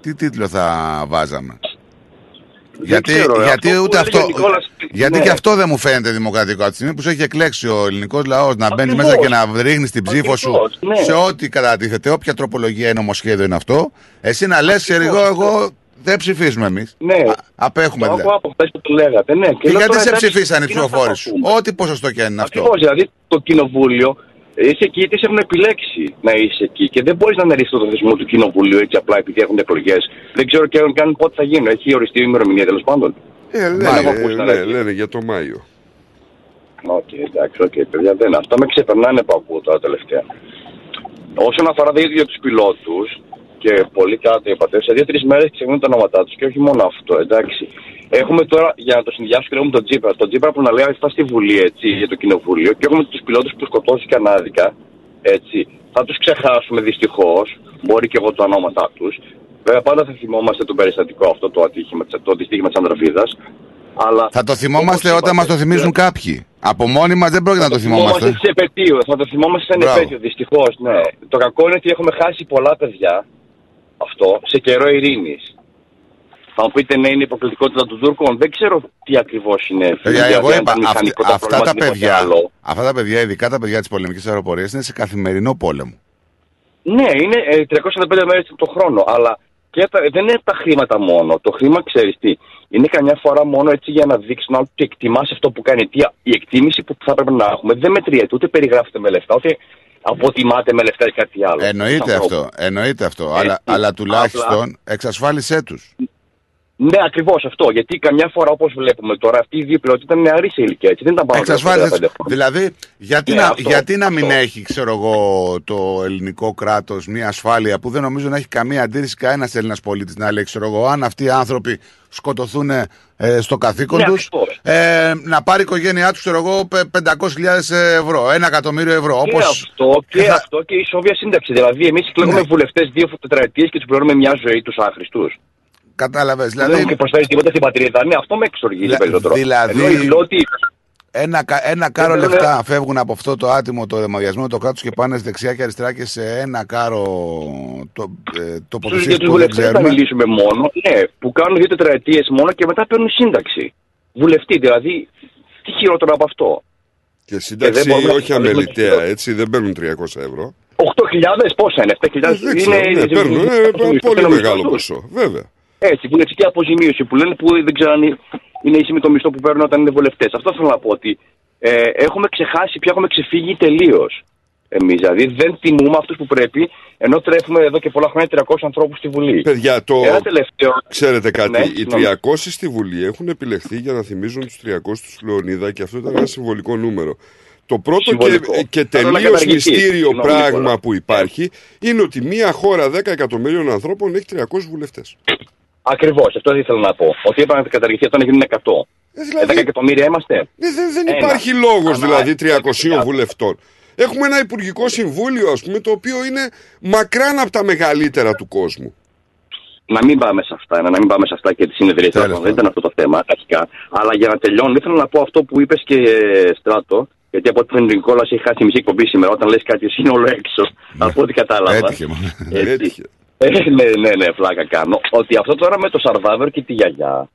τι τίτλο θα βάζαμε; Γιατί, ξέρω, ρε, γιατί αυτό που ούτε έλεγε αυτό. ο Νικόλας- γιατί ναι. και αυτό δεν μου φαίνεται δημοκρατικό. Από τη στιγμή που σου έχει εκλέξει ο ελληνικός λαός να μπαίνει Ακριβώς. μέσα και να ρίχνεις την ψήφο σου Ακριβώς, ναι. σε ό,τι κατατίθεται, όποια τροπολογία ή νομοσχέδιο είναι αυτό, εσύ να λες, εγώ, εγώ δεν ψηφίζουμε εμείς. Ναι. Απέχουμε Το δηλαδή. άκουγα από χθες που το λέγατε, ναι. Και, λέω γιατί τώρα, σε εντάξει, ψηφίσαν οι τι να τα ψηφοφόροι σου, πούμε. ό,τι ποσοστό και αν είναι αυτό. Ακριβώς, δηλαδή το κοινοβούλιο, είσαι εκεί γιατί σε έχουν επιλέξει να είσαι εκεί και δεν μπορείς να αναλύσει το θεσμό του κοινοβουλίου έτσι απλά επειδή έχουν εκλογές. Δεν ξέρω και αν καν πότε θα γίνουν. Έχει οριστεί η ημερομηνία τέλος πάντων. Ε, Δεν λένε, έχω ακούσει να ναι, λέει. λένε για το Μάιο. Οκ, εντάξει, οκ, παιδιά, δεν είναι. Αυτά με ξεπερνάνε που ακούω τώρα τελευταία. Όσον αφορά δηλαδή για τους πιλότους και πολύ καλά το είπατε, σε δύο-τρεις μέρες ξεχνούν τα ονόματά τους και όχι μόνο αυτό, εντάξει. Έχουμε τώρα, για να το συνδυάσω και λίγο με τον Τζίπρα, τον Τζίπρα που να λέει αυτά στη Βουλή, έτσι, για το Κοινοβούλιο, και έχουμε τους πιλότους που σκοτώθηκαν άδικα, έτσι. Θα τους ξεχάσουμε δυστυχώς, μπορεί και εγώ τα ονόματά τους. Βέβαια, πάντα θα θυμόμαστε το περιστατικό αυτό, το ατύχημα, το δυστύχημα της Ανδραβίδα. Αλλά Θα το θυμόμαστε όπως όταν μας είπατε, το θυμίζουν κάποιοι. Από μόνοι μας δεν πρόκειται να το θυμόμαστε. σε επαιτίο. Θα το θυμόμαστε σαν Μπράβο. επέτειο, δυστυχώς. Ναι. Το κακό είναι ότι έχουμε χάσει πολλά παιδιά αυτό σε καιρό ειρήνης. Θα μου πείτε ναι, είναι η υποκλητικότητα των Τούρκων. Δεν ξέρω τι ακριβώς είναι. Παιδιά, Δηλαδή, εγώ αν είπα, ήταν αυτοί- μηχανικό το αυτά πρόβλημα, τα τίποτε παιδιά, άλλο. αυτά τα παιδιά, ειδικά τα παιδιά της πολεμικής αεροπορίας, είναι σε καθημερινό πόλεμο. Ναι, είναι ε, 365 μέρες το χρόνο. Αλλά και τα, δεν είναι τα χρήματα μόνο. Το χρήμα, ξέρεις τι, είναι καμιά φορά μόνο έτσι για να δείξεις ότι εκτιμάς αυτό που κάνει. Τι, η εκτίμηση που θα πρέπει να έχουμε δεν μετριέται, ούτε περιγράφεται με λεφτά, ούτε αποτιμάται με λεφτά ή κάτι άλλο. Εννοείται Σαν αυτό, ανθρώπου. εννοείται αυτό. Ε, αλλά, ε, αλλά απλά- τουλάχιστον εξασφάλισέ τους. Ναι, ακριβώς αυτό. Γιατί καμιά φορά, όπως βλέπουμε τώρα, αυτοί οι δύο πιλότοι ήταν νεαροί σε ηλικία. Έτσι. Δεν ήταν πάνω από Εξασφάλισε. 45 χρόνια. Δηλαδή, γιατί, Ναι, να, αυτό, γιατί να μην αυτό. έχει, ξέρω εγώ, το ελληνικό κράτος μια ασφάλεια που δεν νομίζω να έχει καμία αντίρρηση κανένας Έλληνας πολίτης να λέει, ξέρω εγώ, αν αυτοί οι άνθρωποι σκοτωθούν ε, στο καθήκον Ναι, τους, ακριβώς. ε, να πάρει η οικογένειά τους, ξέρω εγώ, πε- 500.000 ευρώ, ένα εκατομμύριο ευρώ. Και Όπως αυτό και, θα- αυτό και η ισόβια σύνταξη. Δηλαδή, εμείς εκλέγουμε Ναι. βουλευτές δύο τετραετίες και τους πληρώνουμε μια ζωή τους άχρηστους. Κατάλαβε. Δεν Δηλαδή, έχουν και προσφέρει τίποτα στην πατρίδα. Ναι, αυτό με εξοργίζει Δηλα- περισσότερο. δηλαδή- Ενώ οι πιλότοι. Ένα, κα- ένα κάρο Δεν θέλω- λεφτά φεύγουν από αυτό το άτιμο το δεμοδιασμένο το κράτο και πάνε δεξιά και αριστερά και σε ένα κάρο το, ε, Τους, τοποθεσίες για του που δεν βουλευτέ θα ξέρουμε. μιλήσουμε μόνο. Ναι, που κάνουν δύο τετραετίε μόνο και μετά παίρνουν σύνταξη. Βουλευτή, δηλαδή. Τι χειρότερο από αυτό. Και σύνταξη δεν μπορούμε να όχι ασχοληθούμε αμεληταία, με έτσι, δεν παίρνουν 300 ευρώ. 8.000 πόσα είναι, 7.000 Δεν ξέρω, είναι. ναι, παίρνουν είναι- ε, είναι- πολύ είναι- μεγάλο είναι- ποσό, βέβαια. Έτσι, βουλευτική αποζημίωση που λένε που δεν ξέρω αν είναι- είναι ίση με το μισθό που παίρνουν όταν είναι βουλευτές. Αυτό θέλω να πω ότι ε, έχουμε ξεχάσει πια, έχουμε ξεφύγει τελείως. Εμείς δηλαδή δεν τιμούμε αυτούς που πρέπει, ενώ τρέφουμε εδώ και πολλά χρόνια 300 ανθρώπους στη Βουλή. Παιδιά, το... Ένα τελευταίο. Ξέρετε κάτι, Ναι, οι συγγνώμη. 300 στη Βουλή έχουν επιλεχθεί για να θυμίζουν τους 300 τους Λεωνίδα και αυτό ήταν ένα συμβολικό νούμερο. Το πρώτο και, Συμβολικό. και Θέλω να τελείως καταργηθεί. μυστήριο Συγγνώμη, πράγμα Νικόλα. που υπάρχει είναι ότι μια χώρα 10 εκατομμύριων ανθρώπων έχει 300 βουλευτές. Ακριβώς, αυτό ήθελα να πω. Ότι έπρεπε να καταργηθεί αυτό να γίνουν 100. Ε, δηλαδή- 10 εκατομμύρια είμαστε; Ε, δεν, δεν Ένα. υπάρχει λόγος Ανά- δηλαδή 300 βουλευτών. Έχουμε ένα υπουργικό συμβούλιο ας πούμε το οποίο είναι μακράν από τα μεγαλύτερα του κόσμου. Να μην πάμε σε αυτά, να μην πάμε σε αυτά και τις συνεδρίες. Δεν ήταν αυτό το θέμα αρχικά. Αλλά για να τελειώνω, ήθελα να πω αυτό που είπες και ε, στράτο. Γιατί από ό,τι φαίνεται ο Νικόλας έχει χάσει μισή εκπομπή σήμερα. Όταν λες κάτι, εσύ είναι όλο έξω. Από ό,τι κατάλαβα. Έτυχε, μόνο. Έτσι. Ε, ναι, ναι, ναι, φλάκα κάνω. Ότι αυτό τώρα με το Survivor και τη γιαγιά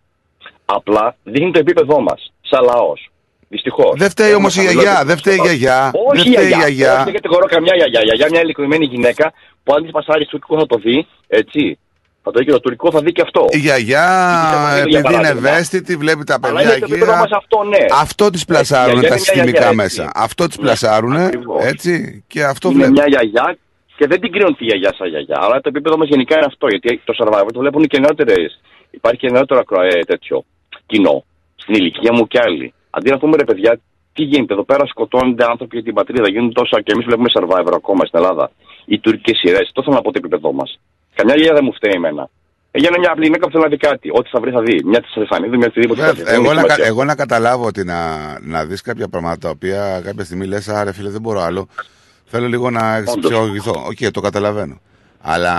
απλά δείχνει το επίπεδό μας. Σαν λαός. Δυστυχώς. Δεν φταίει όμως η γιαγιά, δεν φταίει η γιαγιά. Όχι Δεν η φταίει η γιαγιά. Όχι, γιαγιά. δεν κατηγορώ καμιά γιαγιά. Η γιαγιά μια ηλικιωμένη γυναίκα που αν της πασάρεις τουρκικό θα το δει. Έτσι. Θα το δει και το τουρκικό, θα δει και αυτό. Η γιαγιά, για επειδή είναι παράδειγμα. ευαίσθητη, βλέπει τα Αλλά παιδιά είναι το επίπεδο εκεί. μας αυτό, ναι. Αυτό της πλασάρουν η γιαγιά τα είναι μια συστημικά γιαγιά, μέσα. έτσι. Αυτό της Ναι, πλασάρουν, ακριβώς. έτσι. Και αυτό είναι βλέπει. μια γιαγιά και δεν την κρίνουν τη γιαγιά σαν γιαγιά. Αλλά το επίπεδο μας γενικά είναι αυτό. Γιατί το survivor το βλέπουν και νεότερες. Υπάρχει και νεότερο ακρο- ε, τέτοιο κοινό. Στην ηλικία μου κι άλλοι. Αντί να πούμε ρε παιδιά, τι γίνεται εδώ πέρα, σκοτώνονται άνθρωποι για την πατρίδα. Γίνονται τόσα και εμείς βλέπουμε Survivor ακόμα στην Ελλάδα. Οι τουρκικές σειρές. Το θέλω να πω το επίπεδό μας. Καμιά γιαγιά δεν μου φταίει εμένα. Έγινε μια απλή γυναίκα που θέλει να δει κάτι. Ό,τι θα βρει θα δει. Μια τη Στεφανίδου, μια οτιδήποτε. θα δει. Δεν Εγώ έχει να, κα- σημασία. εγώ να καταλάβω ότι να, να δεις κάποια πράγματα τα οποία κάποια στιγμή λες: Άρε φίλε, δεν μπορώ άλλο. Θέλω λίγο να εξυπηρετηθώ. Οκ, το καταλαβαίνω. Αλλά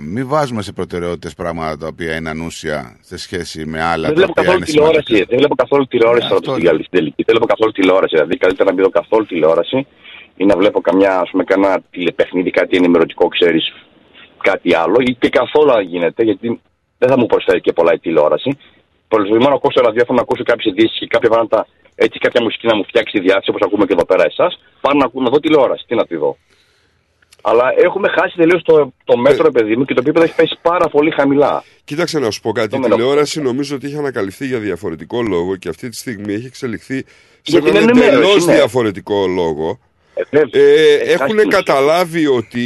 μην βάζουμε σε προτεραιότητες πράγματα τα οποία είναι ανούσια σε σχέση με άλλα Δεν τα βλέπω οποία καθόλου είναι τηλεόραση. σημαντικά. Δεν βλέπω καθόλου τηλεόραση Ναι, τώρα αυτό στην είναι. καλή στην τελική. Δεν βλέπω καθόλου τηλεόραση. Δηλαδή, καλύτερα να μην δω καθόλου τηλεόραση ή να βλέπω καμιά, ας πούμε, κανένα τηλεπαιχνίδι, κάτι ενημερωτικό, ξέρεις, κάτι άλλο ή και καθόλου αν γίνεται, γιατί δεν θα μου προσφέρει και πολλά η τηλεόραση. Προτιμώ να ακούσω ραδιόφωνο, να ακούσω κάποιες ειδήσεις και κάποια πράγματα, έτσι κάποια μουσική να μου φτιάξει τη διάθεση όπως ακούμε και εδώ πέρα εσάς. Πάω να, ακού- να δω τηλεόραση. Τι να τη δω. Αλλά έχουμε χάσει τελείως το, το μέτρο, Ε. παιδί μου, και το επίπεδο έχει πέσει πάρα πολύ χαμηλά. Κοίταξε να σου πω κάτι. Η Το τηλεόραση νομίζω ότι είχε ανακαλυφθεί για διαφορετικό λόγο και αυτή τη στιγμή έχει εξελιχθεί σε Γιατί έναν είναι ενημέρωση, εντελώ ναι. διαφορετικό λόγο. βέβαια. Ε, Ε, έχουν χάσει καταλάβει ότι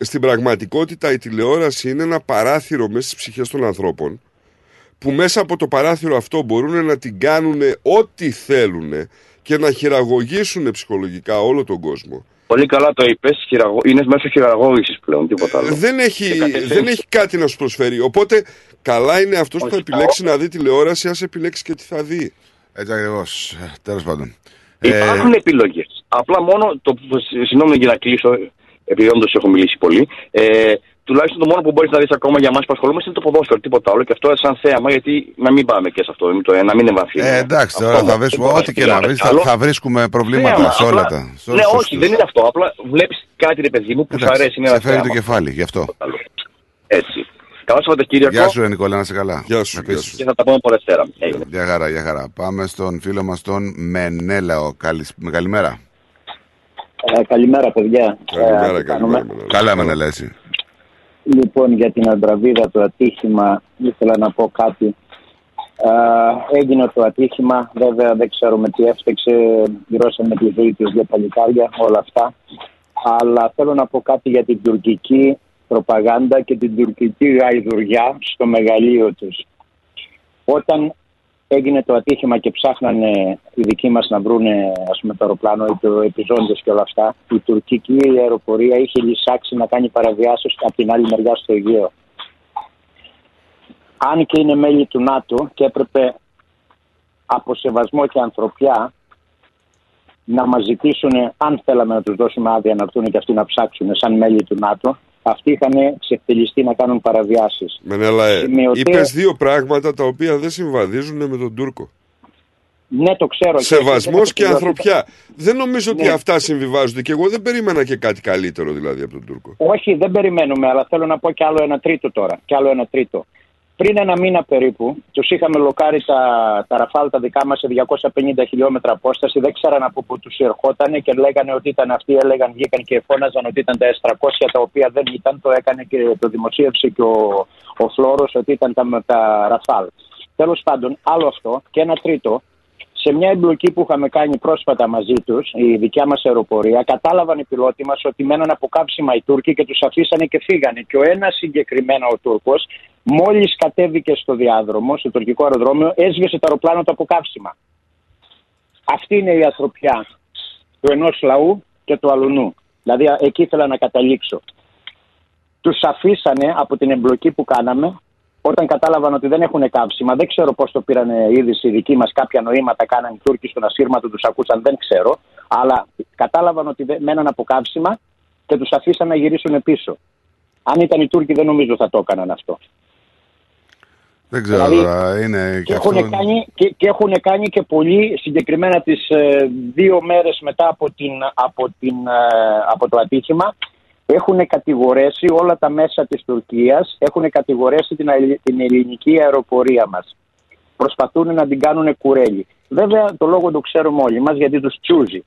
στην πραγματικότητα η τηλεόραση είναι ένα παράθυρο μέσα στις ψυχές των ανθρώπων που μέσα από το παράθυρο αυτό μπορούν να την κάνουν ό,τι θέλουν και να χειραγωγήσουν ψυχολογικά όλο τον κόσμο. Πολύ καλά το είπες. Είναι μέσω χειραγώγησης πλέον, τίποτα άλλο. Δεν έχει, Και κατευθύνσεις. δεν έχει κάτι να σου προσφέρει. Οπότε καλά είναι αυτός που θα επιλέξει να δει τηλεόραση, ας επιλέξει και τι θα δει. Έτσι ακριβώς. Τέλος πάντων. Υπάρχουν επιλογές. Απλά μόνο. Το, συγγνώμη για να κλείσω, επειδή όντως έχω μιλήσει πολύ. Ε, τουλάχιστον το μόνο που μπορείς να δεις ακόμα για εμά που ασχολούμαστε είναι το ποδόσφαιρο, τίποτα άλλο. Και αυτό σαν θέαμα, γιατί να μην πάμε και σε αυτό, μην το- να μην εμβαθύνουμε. Ε, εντάξει, τώρα Αυτό θα μόνο. βρίσκουμε Δεν ό,τι και να μπορούμε βρει, θα, άλλο. θα βρίσκουμε προβλήματα Θέαμα, σε όλα απλά- τα. σε Ναι, όλους τους όχι, δεν είναι αυτό. Απλά βλέπεις κάτι, ρε παιδί μου, που σου Εντάξει, αρέσει. Είναι σε ένα φέρει το θέαμα. κεφάλι, γι' αυτό. Έτσι. Καλό Σαββατοκύριακο. Γεια σου, Νικόλα, να είσαι καλά. Γεια σου, Επίσης. Και θα τα πούμε από Δευτέρα. Έγινε. Γεια χαρά, γεια χαρά. Πάμε στον φίλο μας τον Μενέλαο. Καλη- Καλημέρα. Ε, καλημέρα, παιδιά. Καλημέρα, Ε, καλημέρα. Καλά, Μενέλα, έτσι. Λοιπόν, για την Αντραβίδα το ατύχημα, ήθελα να πω κάτι. Ε, έγινε το ατύχημα, βέβαια δεν ξέρουμε τι έφτεξε, γυρώσαμε τη ζωή τους δύο παλικάρια, όλα αυτά. Αλλά θέλω να πω κάτι για την τουρκική προπαγάνδα και την τουρκική γαϊδουριά στο μεγαλείο τους. Όταν έγινε το ατύχημα και ψάχνανε οι δικοί μας να βρούνε ας πούμε, το αεροπλάνο ή το επιζώντες και όλα αυτά, η τουρκική αεροπορία είχε λυσάξει να κάνει παραβιάσεις από την άλλη μεριά στο Αιγαίο. Αν και είναι μέλη του ΝΑΤΟ και έπρεπε από σεβασμό και ανθρωπιά να μας ζητήσουν, αν θέλαμε να τους δώσουμε άδεια να έρθουν και αυτοί να ψάξουν σαν μέλη του ΝΑΤΟ, αυτοί είχαν ξεφτυλιστεί να κάνουν παραβιάσεις. Μενέλα, ε, Σημειωτέ- είπες δύο πράγματα τα οποία δεν συμβαδίζουν με τον Τούρκο. Ναι, το ξέρω. Σεβασμός και δεν έχω ανθρωπιά. Δεν νομίζω ότι Ναι. αυτά συμβιβάζονται και εγώ δεν περίμενα και κάτι καλύτερο δηλαδή από τον Τούρκο. Όχι, δεν περιμένουμε, αλλά θέλω να πω κι άλλο ένα τρίτο τώρα. Κι άλλο ένα τρίτο. Πριν ένα μήνα περίπου, τους είχαμε λοκάρει τα, τα ραφάλ τα δικά μας σε 250 χιλιόμετρα απόσταση. Δεν ξέραν από πού τους ερχόταν και λέγανε ότι ήταν αυτοί. Έλεγαν, βγήκαν και φώναζαν ότι ήταν τα S300 τα οποία δεν ήταν. Το έκανε και το δημοσίευσε και ο, ο Φλόρος ότι ήταν τα, τα ραφάλ. Τέλος πάντων, άλλο αυτό. Και ένα τρίτο, σε μια εμπλοκή που είχαμε κάνει πρόσφατα μαζί τους, η δικιά μας αεροπορία, κατάλαβαν οι πιλότοι μας ότι μέναν από κάψιμα οι Τούρκοι και τους αφήσανε και φύγανε. Και ο ένας συγκεκριμένα ο Τούρκος, μόλις κατέβηκε στο διάδρομο, στο τουρκικό αεροδρόμιο, έσβησε το αεροπλάνο του από καύσιμα. Αυτή είναι η ανθρωπιά του ενός λαού και του αλουνού. Δηλαδή, εκεί ήθελα να καταλήξω. Τους αφήσανε από την εμπλοκή που κάναμε όταν κατάλαβαν ότι δεν έχουν καύσιμα, δεν ξέρω πώς το πήραν είδηση οι δικοί μας, κάποια νοήματα κάναν οι Τούρκοι στον ασύρματο, τους ακούσαν, δεν ξέρω. Αλλά κατάλαβαν ότι δεν- μέναν από καύσιμα και τους αφήσαν να γυρίσουν πίσω. Αν ήταν οι Τούρκοι, δεν νομίζω θα το έκαναν αυτό. Δεν ξέρω Δηλαδή, τώρα, είναι Και και έχουν, αυτό. κάνει, και, και έχουν κάνει και πολύ συγκεκριμένα τις ε, δύο μέρες μετά από, την, από, την, ε, από το ατύχημα έχουν κατηγορέσει όλα τα μέσα της Τουρκίας, έχουν κατηγορέσει την, αιλ- την ελληνική αεροπορία μας. Προσπαθούν να την κάνουν κουρέλι. Βέβαια το λόγο το ξέρουμε όλοι μας γιατί τους τσούζει.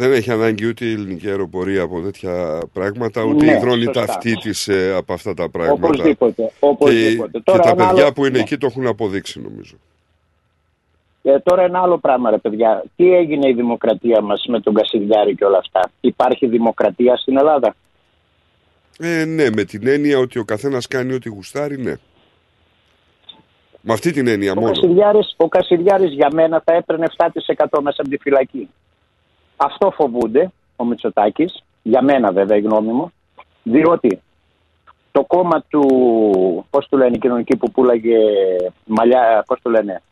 Δεν έχει ανάγκη ούτε η ελληνική αεροπορία από τέτοια πράγματα, ούτε Ναι, η δρόνη σωστά. ταυτή της από αυτά τα πράγματα. Οπωσδήποτε, οπωσδήποτε. Και, Τώρα και τα ένα παιδιά άλλο- που είναι ναι. εκεί το έχουν αποδείξει νομίζω. Ε, τώρα ένα άλλο πράγμα ρε παιδιά. Τι έγινε η δημοκρατία μας με τον Κασιδιάρη και όλα αυτά; Υπάρχει δημοκρατία στην Ελλάδα; Ε, ναι, με την έννοια ότι ο καθένας κάνει ό,τι γουστάρει, ναι. Με αυτή την έννοια Ο μόνο. Κασιδιάρης, ο Κασιδιάρης για μένα θα έπαιρνε 7% μέσα από τη φυλακή. Αυτό φοβούνται ο Μητσοτάκης, για μένα βέβαια η γνώμη μου, διότι το κόμμα του, πώς του λένε, η κοινωνική που πουλάγε μαλλιά, πώς του λένε,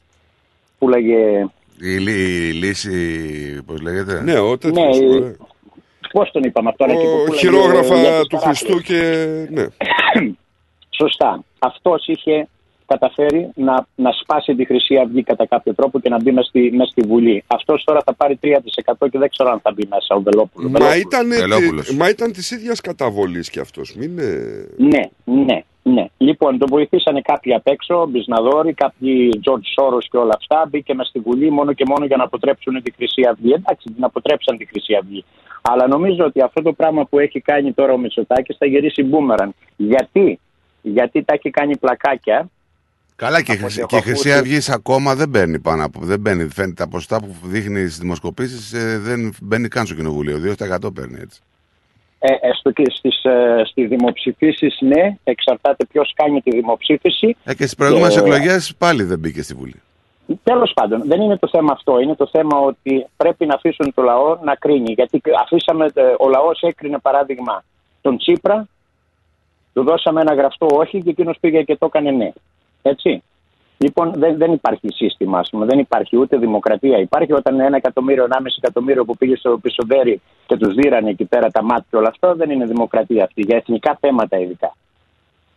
πουλάγε, Η, λύ- η λύση, πώς λέγεται; Ναι, ο τέτοιος, Ναι, ωραία. πώς τον είπαμε αυτό, εκεί που Ο πουλάγε χειρόγραφα για τους του παράθυρους. Χριστού και... Ναι. Σωστά. Αυτός είχε καταφέρει να, να σπάσει τη Χρυσή Αυγή κατά κάποιο τρόπο και να μπει μέσα στη, μες στη Βουλή. Αυτός τώρα θα πάρει 3% και δεν ξέρω αν θα μπει μέσα ο Βελόπουλος. Μα ήταν, Βελόπουλος. μα ήταν της ίδιας καταβολής κι αυτός. Μην, ε, Ναι, ναι. Ναι, λοιπόν, τον βοηθήσανε κάποιοι απ' έξω, Μπισναδόροι, κάποιοι George Soros και όλα αυτά. Μπήκε μες στη Βουλή μόνο και μόνο για να αποτρέψουν τη Χρυσή Αυγή. Εντάξει, την αποτρέψαν τη Χρυσή Αυγή. Αλλά νομίζω ότι αυτό το πράγμα που έχει κάνει τώρα ο Μητσοτάκης θα γυρίσει μπούμεραν. Γιατί, Γιατί τα έχει κάνει πλακάκια. Καλά και, η Από Χρυσή- ό,τι και η έχω Χρυσή ακούσει. Αυγή ακόμα δεν μπαίνει πάνω από. Δεν μπαίνει. Φαίνεται τα ποστά που δείχνει στις δημοσκοπήσεις δεν μπαίνει καν στο κοινοβούλιο. 2% παίρνει έτσι. Ε, ε, στο, και στις, ε, στις δημοψηφίσεις ναι, εξαρτάται ποιος κάνει τη δημοψήφιση. Ε, και στις προηγούμενες Και- εκλογές πάλι δεν μπήκε στη Βουλή. Τέλος πάντων, δεν είναι το θέμα αυτό. Είναι το θέμα ότι πρέπει να αφήσουν το λαό να κρίνει. Γιατί αφήσαμε, ε, ο λαός έκρινε παράδειγμα τον Τσίπρα, του δώσαμε ένα γραφτό όχι και εκείνος πήγε και το έκανε ναι. Έτσι. Λοιπόν, δεν, δεν υπάρχει σύστημα, ας πούμε, δεν υπάρχει ούτε δημοκρατία. Υπάρχει όταν ένα εκατομμύριο, ενάμιση εκατομμύριο που πήγε στο πισωδέρι και τους δίρανε εκεί πέρα τα μάτια και όλα αυτά, δεν είναι δημοκρατία αυτή. Για εθνικά θέματα ειδικά.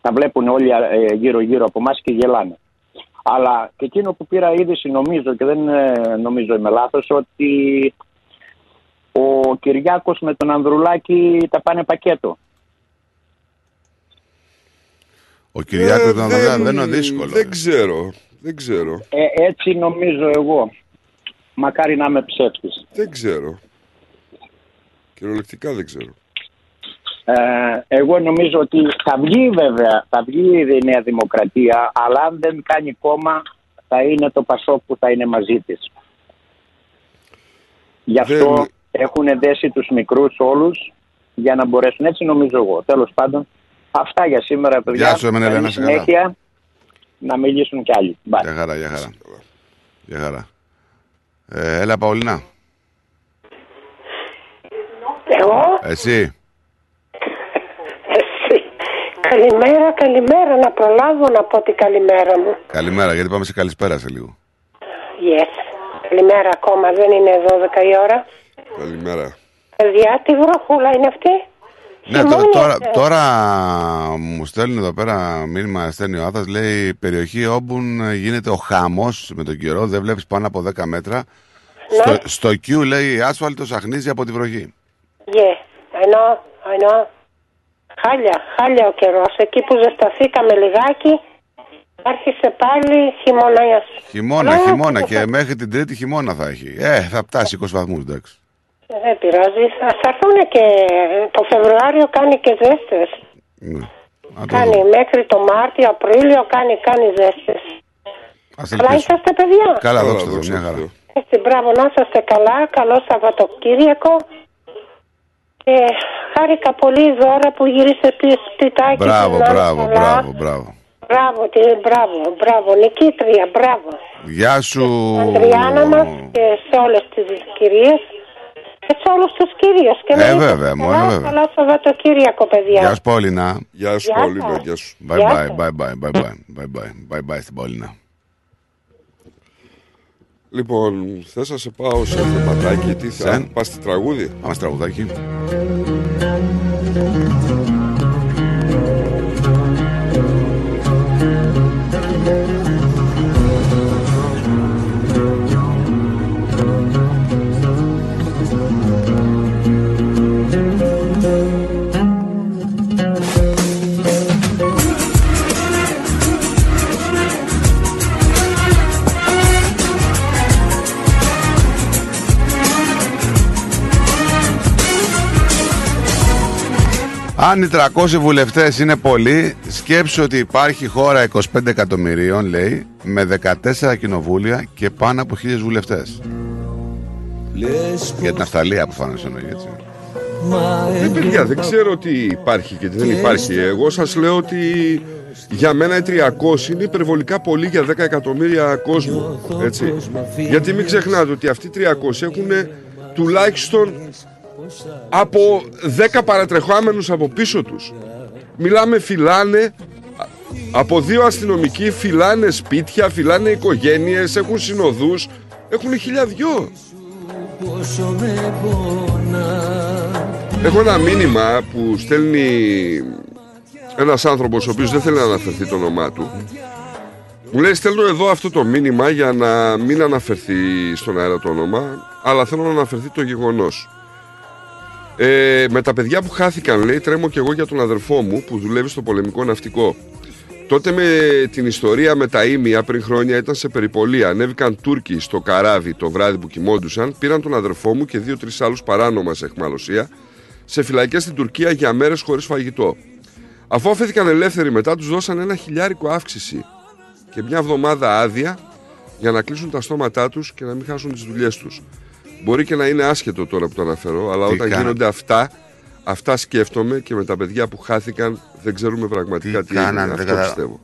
Τα βλέπουν όλοι ε, γύρω-γύρω από εμάς και γελάνε. Αλλά και εκείνο που πήρα είδηση νομίζω και δεν ε, νομίζω είμαι λάθος ότι ο Κυριάκος με τον Ανδρουλάκη τα πάνε πακέτο. Ο Κυριάκος Ε, τον Ανδρέα δεν είναι δύσκολο. Δεν ξέρω. Δεν ξέρω. Ε, έτσι νομίζω εγώ. Μακάρι να είμαι ψεύτης. Δεν ξέρω. Κυριολεκτικά δεν ξέρω. Ε, εγώ νομίζω ότι θα βγει βέβαια, θα βγει η Νέα Δημοκρατία, αλλά αν δεν κάνει κόμμα θα είναι το Πασόκ που θα είναι μαζί της. Γι' αυτό έχουν δέσει τους μικρούς όλους για να μπορέσουν. Έτσι νομίζω εγώ. Τέλος πάντων, αυτά για σήμερα παιδιά. Γεια σου, εμένα, Καλή Ελένα, σε καλά. συνέχεια. Να μιλήσουν κι άλλοι. Bye. Για χαρά, για χαρά. Για χαρά. Ε, έλα, Παολινά. Εγώ, Εσύ. εσύ. Καλημέρα, καλημέρα. Να προλάβω να πω την καλημέρα μου. Καλημέρα, γιατί πάμε σε καλησπέρα σε λίγο. Yes. Καλημέρα ακόμα, δεν είναι 12 η ώρα. Καλημέρα. Παιδιά, τι βροχούλα είναι αυτή; Ναι, τω- Χειμώνια, τώρα, ε. τώρα μου στέλνουν εδώ πέρα μήνυμα, στέλνει ο Άθας, λέει περιοχή Όμπουν ε, γίνεται ο χαμός με τον καιρό, δεν βλέπεις πάνω από 10 μέτρα. Στο, στο Q λέει άσφαλτος αχνίζει από τη βροχή. Yeah, I know, I know. Χάλια, χάλια ο καιρός. Εκεί που ζεσταθήκαμε λιγάκι, άρχισε πάλι χειμωνιά. Χειμώνα, Ναι, χειμώνα ναι, και μέχρι την τρίτη χειμώνα θα έχει. Ε, θα φτάσει 20 βαθμούς, εντάξει. Δεν πειράζει. Θα θα έρθουν και το Φεβρουάριο κάνει και ζέστες. Ναι. Να το Κάνει δω. μέχρι το Μάρτιο, Απρίλιο κάνει, κάνει ζέστες. Ας Καλά ελπίσουμε. είσαστε παιδιά. Καλά, δόξα τω Θεώ, μια χαρά. Έτσι, μπράβο, να είσαστε καλά. Καλό Σαββατοκύριακο. Και χάρηκα πολύ η δώρα που γύρισε πίσω σπιτάκι. Μπράβο, να είναι μπράβο, καλά. μπράβο, μπράβο. Μπράβο, τι, μπράβο, μπράβο. Νικήτρια, μπράβο. Γεια σου. Αντριάννα μας και σε όλες τις κυρίες και σε όλους τους κυρίους. Και να Ε, είστε βέβαια, μόνο καλά, βέβαια. Καλό Σαββατοκύριακο, παιδιά. Γεια σου, Παολινά. Γεια σου, Γεια Παολίνα, σας. γεια σου. Bye Γεια bye, σας. bye bye, bye bye, bye bye, bye bye στην Παολινά. Λοιπόν, θες να σε πάω σε θεματάκι, τι θα Σε. πας στη τραγούδι; Πάμε στο τραγουδάκι. Αν οι 300 βουλευτές είναι πολλοί, σκέψου ότι υπάρχει χώρα 25 εκατομμυρίων, λέει, με 14 κοινοβούλια και πάνω από 1000 βουλευτές. Για την Αυστραλία που φάνε εννοεί, έτσι. Δεν παιδιά, δεν ξέρω τι υπάρχει και τι δεν υπάρχει. Εγώ σας λέω ότι για μένα οι 300 είναι υπερβολικά πολύ για 10 εκατομμύρια κόσμο. Έτσι. Γιατί μην ξεχνάτε ότι αυτοί οι 300 έχουν τουλάχιστον από 10 παρατρεχόμενους από πίσω τους. Μιλάμε φυλάνε α- από δύο αστυνομικοί φυλάνε σπίτια, φυλάνε οικογένειες, έχουν συνοδούς, έχουν χιλιαδιό. Πόσο με πονά Έχω ένα μήνυμα που στέλνει ένας άνθρωπος ο οποίος δεν θέλει να αναφερθεί το όνομά του. Μου λέει στέλνω εδώ αυτό το μήνυμα για να μην αναφερθεί στον αέρα το όνομα, αλλά θέλω να αναφερθεί το γεγονός. Ε, με τα παιδιά που χάθηκαν, λέει, τρέμω και εγώ για τον αδερφό μου που δουλεύει στο πολεμικό ναυτικό. Τότε με την ιστορία με τα ίμια πριν χρόνια ήταν σε περιπολία. Ανέβηκαν Τούρκοι στο καράβι το βράδυ που κοιμόντουσαν, πήραν τον αδερφό μου και δύο-τρεις άλλους παράνομα σε εχμαλωσία σε φυλακές στην Τουρκία για μέρες χωρίς φαγητό. Αφού αφήθηκαν ελεύθεροι μετά, τους δώσαν ένα χιλιάρικο αύξηση και μια εβδομάδα άδεια για να κλείσουν τα στόματά τους και να μην χάσουν τις δουλειές τους. Μπορεί και να είναι άσχετο τώρα που το αναφέρω, αλλά Τι όταν κάνανε. γίνονται αυτά, αυτά σκέφτομαι και με τα παιδιά που χάθηκαν δεν ξέρουμε πραγματικά τι, έγινε. κάνανε, δεν Αυτό κατα- πιστεύω.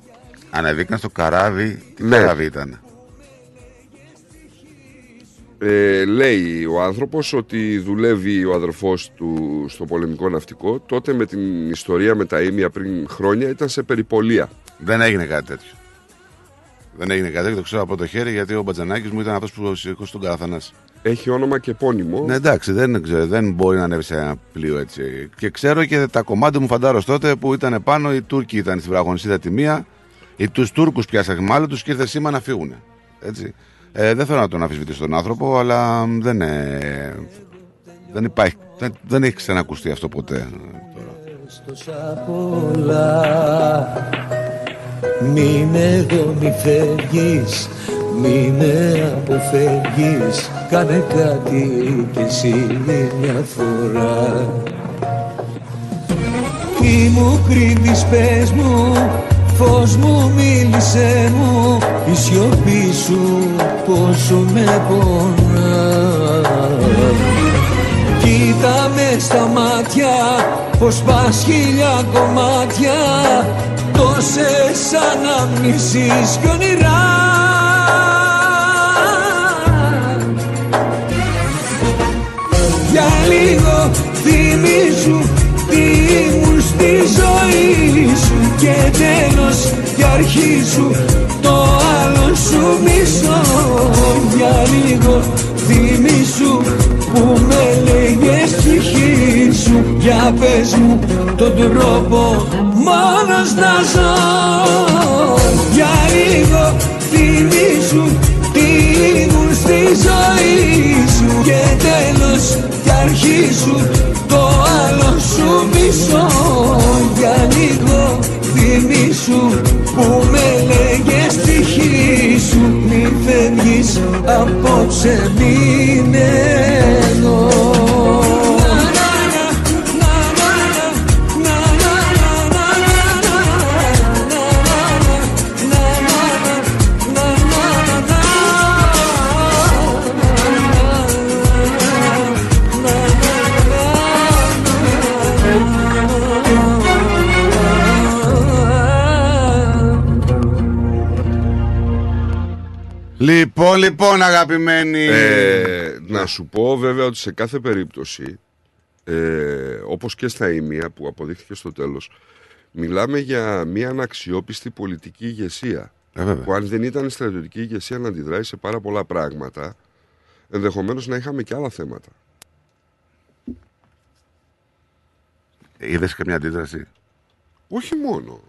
Ανεβήκαν στο καράβι. Τι Ναι. καράβι ήταν; Ε, λέει ο άνθρωπος ότι δουλεύει ο αδερφός του στο πολεμικό ναυτικό. Τότε με την ιστορία με τα ίμια πριν χρόνια ήταν σε περιπολία. Δεν έγινε κάτι τέτοιο. Δεν έγινε κάτι τέτοιο, το ξέρω από το χέρι γιατί ο Μπατζανάκης μου ήταν αυτός που σήκωσε τον Καραθανάση. Έχει όνομα και επώνυμο. Ναι, εντάξει, δεν, ξέρω, δεν μπορεί να ανέβει σε ένα πλοίο έτσι. Και ξέρω και τα κομμάτια μου φαντάρος τότε που ήταν πάνω, οι Τούρκοι ήταν στην βραγονισίδα τη μία, οι τους Τούρκους πιάσαν μάλλον τους και ήρθε σήμα να φύγουν. Έτσι. Ε, δεν θέλω να τον αφισβητήσω τον άνθρωπο, αλλά μ, δεν, ε, δεν υπάρχει. Δεν, δεν έχει ξανακουστεί αυτό ποτέ. τόσα πολλά Μη με εδώ μη φεύγεις Μη με αποφεύγεις Κάνε κάτι κι εσύ μια φορά. Τι μου κρύβεις πες μου Φως μου μίλησέ μου Η σιωπή σου πόσο με πονά. Κοίτα με στα μάτια πως πας χίλια κομμάτια τόσες αναμνήσεις κι όνειρά λίγο θυμίζου τι ήμουν στη ζωή σου και τέλος για αρχή σου το άλλο σου μισό. Για λίγο θυμίσου που με λέγες ψυχή σου. Για πες μου τον τρόπο μόνος να ζω. Για λίγο θυμίσου τι ήμουν στη ζωή σου Και τέλος κι αρχή σου το άλλο σου μισό. Για λίγο θυμίσου που με λέγες ψυχή σου Μη φεύγεις απόψε μείνε εδώ Λοιπόν, λοιπόν, αγαπημένοι. Ε, να σου πω βέβαια ότι σε κάθε περίπτωση, ε, όπως και στα ίμια που αποδείχθηκε στο τέλος, μιλάμε για μια αναξιόπιστη πολιτική ηγεσία. Ε, βέβαια. που αν δεν ήταν η στρατιωτική ηγεσία να αντιδράει σε πάρα πολλά πράγματα, ενδεχομένως να είχαμε και άλλα θέματα. Είδες καμιά αντίδραση; Όχι μόνο.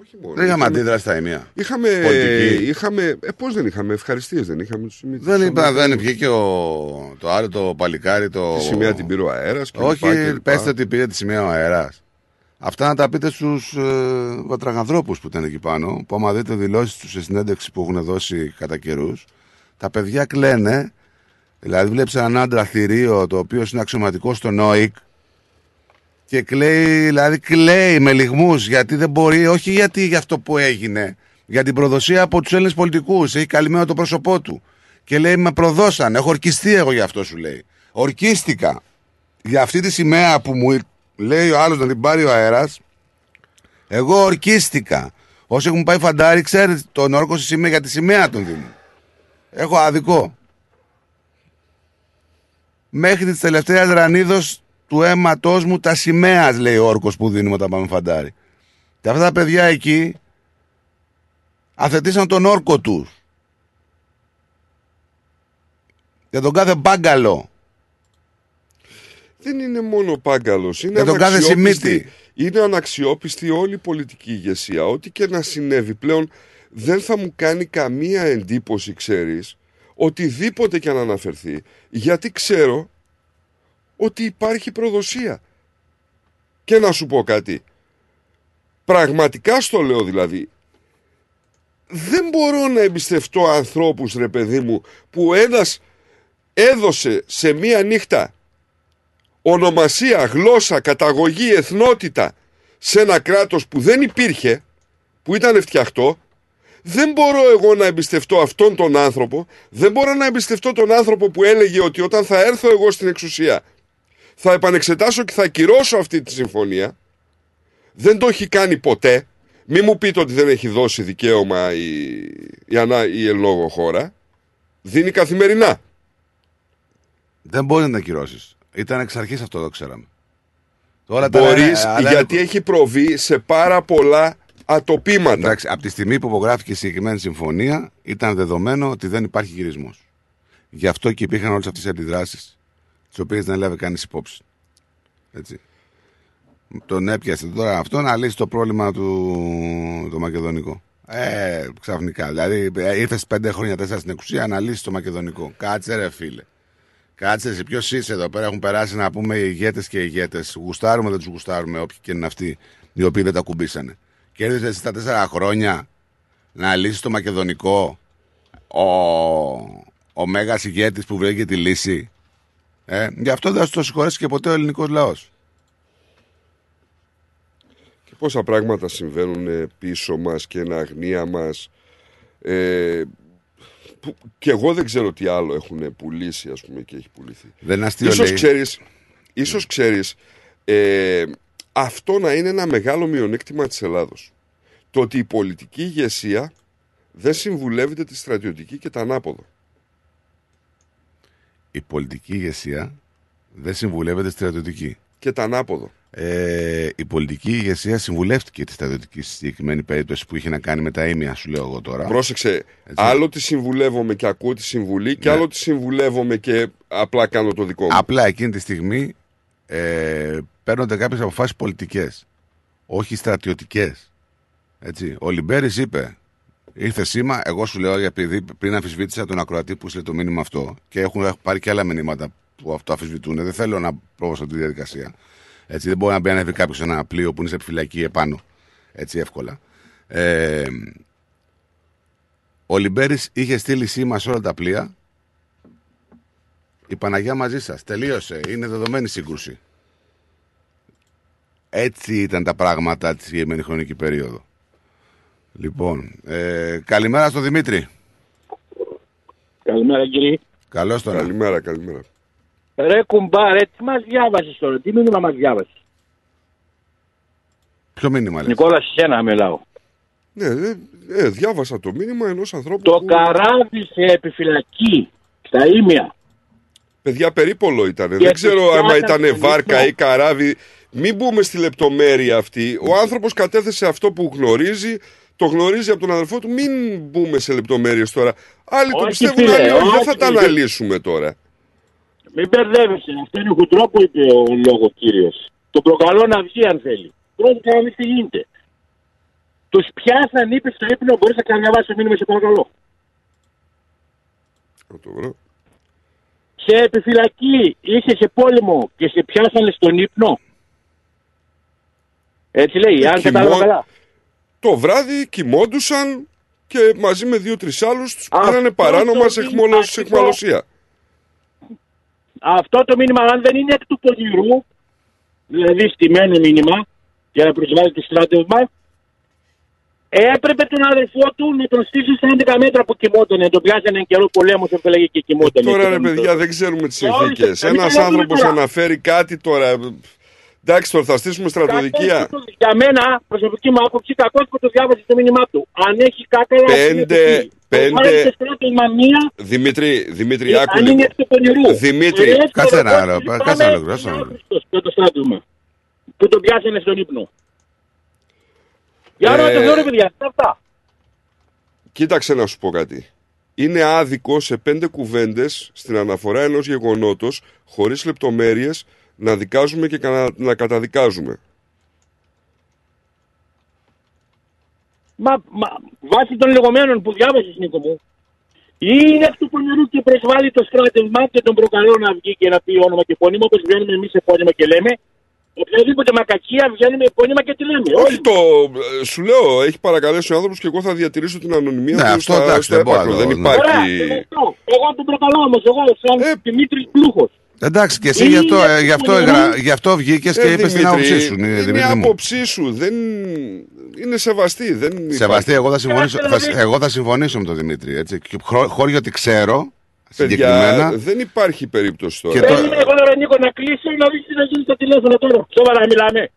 Όχι μόνο. Δεν είχαμε αντίδραση στα ημεία. Είχαμε, Πολιτική. είχαμε ε, πώς δεν είχαμε, ευχαριστίες δεν είχαμε τους σημείους. Δεν, είπα, δεν βγήκε ο, το άλλο το παλικάρι. Το... Τη σημαία την πήρε ο αέρας και Όχι, λοιπά και λοιπά. πέστε ότι πήρε τη σημαία ο αέρας. Αυτά να τα πείτε στους ε, βατραγανθρώπου που ήταν εκεί πάνω. Που άμα δείτε δηλώσεις τους σε συνέντευξη που έχουν δώσει κατά καιρούς, τα παιδιά κλαίνε. Δηλαδή, βλέπεις έναν άντρα θηρίο το οποίος είναι αξιωματικός στον ΟΙΚ και κλαίει, δηλαδή κλαίει με λιγμούς γιατί δεν μπορεί, όχι γιατί για αυτό που έγινε, για την προδοσία από τους Έλληνες πολιτικούς. Έχει καλυμμένο το πρόσωπό του. Και λέει: Με προδώσαν. Έχω ορκιστεί εγώ για αυτό, σου λέει. Ορκίστηκα. Για αυτή τη σημαία που μου λέει ο άλλος να την πάρει ο αέρας, εγώ ορκίστηκα. Όσοι έχουν πάει φαντάρι, ξέρετε τον όρκο στη σημαία για τη σημαία των Δήμων. Έχω άδικο. Μέχρι τη τελευταία ρανίδος του αίματός μου τα σημαία, λέει ο όρκος που δίνουμε όταν πάμε φαντάρι. Και αυτά τα παιδιά εκεί αθετήσαν τον όρκο τους. Για τον κάθε μπάγκαλο. Δεν είναι μόνο πάγκαλος, είναι Για τον κάθε αναξιόπιστη- Σιμίτη. Είναι αναξιόπιστη όλη η πολιτική ηγεσία. Ό,τι και να συνέβη πλέον δεν θα μου κάνει καμία εντύπωση, ξέρεις, οτιδήποτε και αν αναφερθεί, γιατί ξέρω ότι υπάρχει προδοσία. Και να σου πω κάτι. Πραγματικά στο λέω δηλαδή, δεν μπορώ να εμπιστευτώ ανθρώπους ρε παιδί μου που ένας έδωσε σε μία νύχτα ονομασία, γλώσσα, καταγωγή, εθνότητα σε ένα κράτος που δεν υπήρχε, που ήταν φτιαχτό, δεν μπορώ εγώ να εμπιστευτώ αυτόν τον άνθρωπο, δεν μπορώ να εμπιστευτώ τον άνθρωπο που έλεγε ότι όταν θα έρθω εγώ στην εξουσία θα επανεξετάσω και θα ακυρώσω αυτή τη συμφωνία. Δεν το έχει κάνει ποτέ. Μη μου πείτε ότι δεν έχει δώσει δικαίωμα η, η, ανά, η εν λόγω χώρα. Δίνει καθημερινά. Δεν μπορεί να τα ακυρώσεις. Ήταν εξ αρχής αυτό το ξέραμε. Τώρα τα Μπορείς, λένε, αλλά- γιατί έχει προβεί σε πάρα πολλά ατοπήματα. Εντάξει, από τη στιγμή που υπογράφηκε η συγκεκριμένη συμφωνία, ήταν δεδομένο ότι δεν υπάρχει γυρισμός. Γι' αυτό και υπήρχαν όλες αυτές οι αντιδράσεις, τις οποίες δεν έλαβε κανείς υπόψη. Έτσι. Τον έπιασε τώρα αυτό να λύσει το πρόβλημα του το μακεδονικό. Ε, ξαφνικά. Δηλαδή, ε, ήρθες πέντε χρόνια, τέσσερα στην εξουσία να λύσεις το μακεδονικό. Κάτσε, ρε φίλε. Κάτσε, εσύ ποιος είσαι εδώ πέρα. Έχουν περάσει να πούμε ηγέτες και ηγέτες. Γουστάρουμε, δεν τους γουστάρουμε, όποιοι και είναι αυτοί οι οποίοι δεν τα κουμπίσανε. Κέρδισε εσύ τα τέσσερα χρόνια να λύσεις το μακεδονικό ο, ο μέγας ηγέτης που βρήκε τη λύση. Ε, γι' αυτό δεν θα σου το συγχωρέσει και ποτέ ο ελληνικός λαός. Και πόσα πράγματα συμβαίνουν ε, πίσω μας και εν αγνία μας. Ε, που, και εγώ δεν ξέρω τι άλλο έχουν πουλήσει ας πούμε και έχει πουληθεί. Δεν είναι αστείο, Ίσως λέει. ξέρεις, ίσως ξέρεις ε, αυτό να είναι ένα μεγάλο μειονέκτημα της Ελλάδος. Το ότι η πολιτική ηγεσία δεν συμβουλεύεται τη στρατιωτική και τα ανάποδα. Η πολιτική ηγεσία δεν συμβουλεύεται στρατιωτική. Και τα ανάποδο. Ε, η πολιτική ηγεσία συμβουλεύτηκε τη στρατιωτική στη συγκεκριμένη περίπτωση που είχε να κάνει με τα ίμια, σου λέω εγώ τώρα. Πρόσεξε, άλλο τη συμβουλεύομαι και ακούω τη συμβουλή και Ναι. άλλο τη συμβουλεύομαι και απλά κάνω το δικό μου. Απλά εκείνη τη στιγμή ε, παίρνονται κάποιες αποφάσεις πολιτικές, όχι στρατιωτικές. Έτσι. Ο Λιμπέρης είπε, ήρθε σήμα, εγώ σου λέω, επειδή πριν αμφισβήτησα τον ακροατή που έστειλε το μήνυμα αυτό και έχουν έχουν πάρει και άλλα μηνύματα που αυτό αφισβητούν. Δεν θέλω να πρόβω σε αυτή τη διαδικασία. Έτσι, δεν μπορεί να μπει ανέβει κάποιος σε ένα πλοίο που είναι σε επιφυλακή επάνω. Έτσι εύκολα. Ε, ο Λιμπέρης είχε στείλει σήμα σε όλα τα πλοία η Παναγιά μαζί σας. Τελείωσε. Είναι δεδομένη σύγκρουση. Έτσι ήταν τα πράγματα τη συγκεκριμένη χρονική περίοδο. Λοιπόν, ε, καλημέρα στον Δημήτρη. Καλημέρα κύριε. Καλώς τον. Καλημέρα, καλημέρα. Ρε κουμπάρε, τι μας διάβασες τώρα, τι μήνυμα μας διάβασες; Ποιο μήνυμα λες; Νικόλας, σε σένα μιλάω. Ναι, ε, ε, διάβασα το μήνυμα ενός ανθρώπου. Το που... καράβι σε επιφυλακή, στα ίμια. Παιδιά, περίπολο ήταν. Και Δεν ξέρω τους άμα φτιάξαν ήταν τον βάρκα ύπνο. ή καράβι. Μην μπούμε στη λεπτομέρεια αυτή. Ο άνθρωπος κατέθεσε αυτό που γνωρίζει, το γνωρίζει από τον αδερφό του. Μην μπούμε σε λεπτομέρειες τώρα. Άλλοι το Όχι, πιστεύουν, φίλε, άλλοι όχι. Δεν όχι, θα τα φίλε. αναλύσουμε τώρα. Μην μπερδεύεσαι, αυτό είναι χουτρό που είπε ο λόγο κύριος. Το προκαλώ να βγει αν θέλει. Πρόσεχε να δεις τι γίνεται. Τους πιάσαν, είπε στο ύπνο, μπορείς να ξαναδιαβάσεις το μήνυμα, σε παρακαλώ. Να το βρω. Σε επιφυλακή, είσαι σε πόλεμο και σε πιάσανε στον ύπνο. Έτσι λέει, Ε, αν κατάλαβα κοιμώ- καλά. Το βράδυ κοιμόντουσαν και μαζί με δύο-τρεις άλλους τους Αυτό πήρανε παράνομα το σε, μήνυμα εχμολο- σε ακριβώς. εχμαλωσία. Αυτό το μήνυμα, αν δεν είναι εκ του πονηρού, δηλαδή στημένο μήνυμα, για να προσβάλλει το στράτευμα, έπρεπε τον αδερφό του να τον στήσει στα 11 μέτρα που κοιμότανε. Τον πιάσανε εν καιρό πολέμου, έφελε και κοιμότανε. Τώρα Και ρε τον- παιδιά δεν ξέρουμε τις Όχι, συνθήκε. εμείς Ένας δεν λέμε άνθρωπος τώρα. αναφέρει κάτι τώρα. Εντάξει, τώρα θα στήσουμε στρατοδικεία. Για μένα, προσωπική μου άποψη, κακός που το διάβασε το μήνυμά του. Αν έχει κάκαλα. Πέντε- πέντε- Βάλε στο στράτευμα μία, Δημήτρη, Δημήτρη, Ε, άκου αν είναι λίγο. εκ του πονηρού. Δημήτρη, Ε, Κάτσε το ένα ρεπόρτερ άλλο, πάμε κάτσε ένα άλλο, κάτσε ένα άλλο. Χριστός, με το στράτευμα. Που τον πιάσανε στον ύπνο. Για να Ε, το δω ρε παιδιά, τι είναι αυτά. Κοίταξε να σου πω κάτι. Είναι άδικο σε πέντε κουβέντες στην αναφορά ενός γεγονότος, χωρίς λεπτομέρειες, να δικάζουμε και κανα- να καταδικάζουμε. Μα, μα βάσει των λεγόμενων που διάβασες Νίκο μου, ή είναι εκ του πονηρού και προσβάλλει το στράτευμα και τον προκαλώ να βγει και να πει όνομα και φωνήμα, όπως βγαίνουμε εμείς σε φωνήμα και λέμε, οποιαδήποτε μακακία βγαίνουμε επώνυμα και τη λέμε. Όχι το. ε, Σου λέω, έχει παρακαλέσει ο άνθρωπος και εγώ θα διατηρήσω την ανωνυμία Ναι, του αυτό στα- εντάξει, στο δεν μπορώ έπακρο. να Δεν το- Ωραία, υπάρχει. αυτό. Εγώ τον προκαλώ όμως, εγώ σαν Ε, Δημήτρης Πλούχος. Εντάξει, και εσύ Ή γι' αυτό, ε, είναι γι' αυτό, που εγρα- είναι- γι' αυτό βγήκες και Ε, είπες την Δημήτρη, άποψή σου. ναι, Είναι η Δημήτρη μου. άποψή σου. Δεν... Είναι σεβαστή. Δεν υπάρχει. Σεβαστή, εγώ θα, συμφωνήσω, Κάτσε, θα, δηλαδή. εγώ θα συμφωνήσω με τον Δημήτρη. Έτσι. Και χω- χώρια ότι ξέρω Παιδιά, συγκεκριμένα. δεν υπάρχει περίπτωση τώρα. Και το- Περίμενε εγώ ρε Νίκο να κλείσω να δεις τι θα γίνει στο τηλέφωνο τώρα. Σοβαρά μιλάμε.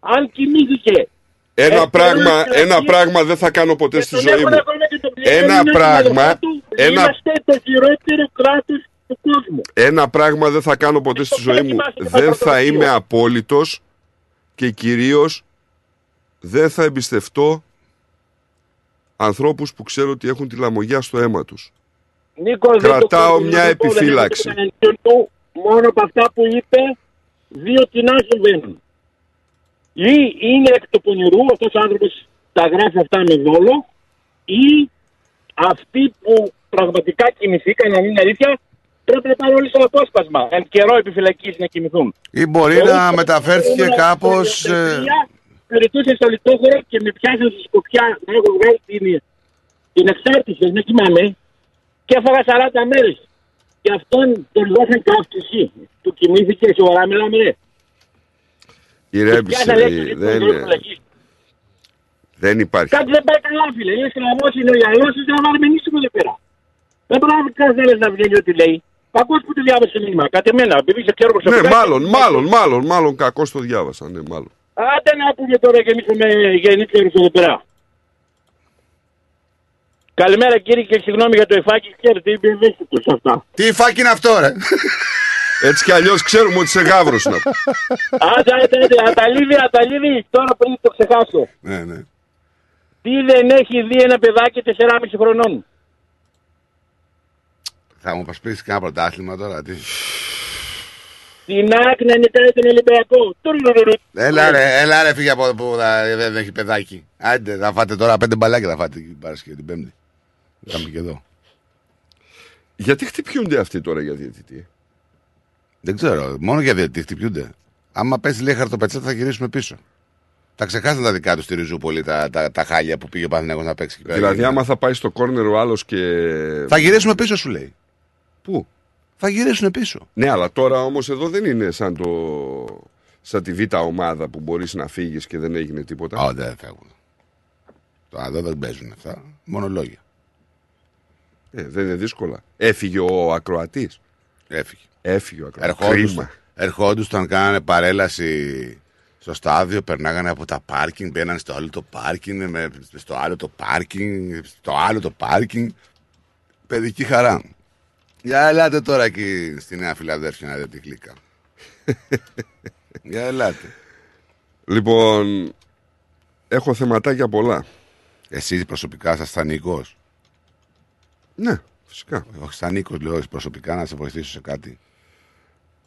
Αν κοιμήθηκε. Ένα, Ε, πράγμα, ε, ένα ε, πράγμα δεν θα κάνω ποτέ και στη τον ζωή έχουν μου. ακόμα και τον πληρώνει Ένα την πράγμα, αδερφά του, ένα, Είμαστε το χειρότερο κράτος του κόσμου. ένα πράγμα δεν θα κάνω ποτέ στη ζωή μου. είμαστε και Δεν το θα πρωτοδοτείο. είμαι απόλυτος και κυρίως δεν θα εμπιστευτώ ανθρώπους που ξέρω ότι έχουν τη λαμογιά στο αίμα τους. Νίκος, δεν το Κρατάω ξέρω, μια δεν το πω, δεν επιφύλαξη. έχω τίποτα εναντίον του, Μόνο από αυτά που είπε, δύο κοινά συμβαίνουν. Ή είναι εκ του πονηρού, αυτός ο άνθρωπος τα γράφει αυτά με δόλο, ή αυτοί που πραγματικά κοιμηθήκαν, αν είναι αλήθεια, πρέπει να πάνε όλοι στο απόσπασμα. Εν καιρό επιφυλακής να κοιμηθούν. Ή μπορεί να μεταφέρθηκε κάπως... ε, Περιτούσε στο λιτόχωρο και με πιάσαν στη σκοπιά να έχω βγάλει την, την εξάρτηση, δεν κοιμάμαι. Και έφαγα 40 μέρες. Και αυτόν τον δώσαν καύτιση. Του κοιμήθηκε, σοβαρά μιλάμε, ρε. Ηρέμησε, Πιάσα λέξη, ρε, λοιπόν, δεν, δεν φυλακής. δεν υπάρχει. Κάτι δεν πάει καλά, φίλε. Είναι σκλαβός, είναι ο γυαλός, είναι να βαρμενίσουμε εδώ πέρα. Δεν μπορεί να κανένας να βγαίνει ό,τι λέει. Κακός που το διάβασε το μήνυμα. Κάτε εμένα, επειδή σε ξέρω Ναι, προσωπικά. μάλλον, μάλλον, μάλλον, μάλλον κακώ το διάβασα. Ναι, μάλλον. Άντε να πούμε τώρα και εμείς με γεννήθερους εδώ πέρα. Καλημέρα κύριε και συγγνώμη για το εφάκι, ξέρετε, είμαι ευαίσθητος σε αυτά. Τι φάκι είναι αυτό, ρε; Έτσι κι αλλιώς ξέρουμε ότι σε γάβρο είναι. Άντε, άντε, άντε, αταλίδη, αταλίδη, τώρα πριν το ξεχάσω. ναι, ναι. Τι δεν έχει δει ένα παιδάκι 4,5 χρονών; Θα μου πας πεις κανένα πρωτάθλημα τώρα. Τι... Την άκρη να νικάει τον Ολυμπιακό. Τουρουρουρου. Έλα ρε, έλα ρε, φύγε από εδώ που θα- δεν έχει παιδάκι. Άντε, θα φάτε τώρα πέντε μπαλάκια θα φάτε την Παρασκευή την Πέμπτη. Είχαμε και εδώ. Γιατί χτυπιούνται αυτοί τώρα για διαιτητή; Δεν ξέρω, μόνο για διαιτητή χτυπιούνται. Άμα πέσει λέει χαρτοπετσέτα θα γυρίσουμε πίσω. Τα ξεχάσαν τα δικά τους στη Ριζούπολη, τα, τα, τα χάλια που πήγε ο Παναθηναϊκός να παίξει. εκεί πέρα. Δηλαδή, άμα θα πάει στο κόρνερ ο άλλος και. Θα γυρίσουμε πίσω, σου λέει. Πού; Θα γυρίσουν πίσω. Ναι, αλλά τώρα όμως εδώ δεν είναι σαν το. σαν τη β' ομάδα που μπορείς να φύγεις και δεν έγινε τίποτα. Α, δεν φεύγουν. Τώρα εδώ δεν παίζουν αυτά. Μόνο λόγια. Ε, δεν είναι δύσκολα. Έφυγε ο ακροατής. Έφυγε. Έφυγε ο ακροατής. Ερχόντουσαν, ερχόντουσαν, κάνανε παρέλαση στο στάδιο, περνάγανε από τα πάρκινγκ, μπαίνανε στο άλλο το πάρκινγκ, με, στο άλλο το πάρκινγκ, στο άλλο το πάρκινγκ. Παιδική χαρά. Για ελάτε τώρα εκεί στη Νέα Φιλαδέρφια να δείτε τη γλύκα. Για ελάτε. Λοιπόν, έχω θεματάκια πολλά. Εσύ προσωπικά σας σαν Νίκος. Ναι, φυσικά. Όχι σαν Νίκος λέω προσωπικά να σε βοηθήσω σε κάτι.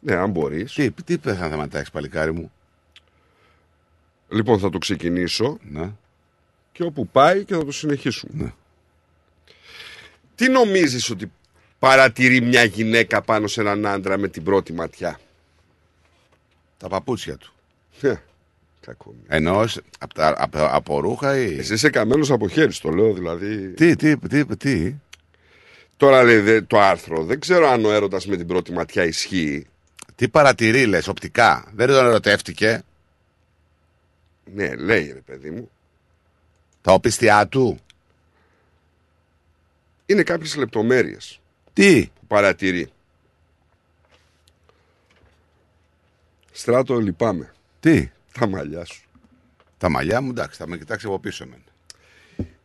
Ναι, αν μπορείς. Τι, τι πέθανε θέματα έχεις παλικάρι μου; Λοιπόν, θα το ξεκινήσω. Ναι. Και όπου πάει και θα το συνεχίσουμε. Ναι. Τι νομίζεις ότι παρατηρεί μια γυναίκα πάνω σε έναν άντρα με την πρώτη ματιά. Τα παπούτσια του. Ε, Κακό. Ενώ από, τα, από, από ρούχα ή. Εσύ είσαι καμένος από χέρι, το λέω δηλαδή. Τι, τι, τι, τι; Τώρα λέει δε- το άρθρο. Δεν ξέρω αν ο έρωτας με την πρώτη ματιά ισχύει. Τι παρατηρεί, λες, οπτικά; Δεν τον ερωτεύτηκε. Ναι, λέει ρε παιδί μου. Τα οπιστιά του. Είναι κάποιες λεπτομέρειες Τι; που παρατηρεί. Στράτο, λυπάμαι. Τι; Τα μαλλιά σου. Τα μαλλιά μου, εντάξει, θα με κοιτάξει από πίσω εμένα.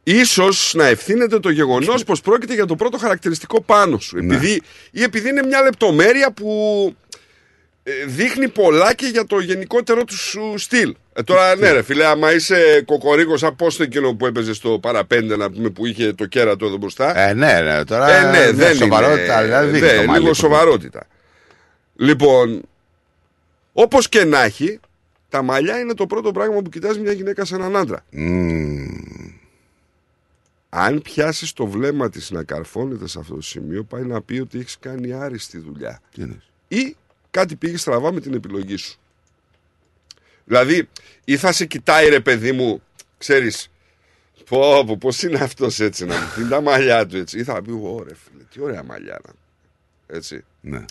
Ίσως να ευθύνεται το γεγονός πως πρόκειται για το πρώτο χαρακτηριστικό πάνω σου. Ναι. Επειδή, ή επειδή είναι μια λεπτομέρεια που ε, δείχνει πολλά και για το γενικότερο του σου στυλ. Ε, τώρα ναι ρε φίλε, άμα είσαι κοκορίκος απόστο εκείνο που έπαιζε στο παραπέντε να πούμε που είχε το κέρατο εδώ μπροστά. Ε, ναι, ναι, τώρα. Ε, ναι, μια δεν σοβαρότητα, είναι. δηλαδή δείχνει ναι, το μαλλί λίγο που- σοβαρότητα. Λοιπόν, όπως και να έχει, τα μαλλιά είναι το πρώτο πράγμα που κοιτάζει μια γυναίκα σε έναν άντρα. Αν πιάσεις το βλέμμα της να καρφώνεται σε αυτό το σημείο, πάει να πει ότι έχεις κάνει άριστη δουλειά. Τι είναι. Ή κάτι πήγε στραβά με την επιλογή σου. Δηλαδή, ή θα σε κοιτάει ρε παιδί μου, ξέρεις, πω, πω, πώς είναι αυτός έτσι να μου πει τα μαλλιά του έτσι. Ή θα πει, ωραία φίλε, τι ωραία μαλλιά να έτσι. Ναι.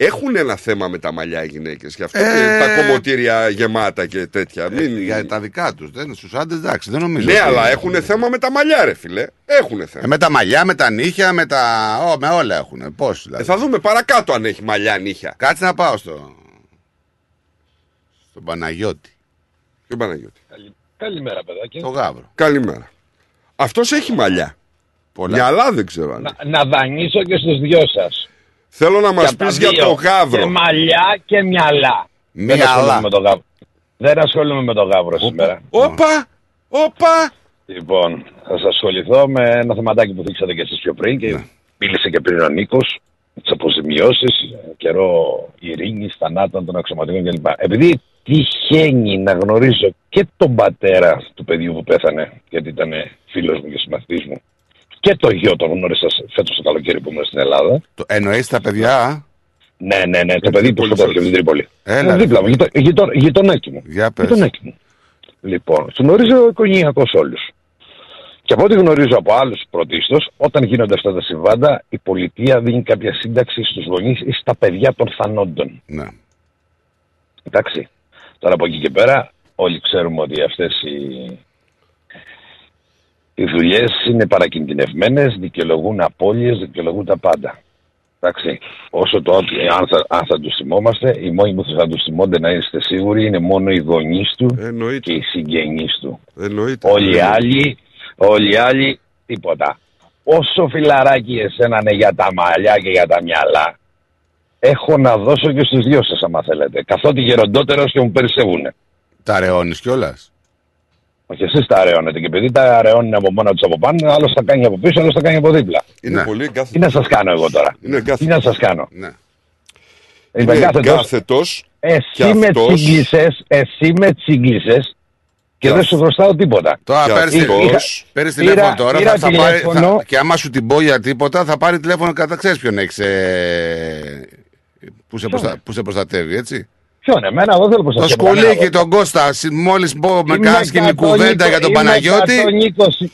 Έχουν ένα θέμα με τα μαλλιά οι γυναίκες, γι' αυτό Ε, και τα κομμωτήρια γεμάτα και τέτοια. Μην... Για τα δικά τους. Δεν στους άντρες, εντάξει, δεν νομίζω. Ναι, ότι- αλλά έχουν θέμα με τα μαλλιά, ρε φίλε. Έχουν θέμα. Ε, με τα μαλλιά, με τα νύχια, με τα. Ω, με όλα έχουν. Πώς δηλαδή. Ε, θα δούμε παρακάτω αν έχει μαλλιά νύχια. Κάτσε να πάω στο. Στον Παναγιώτη. Ποιο Παναγιώτη; Καλημέρα, παιδάκια. Το γάβρο. Καλημέρα. Αυτός έχει μαλλιά. Πολλά. Μυαλά δεν ξέρω αν. Να, να δανείσω και στους δυο σας. Θέλω να μας Για τα πεις για δύο. το γάβρο. Και μαλλιά και μυαλά. Δεν Μυαλά. ασχολούμαι με το γάβρο. Δεν ασχολούμαι με το γάβρο σήμερα. Όπα! Όπα! Λοιπόν, θα σας ασχοληθώ με ένα θεματάκι που δείξατε και εσείς πιο πριν και μίλησε και πριν ο Νίκος τις αποζημιώσεις, καιρό ειρήνης, θανάτων των αξιωματικών κλπ. Επειδή τυχαίνει να γνωρίζω και τον πατέρα του παιδιού που πέθανε, γιατί ήταν φίλος μου και συμμαθητή μου, και το γιο τον γνώρισα φέτος το καλοκαίρι που ήμουν στην Ελλάδα. Το εννοείς τα παιδιά. Ναι, ναι, ναι, το παιδί που σκοτώθηκε από την Τρίπολη. Έλα, Ε, ρε. Δίπλα μου, γειτο, γειτο, γειτονάκι μου. Για πες. Γειτονάκι μου. Λοιπόν, του γνωρίζω οικογενειακώς όλους. Και από ό,τι γνωρίζω από άλλους πρωτίστως, όταν γίνονται αυτά τα συμβάντα, η πολιτεία δίνει κάποια σύνταξη στους γονείς ή στα παιδιά των θανόντων. Ναι. Εντάξει. Τώρα από εκεί και πέρα, όλοι ξέρουμε ότι αυτές οι, οι δουλειές είναι παρακινδυνευμένες, δικαιολογούν απώλειες, δικαιολογούν τα πάντα. Εντάξει. Όσο το ότι αν θα, αν θα τους θυμόμαστε, οι μόνοι που θα τους θυμώνται να είστε σίγουροι είναι μόνο οι γονείς του και οι συγγενείς του. Εννοείται. Όλοι οι άλλοι, όλοι οι άλλοι, τίποτα. Όσο φιλαράκι εσένα είναι για τα μαλλιά και για τα μυαλά, έχω να δώσω και στους δυο σας άμα θέλετε. Καθότι γεροντότερος και μου περισσεύουνε. Τα αραιώνει κιόλας. Όχι εσείς τα αραιώνετε και επειδή τα αραιώνουν από μόνα τους από πάνω, άλλος τα κάνει από πίσω, άλλος τα κάνει από δίπλα. Είναι πολύ εγκάθετο. Τι να σας κάνω εγώ τώρα; Είναι Τι να σας κάνω; Ναι. Είμαι Είναι εγκάθετος. εγκάθετος και Εσύ με αυτός- τσίγκλισες, εσύ με τσίγκλισες και δεν σου χρωστάω τίποτα. Τώρα Και παίρνεις αυτός- παίρνεις πήρα- τηλέφωνο τώρα. πήρα θα, θα πάρει, τηλέφωνο. θα, και άμα σου την πω για τίποτα, θα πάρει τηλέφωνο κατά ξέρεις ποιον έχεις. που, σε προστα, που σε προστατεύει, έτσι. Ποιον, εμένα εγώ θέλω πως Το σκουλίκι, τον Κώστα. Μόλις πω με Είμαι κάνει και μια 120 κουβέντα για τον είμαι Παναγιώτη.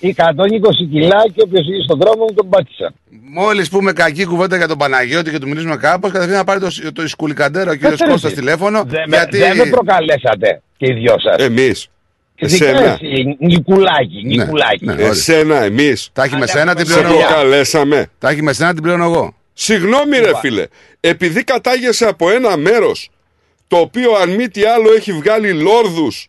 120, 120 κιλά και όποιος είναι στον δρόμο μου τον πάτησα. Μόλις πούμε κακή κουβέντα για τον Παναγιώτη και του μιλήσουμε κάπως, κατευθείαν να πάρει το, το σκουλικαντέρα ο κύριος Κάτσε, ρε, Κώστας εσύ. τηλέφωνο. Δεν με, γιατί... δεν με προκαλέσατε και οι δυο σας. Εμείς. Φυσικά Εσένα. εσύ, Νικουλάκη, Νικουλάκη. ναι, Εσένα, εμείς. Τα έχει με σένα την Σε πληρώνω εγώ. προκαλέσαμε. Τα έχει με σένα την πληρώνω εγώ. Συγγνώμη ρε φίλε, επειδή κατάγεσαι από ένα μέρος το οποίο αν μη τι άλλο έχει βγάλει λόρδους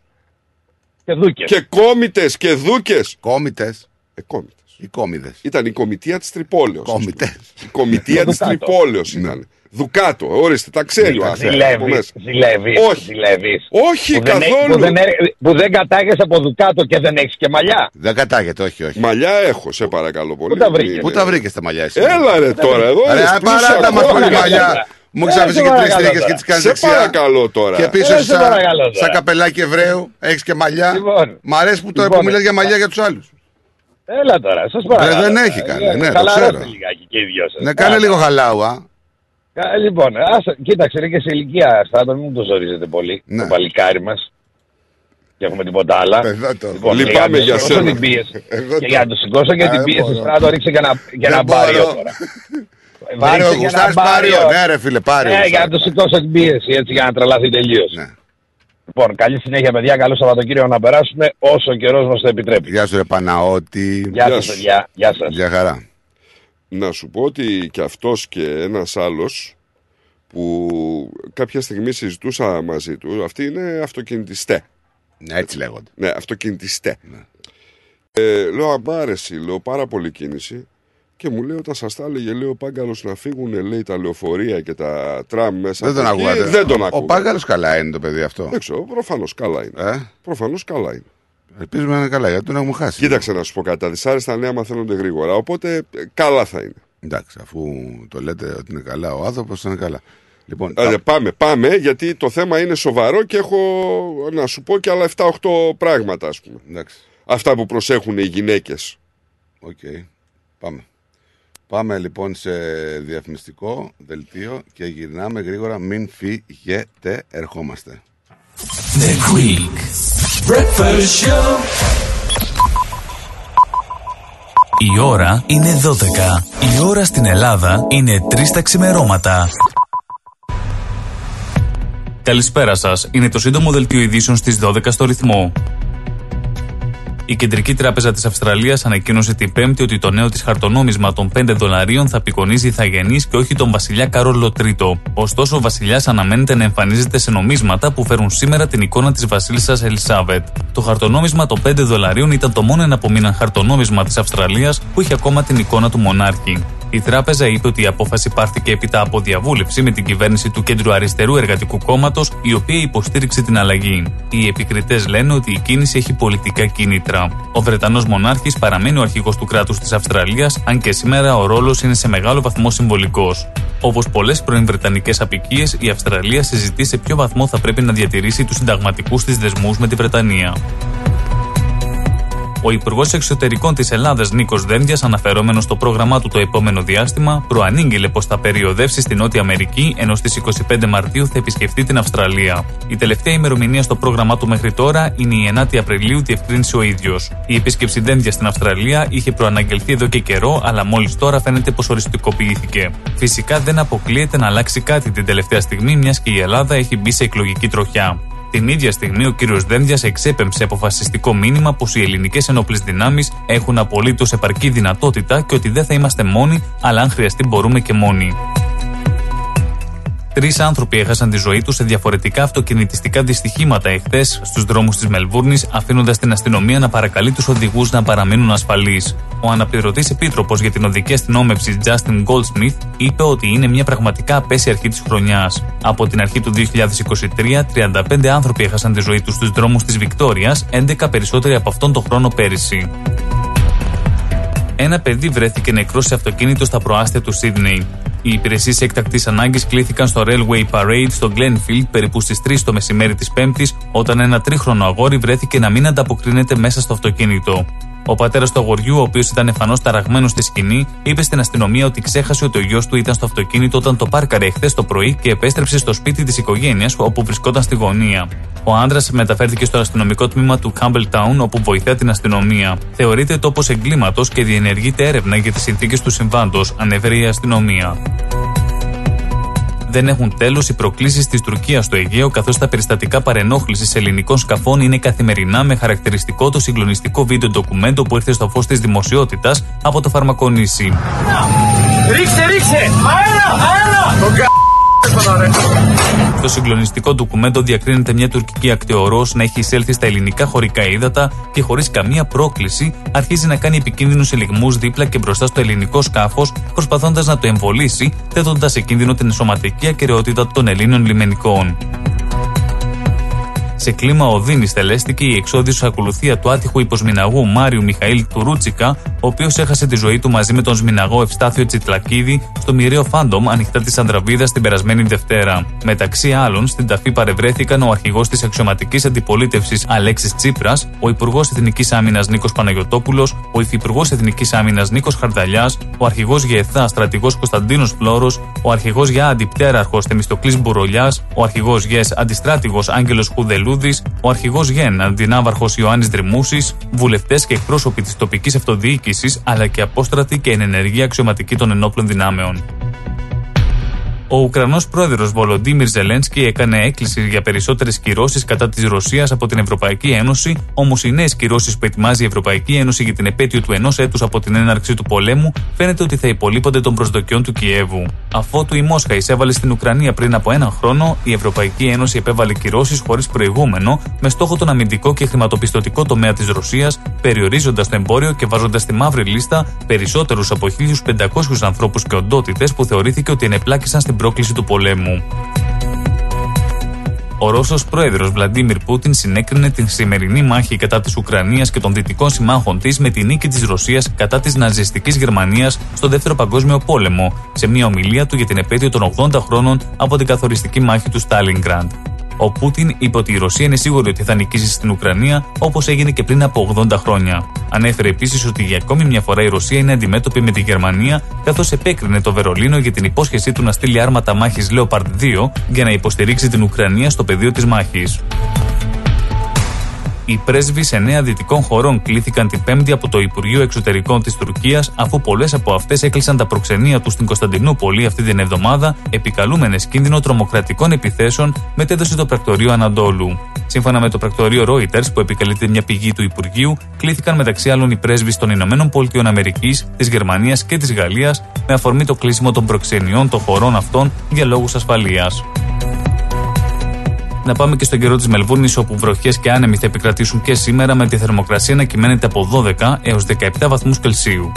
και, δούκες. και κόμιτες και δούκες. Κόμιτες. Ε, κόμιτες. Οι κόμιδες. Ήταν η κομιτεία της Τρυπόλεως. Κόμιτες. Η κομιτεία της Δουκάτο. Τρυπόλεως ήταν. Δουκάτο, ορίστε, τα ξέρει ο άνθρωπος. από Ζηλεύεις, μέσα. ζηλεύεις, Όχι. ζηλεύεις. Όχι, Που δεν, καθόλου. που, δεν, έ- που δεν κατάγεσαι από Δουκάτο και δεν έχεις και μαλλιά. Δεν κατάγεται, όχι, όχι. Μαλλιά έχω, σε παρακαλώ πολύ. Πού τα βρήκες; Πού τα βρήκες τα μαλλιά εσύ; Έλα ρε τώρα, εδώ Ρε, είναι παράτα μας πολύ μαλλιά. Μου έχεις Ε, αφήσει σε και τρεις παρακαλώ τρίχες και τώρα. τις κάνεις Σε δεξιά. παρακαλώ τώρα. Και πίσω Ε, σε σαν, παρακαλώ τώρα. σαν καπελάκι Εβραίου έχεις και μαλλιά. Λοιπόν. Μ' αρέσει που, το, Λοιπόν. που μιλάς για μαλλιά για τους άλλους. Έλα τώρα, σας παρακαλώ. δεν έχει κάνει, ναι, το Χαλαρώστε ξέρω. λιγάκι και οι δυο σας. Ναι, κάνε Άρα. λίγο χαλάουα. Ε, Λοιπόν, άσε, κοίταξε, είναι και σε ηλικία στράτο, μην μου το ζορίζετε πολύ. Ναι. Το παλικάρι μας. Και έχουμε τίποτα άλλα. Εδώ το. Λοιπόν, Λυπάμαι και για να του σηκώσω σένα. την πίεση. Εδώ και το. για να του σηκώσω και Α, την δεν πίεση, μπορώ. στράτο ρίξε και ένα, και ένα Δεν μπάριο μπορώ. τώρα. Πάρε ο Ρίξε και ένα Γουστάρης πάριο. Ναι ρε φίλε, πάρε. Ναι, για να του σηκώσω την πίεση, έτσι για να τρελαθεί τελείως. Ναι. Λοιπόν, καλή συνέχεια, παιδιά. Καλό Σαββατοκύριακο να περάσουμε όσο ο καιρός μας το επιτρέπει. Γεια σου ρε Παναώτη. Γεια Γεια σας, σου. παιδιά. Γεια σας. Γεια χαρά. Να σου πω ότι και αυτός και ένας άλλος που κάποια στιγμή συζητούσα μαζί του, αυτοί είναι αυτοκινητιστέ. Ναι, έτσι λέγονται. Ναι, αυτοκινητιστέ. Ε, λέω, «Α, μ' άρεσε, λέω, πάρα πολύ κίνηση. Και μου λέει, όταν σας τα έλεγε, λέει, ο Πάγκαλος να φύγουν, λέει, τα λεωφορεία και τα τραμ μέσα. Δεν τον από εκεί». ακούγατε. Δεν τον Ο ακούω. Πάγκαλος καλά είναι το παιδί αυτό. Δεν ξέρω, προφανώς καλά είναι. Ε, Προφανώς καλά είναι. ελπίζουμε να είναι καλά γιατί τον έχουμε χάσει. Κοίταξε να σου πω κάτι, τα δυσάρεστα νέα μαθαίνονται γρήγορα, οπότε ε, καλά θα είναι. Εντάξει, αφού το λέτε ότι είναι καλά ο άνθρωπος, θα είναι καλά. Λοιπόν, Άντε, πάμε, πάμε, γιατί το θέμα είναι σοβαρό και έχω να σου πω και άλλα 7-8 πράγματα, ας πούμε. εντάξει. Αυτά που προσέχουν οι γυναίκες. Οκ. Πάμε. Πάμε λοιπόν σε διαφημιστικό δελτίο και γυρνάμε γρήγορα. Μην φύγετε, ερχόμαστε. The Greek Breakfast Show. Η ώρα είναι 12. Η ώρα στην Ελλάδα είναι 3 τα ξημερώματα. Καλησπέρα σας. Είναι το σύντομο δελτίο ειδήσεων στις 12 στο ρυθμό. Η Κεντρική Τράπεζα της Αυστραλίας ανακοίνωσε την Πέμπτη ότι το νέο της χαρτονόμισμα των 5 δολαρίων θα απεικονίζει ηθαγενεί και όχι τον Βασιλιά Καρόλο III. Ωστόσο, ο Βασιλιάς αναμένεται να εμφανίζεται σε νομίσματα που φέρουν σήμερα την εικόνα της Βασίλισσας Ελισάβετ. Το χαρτονόμισμα των 5 δολαρίων ήταν το μόνο εναπομείναν χαρτονόμισμα της Αυστραλίας που είχε ακόμα την εικόνα του μονάρχη. Η τράπεζα είπε ότι η απόφαση πάρθηκε έπειτα από διαβούλευση με την κυβέρνηση του Κέντρου Αριστερού Εργατικού Κόμματος, η οποία υποστήριξε την αλλαγή. Οι επικριτές λένε ότι η κίνηση έχει πολιτικά κίνητρα. Ο Βρετανός Μονάρχης παραμένει ο αρχηγός του κράτους της Αυστραλίας, αν και σήμερα ο ρόλος είναι σε μεγάλο βαθμό συμβολικός. Όπως πολλές πρώην Βρετανικές απικίες, η Αυστραλία συζητεί σε ποιο βαθμό θα πρέπει να διατηρήσει τους συνταγματικούς της δεσμούς με τη Βρετανία. Ο Υπουργός Εξωτερικών της Ελλάδας Νίκος Δένδιας, αναφερόμενος στο πρόγραμμά του το επόμενο διάστημα, προανήγγειλε πως θα περιοδεύσει στη Νότια Αμερική, ενώ στις 25 Μαρτίου θα επισκεφτεί την Αυστραλία. Η τελευταία ημερομηνία στο πρόγραμμά του μέχρι τώρα είναι η 9η Απριλίου, διευκρίνησε ο ίδιος. Η επίσκεψη Δένδια στην Αυστραλία είχε προαναγγελθεί εδώ και καιρό, αλλά μόλις τώρα φαίνεται πως οριστικοποιήθηκε. Φυσικά δεν αποκλείεται να αλλάξει κάτι την τελευταία στιγμή, μιας και η Ελλάδα έχει μπει σε εκλογική τροχιά. Την ίδια στιγμή, ο κύριος Δένδιας εξέπεμψε αποφασιστικό μήνυμα πως οι ελληνικές ενόπλες δυνάμεις έχουν απολύτως επαρκή δυνατότητα και ότι δεν θα είμαστε μόνοι, αλλά αν χρειαστεί μπορούμε και μόνοι. Τρεις άνθρωποι έχασαν τη ζωή τους σε διαφορετικά αυτοκινητιστικά δυστυχήματα εχθές στους δρόμους της Μελβούρνης, αφήνοντας την αστυνομία να παρακαλεί τους οδηγούς να παραμείνουν ασφαλείς. Ο αναπληρωτής επίτροπος για την οδική αστυνόμευση Justin Goldsmith είπε ότι είναι μια πραγματικά απέσια αρχή της χρονιάς. Από την αρχή του 2023, 35 άνθρωποι έχασαν τη ζωή τους στους δρόμους της Βικτόριας, 11 περισσότεροι από αυτόν τον χρόνο πέρυσι. Ένα παιδί βρέθηκε νεκρό σε αυτοκίνητο στα προάστια του Σίδνεϊ. Οι υπηρεσίες έκτακτης ανάγκης κλήθηκαν στο Railway Parade στο Glenfield περίπου στις 3 το μεσημέρι της Πέμπτης, όταν ένα τρίχρονο αγόρι βρέθηκε να μην ανταποκρίνεται μέσα στο αυτοκίνητο. Ο πατέρας του αγοριού, ο οποίος ήταν εμφανώ ταραγμένος στη σκηνή, είπε στην αστυνομία ότι ξέχασε ότι ο γιος του ήταν στο αυτοκίνητο όταν το πάρκαρε εχθές το πρωί και επέστρεψε στο σπίτι της οικογένειας όπου βρισκόταν στη γωνία. Ο άντρας μεταφέρθηκε στο αστυνομικό τμήμα του Campbelltown όπου βοηθά την αστυνομία. Θεωρείται τόπος εγκλήματος και διενεργείται έρευνα για τις συνθήκες του συμβάντος, ανέφερε η αστυνομία δεν έχουν τέλος οι προκλήσεις της Τουρκίας στο Αιγαίο, καθώς τα περιστατικά παρενόχλησης ελληνικών σκαφών είναι καθημερινά με χαρακτηριστικό το συγκλονιστικό βίντεο ντοκουμέντο που ήρθε στο φως της δημοσιότητας από το Φαρμακονήσι. Ρίξε, ρίξε! Αέρα, αέρα! Στο συγκλονιστικό ντοκουμέντο διακρίνεται μια τουρκική ακτεωρό να έχει εισέλθει στα ελληνικά χωρικά ύδατα και χωρίς καμία πρόκληση αρχίζει να κάνει επικίνδυνους ελιγμούς δίπλα και μπροστά στο ελληνικό σκάφος, προσπαθώντας να το εμβολήσει, θέτοντας σε κίνδυνο την σωματική ακαιρεότητα των Ελλήνων λιμενικών. Σε κλίμα οδύνης τελέστηκε η εξόδιος ακολουθία του άτυχου υποσμηναγού Μάριου Μιχαήλ Τουρούτσικα, ο οποίος έχασε τη ζωή του μαζί με τον σμηναγό Ευστάθιο Τσιτλακίδη στο μοιραίο Φάντομ ανοιχτά της Ανδραβίδας την περασμένη Δευτέρα. Μεταξύ άλλων, στην ταφή παρευρέθηκαν ο αρχηγός της αξιωματικής αντιπολίτευσης Αλέξης Τσίπρας, ο Υπουργός Εθνικής Άμυνας Νίκος Παναγιοτόπουλος, ο Υφυπουργός Εθνικής Άμυνας Νίκος Χαρδαλιάς, ο αρχηγός ΓΕΘΑ Στρατηγός Κωνσταντίνος Φλόρος, ο αρχηγός για Αντιπτέραρχος Θεμιστοκλής Μπουρολιάς, ο αρχηγός ΓΕΣ Αντιστράτηγος Άγγελος Χουδελού ο αρχηγός Γεν, αντινάβαρχος Ιωάννης Δρυμούσης, βουλευτές και εκπρόσωποι της τοπικής αυτοδιοίκησης, αλλά και απόστρατοι και ενεργοί αξιωματικοί των ενόπλων δυνάμεων. Ο Ουκρανός πρόεδρος Βολοντίμιρ Ζελένσκι έκανε έκκληση για περισσότερες κυρώσεις κατά της Ρωσίας από την Ευρωπαϊκή Ένωση, όμως οι νέες κυρώσεις που ετοιμάζει η Ευρωπαϊκή Ένωση για την επέτειο του ενός έτους από την έναρξη του πολέμου φαίνεται ότι θα υπολείπονται των προσδοκιών του Κιέβου. Αφότου η Μόσχα εισέβαλε στην Ουκρανία πριν από έναν χρόνο, η Ευρωπαϊκή Ένωση επέβαλε κυρώσεις χωρίς προηγούμενο, με στόχο τον αμυντικό και χρηματοπιστωτικό τομέα της Ρωσίας, περιορίζοντας το εμπόριο και βάζοντας στη μαύρη λίστα περισσότερους από 1.500 ανθρώπους και οντότητες που θεωρήθηκε ότι ενεπλάκησαν στην πρόκληση του πολέμου. Ο Ρώσος πρόεδρος Βλαντίμιρ Πούτιν συνέκρινε την σημερινή μάχη κατά της Ουκρανίας και των δυτικών συμμάχων της με τη νίκη της Ρωσίας κατά της ναζιστικής Γερμανίας στο Δεύτερο Παγκόσμιο Πόλεμο, σε μια ομιλία του για την επέτειο των 80 χρόνων από την καθοριστική μάχη του Στάλινγκραντ. Ο Πούτιν είπε ότι η Ρωσία είναι σίγουρη ότι θα νικήσει στην Ουκρανία όπως έγινε και πριν από 80 χρόνια. Ανέφερε επίσης ότι για ακόμη μια φορά η Ρωσία είναι αντιμέτωπη με τη Γερμανία, καθώς επέκρινε το Βερολίνο για την υπόσχεσή του να στείλει άρματα μάχης Leopard 2 για να υποστηρίξει την Ουκρανία στο πεδίο της μάχης. Οι πρέσβει εννέα δυτικών χωρών κλήθηκαν την Πέμπτη από το Υπουργείο Εξωτερικών της Τουρκίας, αφού πολλές από αυτές έκλεισαν τα προξενία τους στην Κωνσταντινούπολη αυτή την εβδομάδα, επικαλούμενες κίνδυνο τρομοκρατικών επιθέσεων, μετέδωσε το πρακτορείο Αναντόλου. Σύμφωνα με το πρακτορείο Reuters, που επικαλείται μια πηγή του Υπουργείου, κλήθηκαν μεταξύ άλλων οι πρέσβει των Ηνωμένων Πολιτειών Αμερικής, της Γερμανίας και της Γαλλίας, με αφορμή το κλείσιμο των προξενιών των χωρών αυτών για λόγους ασφαλείας. Να πάμε και στον καιρό της Μελβούρνη, όπου βροχές και άνεμοι θα επικρατήσουν και σήμερα, με τη θερμοκρασία να κυμαίνεται από 12 έως 17 βαθμούς Κελσίου.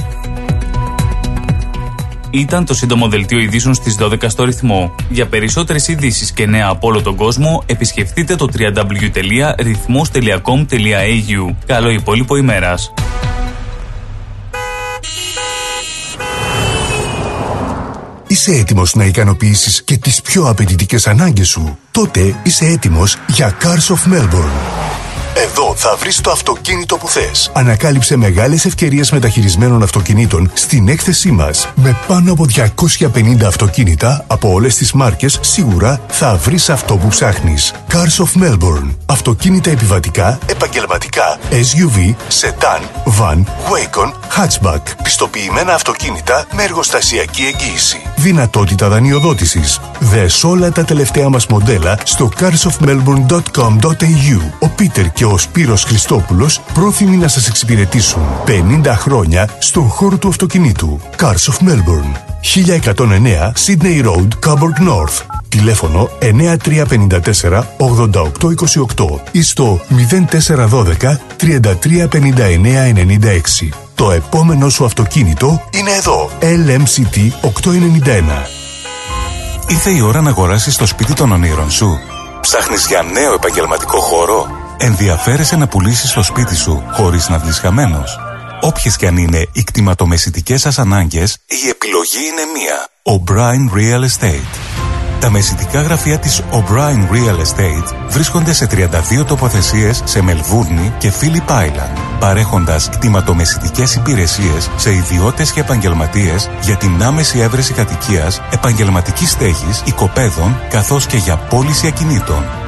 Ήταν το σύντομο δελτίο ειδήσεων στις 12 στο ρυθμό. Για περισσότερες ειδήσεις και νέα από όλο τον κόσμο, επισκεφτείτε το www.rythmos.com.au. Καλό υπόλοιπο ημέρας. Είσαι έτοιμος να ικανοποιήσεις και τις πιο απαιτητικές ανάγκες σου; Τότε είσαι έτοιμος για Cars of Melbourne. Εδώ θα βρεις το αυτοκίνητο που θες. Ανακάλυψε μεγάλες ευκαιρίες μεταχειρισμένων αυτοκινήτων στην έκθεσή μας. Με πάνω από 250 αυτοκίνητα από όλες τις μάρκες, σίγουρα θα βρεις αυτό που ψάχνεις. Cars of Melbourne. Αυτοκίνητα επιβατικά, επαγγελματικά, SUV, sedan, van, wagon, hatchback. Πιστοποιημένα αυτοκίνητα με εργοστασιακή εγγύηση. Δυνατότητα δανειοδότησης. Δες όλα τα τελευταία μας μοντέλα στο carsofmelbourne.com.au. Ο Πίτερ και ο Σπύρος Χριστόπουλος πρόθυμοι να σας εξυπηρετήσουν 50 χρόνια στον χώρο του αυτοκινήτου. Cars of Melbourne. 1109 Sydney Road, Coburg North. Τηλέφωνο 9354 8828 ή στο 0412 335996. Το επόμενο σου αυτοκίνητο είναι εδώ. LMCT 891. Ήρθε η ώρα να αγοράσεις το σπίτι των ονείρων σου. Ψάχνεις για νέο επαγγελματικό χώρο; Ενδιαφέρεσαι να πουλήσεις το σπίτι σου χωρίς να βγεις χαμένος. Όποιες και αν είναι οι κτηματομεσητικές σας ανάγκες, η επιλογή είναι μία. O'Brien Real Estate. Τα μεσητικά γραφεία της O'Brien Real Estate βρίσκονται σε 32 τοποθεσίες σε Μελβούρνη και Phillip Island, παρέχοντας κτηματομεσητικές υπηρεσίες σε ιδιώτες και επαγγελματίες για την άμεση έβρεση κατοικίας, επαγγελματικής στέγης, οικοπαίδων, καθώς και για πώληση ακινήτων.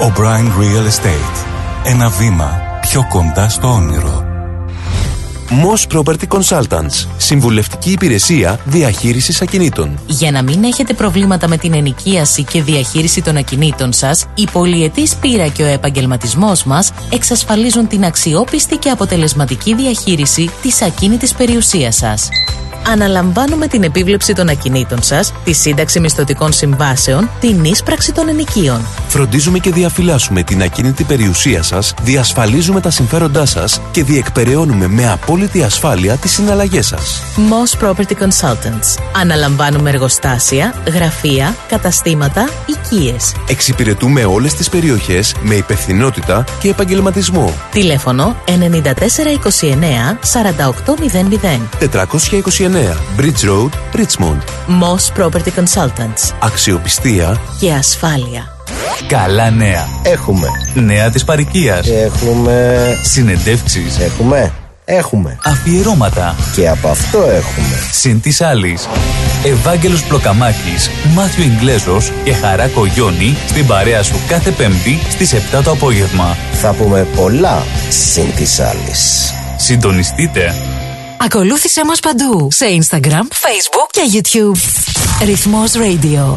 O'Brien Real Estate. Ένα βήμα πιο κοντά στο όνειρο. Moss Property Consultants. Συμβουλευτική υπηρεσία διαχείρισης ακινήτων. Για να μην έχετε προβλήματα με την ενοικίαση και διαχείριση των ακινήτων σας, η πολυετής πείρα και ο επαγγελματισμός μας εξασφαλίζουν την αξιόπιστη και αποτελεσματική διαχείριση της ακίνητης περιουσίας σας. Αναλαμβάνουμε την επίβλεψη των ακινήτων σας, τη σύνταξη μισθωτικών συμβάσεων, την ίσπραξη των ενοικίων. Φροντίζουμε και διαφυλάσσουμε την ακίνητη περιουσία σας, διασφαλίζουμε τα συμφέροντά σας και διεκπεραιώνουμε με απόλυτη ασφάλεια τι συναλλαγέ σας. Moss Property Consultants. Αναλαμβάνουμε εργοστάσια, γραφεία, καταστήματα, οικίες. Εξυπηρετούμε όλες τις περιοχές με υπευθυνότητα και επαγγελματισμό. Τηλέφωνο 9429 4800. 429 Bridge Road, Richmond. Moss Property Consultants. Αξιοπιστία Και ασφάλεια. Καλά νέα. Έχουμε. Νέα της παροικίας. Έχουμε. Συνεντεύξεις. Έχουμε. Έχουμε. Αφιερώματα. Και από αυτό έχουμε. Συν της άλλης. Ευάγγελος Πλοκαμάκης, Μάθιο Ιγκλέζος και Χαράκο Γιόνι στην παρέα σου κάθε Πέμπτη στις 7 το απόγευμα. Θα πούμε πολλά συν της άλλης. Συντονιστείτε. Ακολούθησέ μας παντού σε Instagram, Facebook και YouTube. Ρυθμός Radio.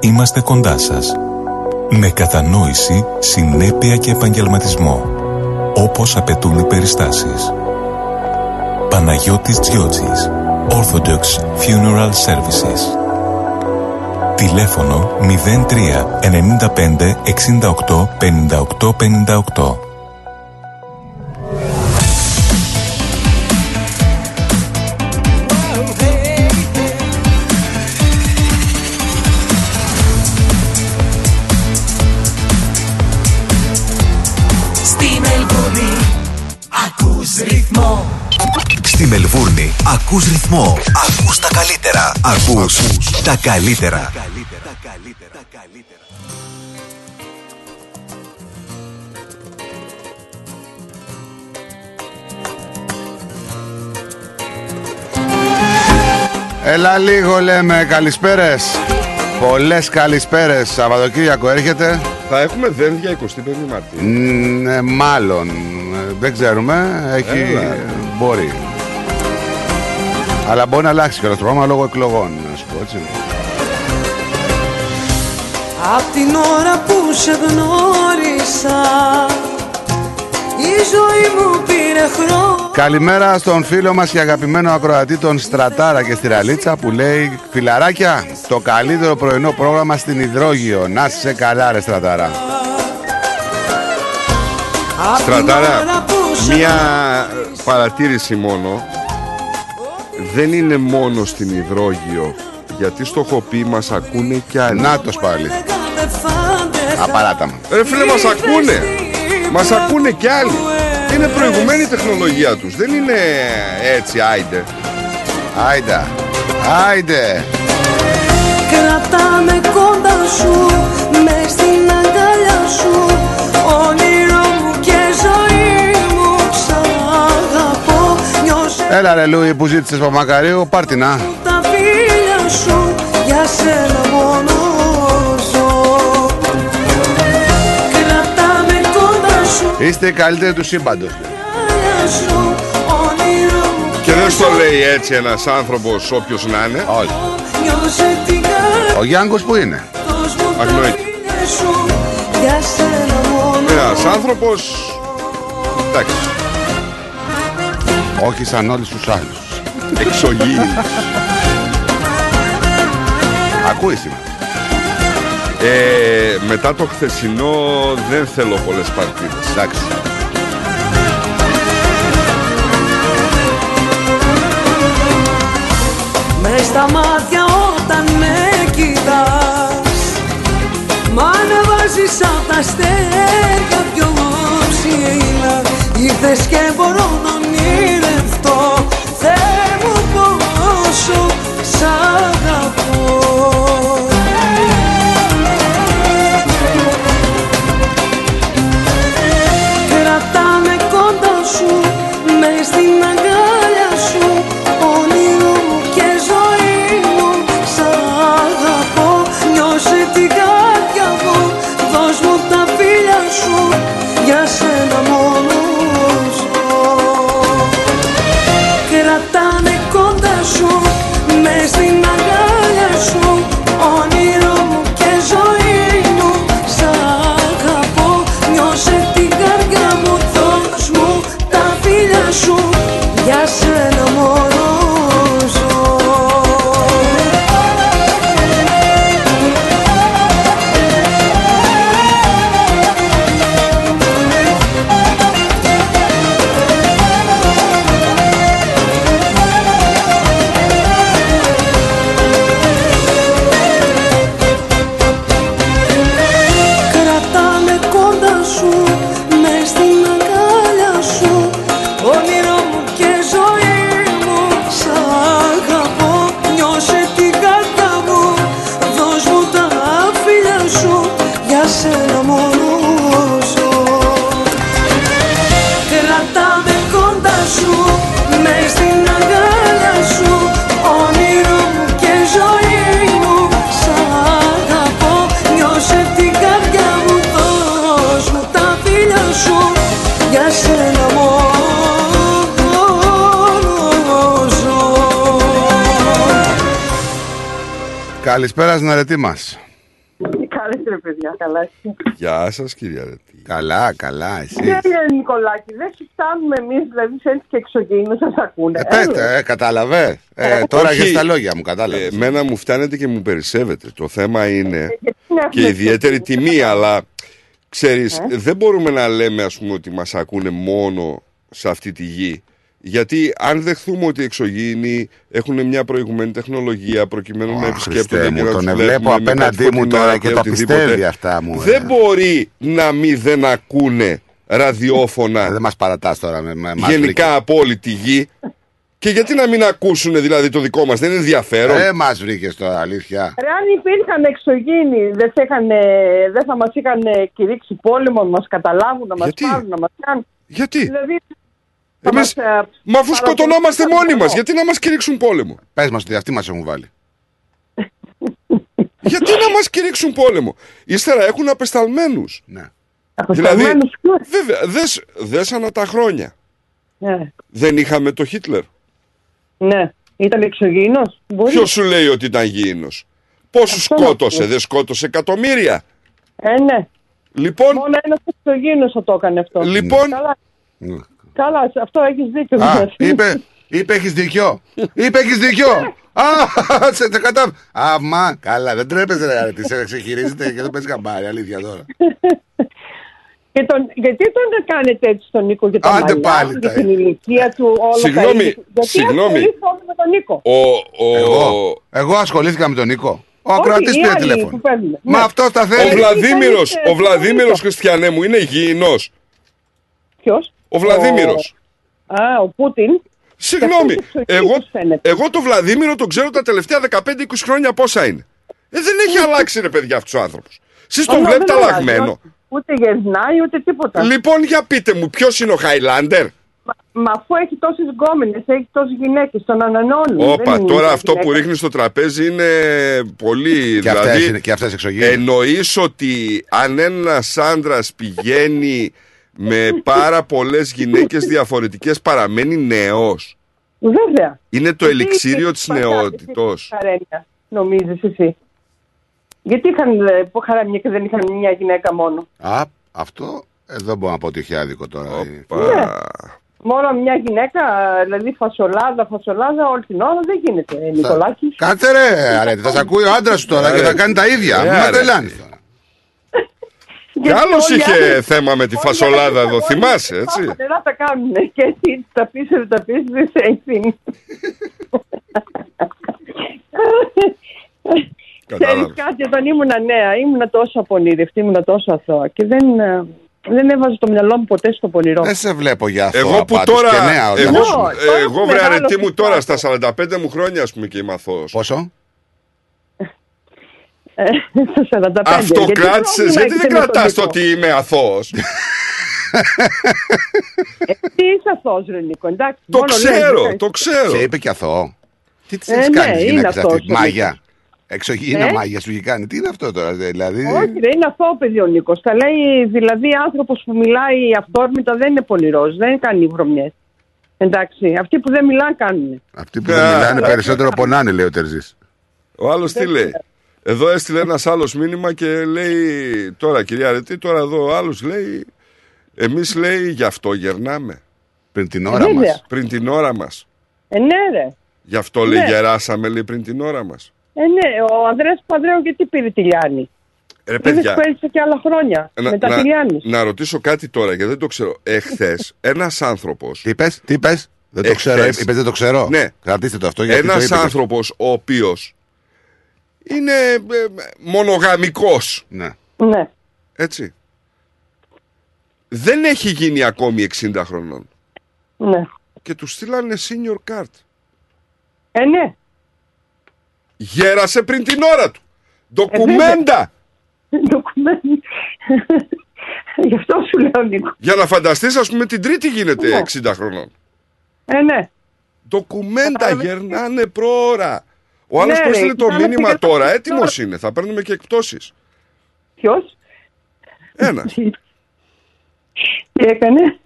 είμαστε κοντά σας. Με κατανόηση, συνέπεια και επαγγελματισμό. Όπως απαιτούν οι περιστάσεις. Παναγιώτης Τζιότσης. Orthodox Funeral Services. Τηλέφωνο 03 95 68 58 58. Ακούς τα καλύτερα. Έλα λίγο λέμε καλησπέρες Πολλές καλησπέρες Σαββατοκύριακο έρχεται Θα έχουμε δένδια 25 Μαρτίου. Μ, ναι, Μάλλον Ε, Δεν ξέρουμε Έχει... Έλα. Μπορεί Αλλά μπορεί να αλλάξει και το πρόγραμμα λόγω εκλογών Να σου πω έτσι. Απ' την ώρα που σε γνώρισα Η ζωή μου πήρε χρόνο. Καλημέρα στον φίλο μας και αγαπημένο ακροατή τον Στρατάρα και στη Ραλίτσα που λέει Φιλαράκια, το καλύτερο πρωινό πρόγραμμα στην Ιδρόγειο Να σε καλά ρε Στρατάρα Στρατάρα, μία παρατήρηση μόνο. Δεν είναι μόνο στην Ιδρόγειο. Γιατί στο χοπί μας ακούνε κι άλλοι. Νάτος πάλι Απαράταμα Ρε φίλε μας ακούνε. Μας ακούνε κι άλλοι. Είναι προηγουμένη η τεχνολογία τους. Δεν είναι έτσι άιντε. Άιντα Άιντε Κρατάμε κοντά σου μες στην αγκαλιά σου Έλα ρε Λούι που ζήτησες Παπαμακαρίου Πάρτινα τα φίλια σου Για σένα μόνο ζω. Κρατάμε κοντά σου. Είστε οι καλύτεροι του σύμπαντος αγκαλιά σου Όνειρο μου. Και δεν στο λέει έτσι ένας άνθρωπος όποιος να είναι. Όχι Νιώσε την καρδιά. Ο Γιάνγκος που είναι; Αγνοείται. σου Για σένα μόνο Ένας άνθρωπος... Εντάξει. Όχι σαν όλους τους άλλους Εξωγήινος. Ακούει σήμερα Ε, μετά το χθεσινό δεν θέλω πολλές παρτίδες. Εντάξει Μες στα μάτια όταν με κοιτάς Μ' ανεβάζεις απ' τα αστέρια πιο ψηλά Ήρθες και μπορώ να ονειρευτώ Θεέ μου πόσο σ' αγαπώ Καλησπέρα στην αρετή μας. Καλή ρε παιδιά, καλά εσύ. Γεια σας, κυρία Ρετή. Καλά, καλά, εσύ. Κύριε Νικολάκη, δεν σου φτάνουμε εμείς, δηλαδή σε έτσι και εξωγήινου, σας ακούνε. Ε, πέτε, ε, κατάλαβε. Ε, τώρα Όχι. για τα λόγια μου, κατάλαβε. Ε, Εμένα μου φτάνετε και μου περισσεύετε. Το θέμα είναι γιατί να και έχουμε ιδιαίτερη και- τιμή, αλλά ξέρεις, Ε; δεν μπορούμε να λέμε ας πούμε ότι μας ακούνε μόνο σε αυτή τη γη. Γιατί αν δεχθούμε ότι οι εξωγήινοι έχουν μια προηγουμένη τεχνολογία προκειμένου να επισκέπτονται Χριστέ και μου, να τον τους βλέπω βλέπουμε με απέναντί κάτι μου φωτεινά τώρα και τα οτιδήποτε, πιστεύει αυτά μου. Δεν μπορεί να μην δεν ακούνε ραδιόφωνα Δεν μας παρατάς τώρα με, με μας γενικά από όλη τη γη. Και γιατί να μην ακούσουν δηλαδή το δικό μας, δεν είναι ενδιαφέρον. Ε, μας βρήκες τώρα, αλήθεια. Ρε, αν υπήρχαν εξωγήινοι, δεν, θα είχαν, δεν θα μας είχαν κηρύξει πόλεμο, να μας καταλάβουν, να μας Γιατί; πάρουν, να μας κάνουν. Γιατί; Δηλαδή, θα Εμείς, μας, ε, μα αφού σκοτωνόμαστε παρακολουθούν μόνοι μας, αυτό. γιατί να μας κηρύξουν πόλεμο; Πες μας ότι αυτοί μας έχουν βάλει. γιατί να μας κηρύξουν πόλεμο; Ύστερα έχουν απεσταλμένους. Ναι. Δηλαδή, Απεσταλμένους βέβαια, δες, δες ανά τα χρόνια. Ναι, Δεν είχαμε το Χίτλερ. ναι. Ήταν εξωγήινος; Μπορείς. Ποιος σου λέει ότι ήταν γήινος; Πόσους Αυτό να σκότωσε, πω. δεν σκότωσε εκατομμύρια; Ε, ναι. Λοιπόν, Μόνο ένας εξωγήινος θα το έκανε αυτό. Λοιπόν. Καλά, Ναι. Καλά σε αυτό έχεις δίκιο. Α, δηλαδή. είπε, είπε έχεις δίκιο. είπε έχεις δίκιο. Α, σε σε κατά... Α, μα, καλά, δεν τρέπεσαι ρε αρετή, σε ξεχειρίζεται και δεν παίζει καμπάρι, αλήθεια τώρα. Και τον, γιατί τον κάνετε έτσι τον Νίκο για τα Άντε μαλλιά πάλι του, τα- για την ηλικία του, όλα Συγγνώμη, τα ίδια. Γιατί συγγνώμη. ασχολείστε όλοι με τον Νίκο; ο, ο, Εγώ, εγώ ασχολήθηκα με τον Νίκο. Ο Όχι, ακροατής οι πήρε άλλοι τηλέφωνο. που παίρνουν. Μα Ναι. αυτό τα ο θέλει. Βλαδίμηρος, θέλετε ο Βλαδίμηρος συμφωνήσω. Χριστιανέ μου είναι γήινος. Ποιος; Ο Βλαδίμηρος. Α, ο Πούτιν. Συγγνώμη, Και αυτός εξωγήινος εγώ, φαίνεται. εγώ το Βλαδίμηρο τον ξέρω τα τελευταία 15-20 χρόνια πόσα είναι. Ε, δεν έχει αλλάξει ρε παιδιά αυτός ο άνθρωπος. Εσείς τον Όχι, βλέπετε δεν αλλαγμένο. αλλάζει, όχι. Ούτε γερνάει, ούτε τίποτα. Λοιπόν, για πείτε μου, ποιος είναι ο Χάιλάντερ; Μα, μα αφού έχει τόσες γκόμενες, έχει τόσες γυναίκες, τον ανανεώνει. Όπα, Δεν τώρα είναι αυτό που γυναίκα. ρίχνει στο τραπέζι είναι πολύ. Και αυτές, δηλαδή, είναι, και αυτές εξωγήινες. εννοείς ότι αν ένας άντρας πηγαίνει με πάρα πολλές γυναίκες διαφορετικές παραμένει νέος. Βέβαια. Είναι το Γιατί ελιξίριο είχε της πατάτες, νεότητος. είχε Χαρέμια, νομίζεις εσύ. Γιατί είχαν ε, που χαράμια και δεν είχαν μια γυναίκα μόνο. Α, αυτό εδώ μπορώ να πω ότι έχει άδικο τώρα. Ναι. Μόνο μια γυναίκα, δηλαδή φασολάδα, φασολάδα όλη την ώρα δεν γίνεται, ε, Νικολάκης. Κάτσε ρε, αρέτη, θα σε ακούει ο άντρας σου τώρα και θα κάνει τα ίδια. Ε, Μην με άρε. τρελάνεις τώρα. Κι Γιατί άλλος όλοι οι είχε άλλοι- θέμα με τη όλοι οι φασολάδα άλλοι εδώ, όλοι θυμάσαι, οι έτσι. άλλοι να τα κάνουν και εσύ τα πεις, δεν τα πεις, δεν σε ευθύνη. Ξέρεις Κατάλαβα. κάτι, όταν ήμουνα νέα, ήμουνα τόσο απονήρευτη, ήμουνα τόσο αθώα και δεν, ε, δεν έβαζα το μυαλό μου ποτέ στο πονηρό. Δεν σε βλέπω για αυτό. Εγώ που πάντως, τώρα, και νέα, εγώ, όλα. Ναι, ε, τώρα εγώ που βρε αρετή μεγάλωσε μου τώρα στα τόσο. 45 μου χρόνια ας πούμε και είμαι αθώος. Πόσο; Ε, στα 45. Αυτό Γιατί κράτησες, πρόβλημα γιατί έχετε δεν με τον κρατάς το Νίκο; ότι είμαι αθώος. Ε, Τι είσαι αθώος ρε Νίκο, εντάξει. Το μόνο λες, ξέρω, δεν το ξέρω. Σε είπε και αθώο. Τι τη Ε, έχεις ναι, κάνει τη είναι γυναίκα αυτός αυτή. ο Μάγια; Εξωγήινα Ε; μάγια σου έχει κάνει. Τι είναι αυτό τώρα, δηλαδή. Όχι, δεν είναι αθώο παιδί ο Νίκος. Τα λέει δηλαδή άνθρωπος που μιλάει αυτόρμητα δεν είναι πονηρός, δεν κάνει βρωμιές. Εντάξει, αυτοί που δεν μιλάνε κάνουν. Αυτοί που δεν μιλάνε περισσότερο πονάνε, λέει ο Τερζής. Ο άλλος τι λέει; Εδώ έστειλε ένας άλλος μήνυμα και λέει τώρα κυρία Αρετή, τώρα εδώ ο άλλος λέει. Εμείς λέει γι' αυτό γερνάμε. Πριν την ώρα Βέβαια. μας. Πριν την ώρα μας. Ε, ναι, ρε. Γι' αυτό λέει Ναι. γεράσαμε λέει πριν την ώρα μας. Ε, ναι, ο Ανδρέας Παντρέου γιατί πήρε τη Λιάννη; Ρε Είναι παιδιά, που έλυσε και άλλα χρόνια. να, μετά τη να, Λιάννη; να ρωτήσω κάτι τώρα γιατί δεν το ξέρω. Εχθές ένας άνθρωπο. Τι είπε, τι είπε. Δεν το ξέρω. Είπε δεν το ξέρω. Ναι. Κρατήστε το αυτό γιατί. Ένας το είπες. άνθρωπος ο οποίος είναι ε, μονογαμικός. Ναι. Ναι. Έτσι. Δεν έχει γίνει ακόμη 60 χρονών. Ναι. Και του στείλανε senior card. Ε, ναι. Γέρασε πριν την ώρα του. Ντοκουμέντα. Ντοκουμέντα. Γι' αυτό σου λέω, Νίκο. Για να φανταστείς ας πούμε την τρίτη γίνεται Ναι. 60 χρονών. Ε, ναι. Ντοκουμέντα γερνάνε πρόωρα. Ο άλλος Ναι, που ρε, έστειλε το κοιτάμε μήνυμα και τώρα, τα- έτοιμος είναι. Θα παίρνουμε και εκπτώσεις. Ποιος; Ένας. Τι έκανε;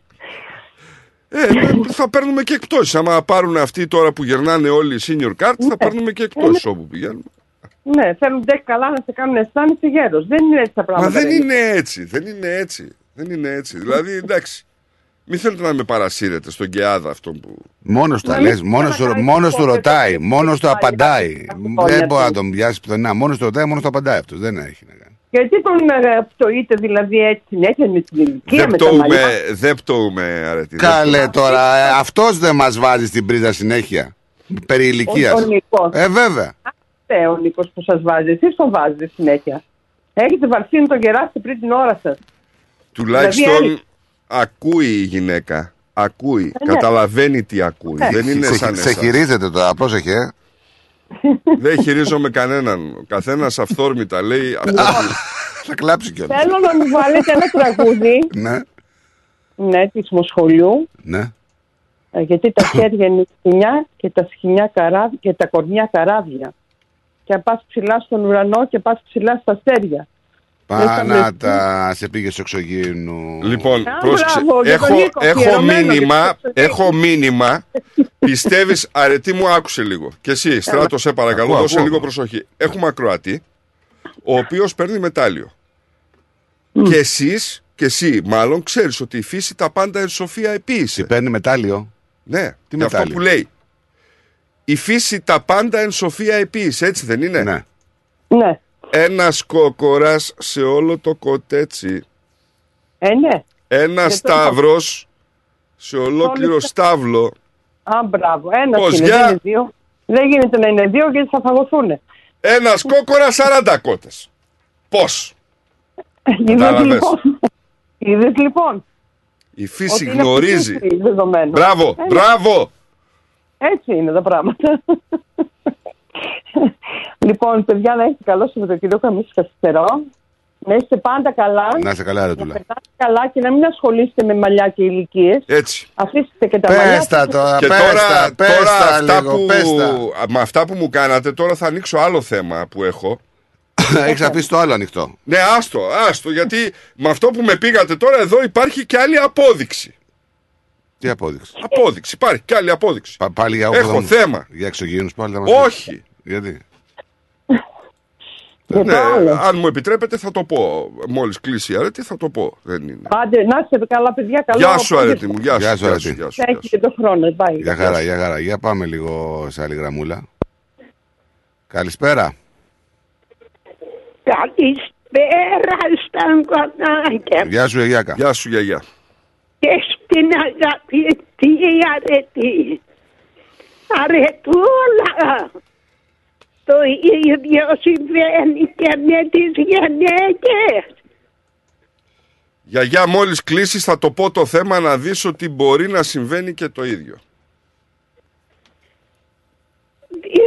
Ε, θα παίρνουμε και εκπτώσεις. Άμα πάρουν αυτοί τώρα που γερνάνε όλοι οι senior card, θα παίρνουμε και εκπτώσεις όπου πηγαίνουμε. Ναι, θέλουν τέχει καλά να σε κάνουν αισθάνεσαι γέρος. Δεν είναι έτσι τα Μα πράγματα. δεν ρε. είναι έτσι. Δεν είναι έτσι. Δεν είναι έτσι. Δηλαδή, εντάξει. Μην θέλετε να με παρασύρετε στον Κεάδα αυτόν που. Μόνος του τα λες, μόνος του μόνος του ρωτάει, μόνος του απαντάει. Δεν μπορεί να τον πιάσει πουθενά. Μόνος του ρωτάει, μόνος του απαντάει αυτός. Δεν έχει να κάνει. Γιατί τον ε, πτωείτε δηλαδή έτσι συνέχεια με την ηλικία, Δεν με τα πτωούμε, μαλλιά. δεν πτωούμε, αρετή. δεν Καλέ τώρα, αυτός δεν μας βάζει στην πρίζα συνέχεια. Περί ηλικίας. Ο- ο Νικός. Ε, βέβαια. Ε, ο Νίκος που σας βάζει, εσείς τον βάζετε συνέχεια. Έχετε βαρθύνει τον κεράσι πριν την ώρα σας. Τουλάχιστον Δηλαδή, ακούει η γυναίκα. Ακούει. ναι. Καταλαβαίνει τι ακούει. Ε. Δεν είναι σε, σαν σε εσάς. χειρίζεται τώρα, πρόσεχε. ε. Δεν χειρίζομαι κανέναν. Ο καθένας αυθόρμητα λέει αυτό που. Θα κλάψει κιόλας. Θέλω να μου βάλετε ένα τραγούδι, Ναι, ναι, της Μοσχολιού, ναι. ε, γιατί τα χέρια είναι σκοινιά και τα, σκοινιά καράβια, και τα κορμιά καράβια. Και αν πας ψηλά στον ουρανό και πας ψηλά στα αστέρια. Πανάτα, σε πήγε στο εξωγήινου. Λοιπόν, Α, πρόσεξε. μπράβο, για τον Έχω, Νίκο, έχω αφιερωμένο μήνυμα. για το Έχω μήνυμα. Πιστεύεις, αρετή μου, άκουσε λίγο. Και εσύ, στράτο, σε παρακαλώ, Ακούω, δώσε ακούω. λίγο προσοχή. Έχουμε ακροατή, ο οποίος παίρνει μετάλλιο. Και εσείς, και εσύ μάλλον, ξέρεις ότι η φύση τα πάντα εν σοφία επίησε. Τι παίρνει μετάλλιο; Ναι, Τι και αυτό μετάλλιο; που λέει. Η φύση τα πάντα εν σοφία επίησε, έτσι δεν είναι; Ναι. Ναι. Ένας κόκορα σε όλο το κοτέτσι. Ε, ναι. Ένας Και το- σταύρος σε ολόκληρο Όλο- στάβλο. Α, μπράβο. Ένας Πώς, είναι, για; δεν είναι δύο. Δεν γίνεται να είναι δύο γιατί θα φαγωθούν. Ένας κόκορας 40 κότες. Πώς; Είδες Κατάλαβες. λοιπόν. Είδες λοιπόν. Η φύση ότι είναι γνωρίζει. αυτή η δεδομένο. Μπράβο, Ε, ναι. μπράβο. Έτσι είναι τα πράγματα. λοιπόν, παιδιά, να έχετε καλό Σαββατοκύριακο. Εμείς καθυστερώ. Να είστε πάντα καλά. Να είστε καλά, ρε Να τούλα. περνάτε καλά και να μην ασχολείστε με μαλλιά και ηλικίες. Έτσι. Αφήστε και τα μαλλιά. Πες τα τώρα, Και πες τώρα, τα, πες τώρα τα αυτά λίγο, που, πες τα. με αυτά που μου κάνατε, τώρα θα ανοίξω άλλο θέμα που έχω. Έχεις αφήσει το άλλο ανοιχτό. Ναι, άστο, άστο, γιατί με αυτό που με πήγατε τώρα εδώ υπάρχει και άλλη απόδειξη. Τι απόδειξη; Απόδειξη, υπάρχει και άλλη απόδειξη. Πα- πάλι για Έχω όπεδο μου. θέμα. Για εξωγήινους πάλι θα μας Όχι. Πεις. Γιατί. Ναι, αν μου επιτρέπετε θα το πω. Μόλις κλείσει η αρέτη θα το πω. Δεν είναι. Άντε, να είστε καλά, παιδιά. Καλό Γεια σου απόγευμα. αρέτη μου, γεια σου. Γεια σου, γεια αρέτη. σου, γεια σου. Θα έχεις και το χρόνο. Bye. Για χαρά, για χαρά. Για πάμε λίγο σε άλλη γραμμούλα. Καλησπέρα. Καλησπέρα στα κονάκια Γεια σου, Γιάκα. Γεια σου γιαγιά. και στην αγαπητή αρετή. Αρετούλα, το ίδιο συμβαίνει και με τις γυναίκες. Γιαγιά μόλις κλείσεις θα το πω το θέμα να δεις ότι μπορεί να συμβαίνει και το ίδιο.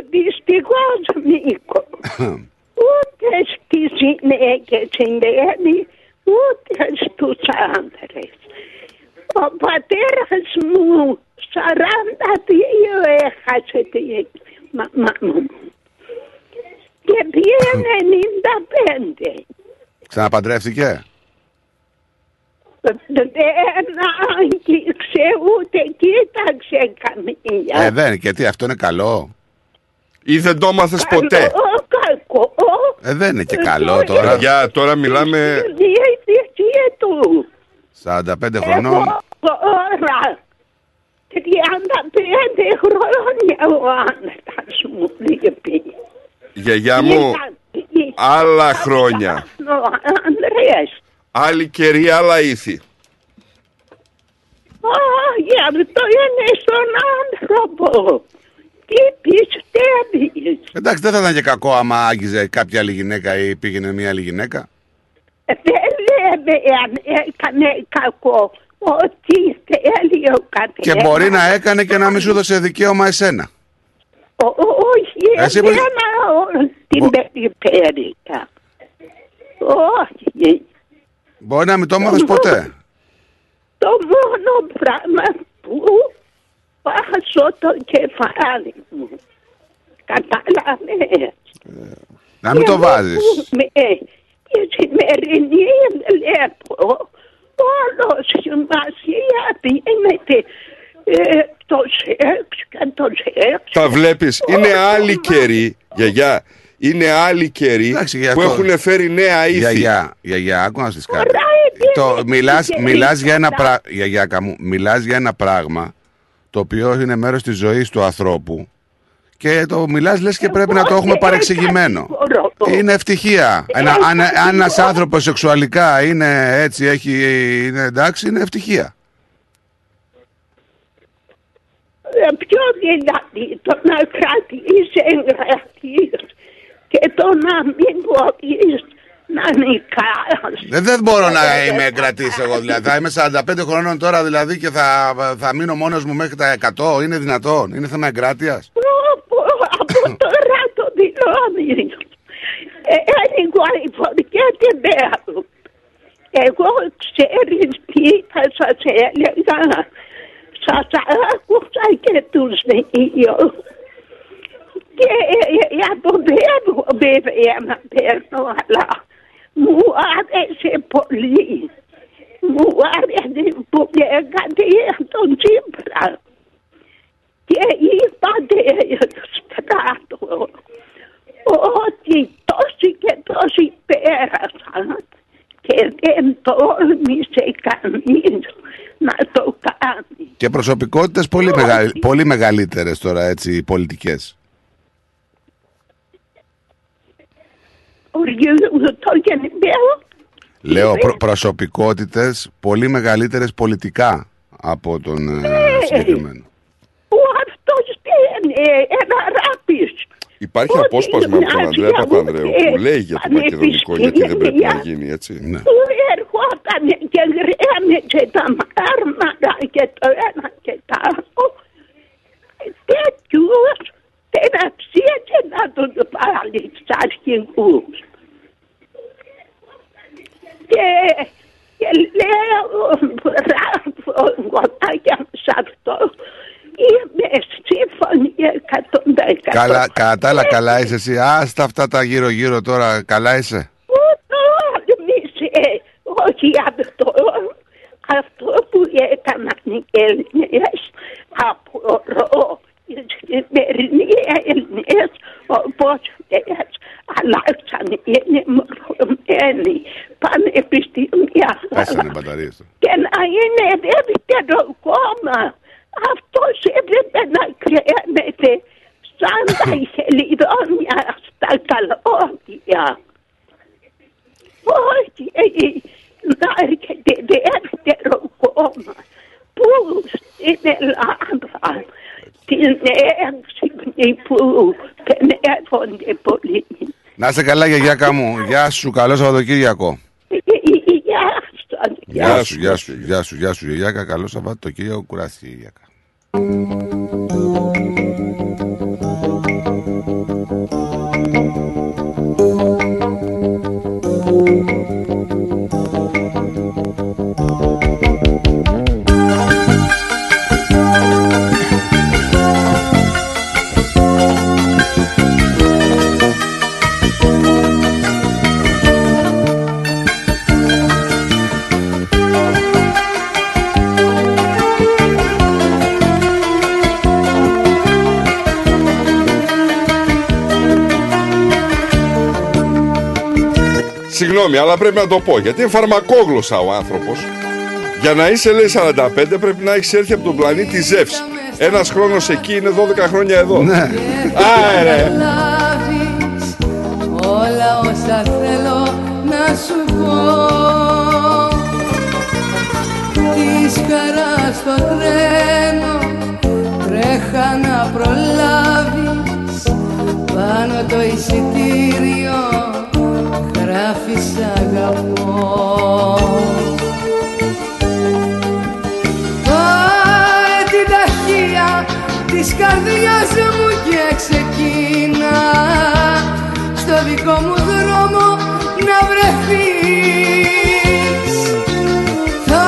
Δυστυχώς, Νίκο, ούτε στις γυναίκες συμβαίνει, ούτε στους άντρες. Ο πατέρας μου 42 έχασε τη μαμά μου και πήγε 95. Ξαναπαντρεύτηκε; Δεν άγγιξε ούτε κοίταξε καμία. Ε, δεν, και τι, αυτό είναι καλό. Ή δεν το έμαθες ποτέ; Καλό, κακό. Ε, δεν είναι και καλό τώρα. Γιαγιά τώρα μιλάμε... Διαιτησία του. 45 χρονών. Εγώ τώρα 35 χρόνια ο άντρας μου λείπει. Γιαγιά μου, άλλα χρόνια. Ο άντρες. Άλλη καιρή, άλλα ήθη. Α, γι' αυτό είναι στον άνθρωπο. Τι πιστεύεις; Εντάξει, δεν θα ήταν και κακό άμα άγγιζε κάποια άλλη γυναίκα ή πήγαινε μια άλλη γυναίκα. Δεν λέμε αν έκανε κακό. Ό,τι θέλει ο καθένας. Και μπορεί να έκανε και να μην σου δώσε δικαίωμα εσένα. Ω- Όχι, Εσύ εμένα μπορείς- όλη την περιφέρεια. Όχι. Μπορεί να μην το έμαθες ποτέ. Το μόνο πράγμα που βάζω το κεφάλι μου. Κατάλαβες; Να μην το βάζεις. Με, η σημερινή βλέπω όλο σημασία δίνεται ε, το σεξ και το σεξ. Τα βλέπεις, είναι άλλοι καιροί, γιαγιά, είναι άλλοι καιροί Εντάξει, γι' που αυτό- έχουν φέρει νέα ήθη. Γιαγιά, γιαγιά, άκου να σας κάτι. Το, μιλάς, μιλάς, για ένα πρα... γιαγιάκα μου, μιλάς για ένα πράγμα το οποίο είναι μέρος της ζωής του ανθρώπου και το μιλάς λες και πρέπει να το έχουμε παρεξηγημένο. Είναι ευτυχία. Ένα, αν, αν ένας άνθρωπος σεξουαλικά είναι έτσι, έχει, είναι εντάξει, είναι ευτυχία. Ε, Πιο δηλαδή το να κρατήσει εγγραφής και το να μην μπορείς να νικάς. Δεν, δεν μπορώ να είμαι κρατής εγώ δηλαδή. Θα είμαι 45 χρονών τώρα δηλαδή και θα, θα μείνω μόνος μου μέχρι τα 100. Είναι δυνατόν; Είναι θέμα εγκράτειας; Από, από τώρα το δηλώνει. Ε, anyway, forget about it. Εγώ ξέρεις τι θα σας έλεγα. Σας άκουσα και τους δύο. Και ε, αποφεύγω βέβαια να παίρνω, αλλά μου άρεσε πολύ. Μου άρεσε που λέγατε για τον Τσίπρα. Και είπατε στράτο ότι τόσοι και τόσοι πέρασαν και δεν τόλμησε κανείς να το κάνει. Και προσωπικότητες πολύ, μεγα, πολύ μεγαλύτερες τώρα έτσι πολιτικές. Ο Γιώργος το γεννημένο Λέω προ, προσωπικότητες πολύ μεγαλύτερες πολιτικά από τον ε, συγκεκριμένο. ο αυτός δεν είναι ένα ράπης. Υπάρχει απόσπασμα από τον Ανδρέα Παπανδρέου που λέει για το μακεδονικό γιατί δεν πρέπει να γίνει έτσι. Ναι. Που ερχόταν και γκρέμιζε τα μάρμαρα και το ένα και το άλλο. Τέτοιους τεραψίασε να τον βάλει στους αρχηγούς. Και, και λέω μπράβο γονάκια σε αυτό. Είμαι σύμφωνη εκατοντά εκατό. Καλά, κατά τα άλλα καλά είσαι εσύ. Άστα αυτά τα γύρω γύρω τώρα. Καλά είσαι. τόλμησε, όχι αυτό, αυτό που έκαναν οι Έλληνες, απορώ, οι σημερινοί Έλληνες, όπως λες, αλλάξαν, είναι μορφωμένοι, πανεπιστήμια, Πέσανε οι μπαταρίες του. και να είναι δεύτερο κόμμα. Αυτός έπρεπε να κρέμεται σαν τα χελιδόνια στα καλώδια. Όχι, ε, να έρχεται δεύτερο κόμμα που στην Ελλάδα την έξυπνη που πνεύονται πολύ. Να είσαι καλά γιαγιάκα μου. Γεια σου. Καλό Σαββατοκύριακο. Γεια σας. Γεια σου, γεια σου, γεια σου, γεια σου γιαγιάκα. Καλό Σαββατοκύριακο. Κουράστηκε γιαγιάκα. Thank you. Συγγνώμη, αλλά πρέπει να το πω γιατί είναι φαρμακόγλωσσα ο άνθρωπος. Για να είσαι, λέει, 45 πρέπει να έχεις έρθει από τον πλανήτη Ζεύς. Ένας χρόνος εκεί είναι 12 χρόνια εδώ. Ναι. Άρε! Λάβεις όλα όσα θέλω να σου πω Της χαράς στο τρένο τρέχα να προλάβεις Πάνω το εισιτήριο γράφεις την ταχεία της καρδιάς μου και ξεκίνα. Στο δικό μου δρόμο να βρεθείς. Θα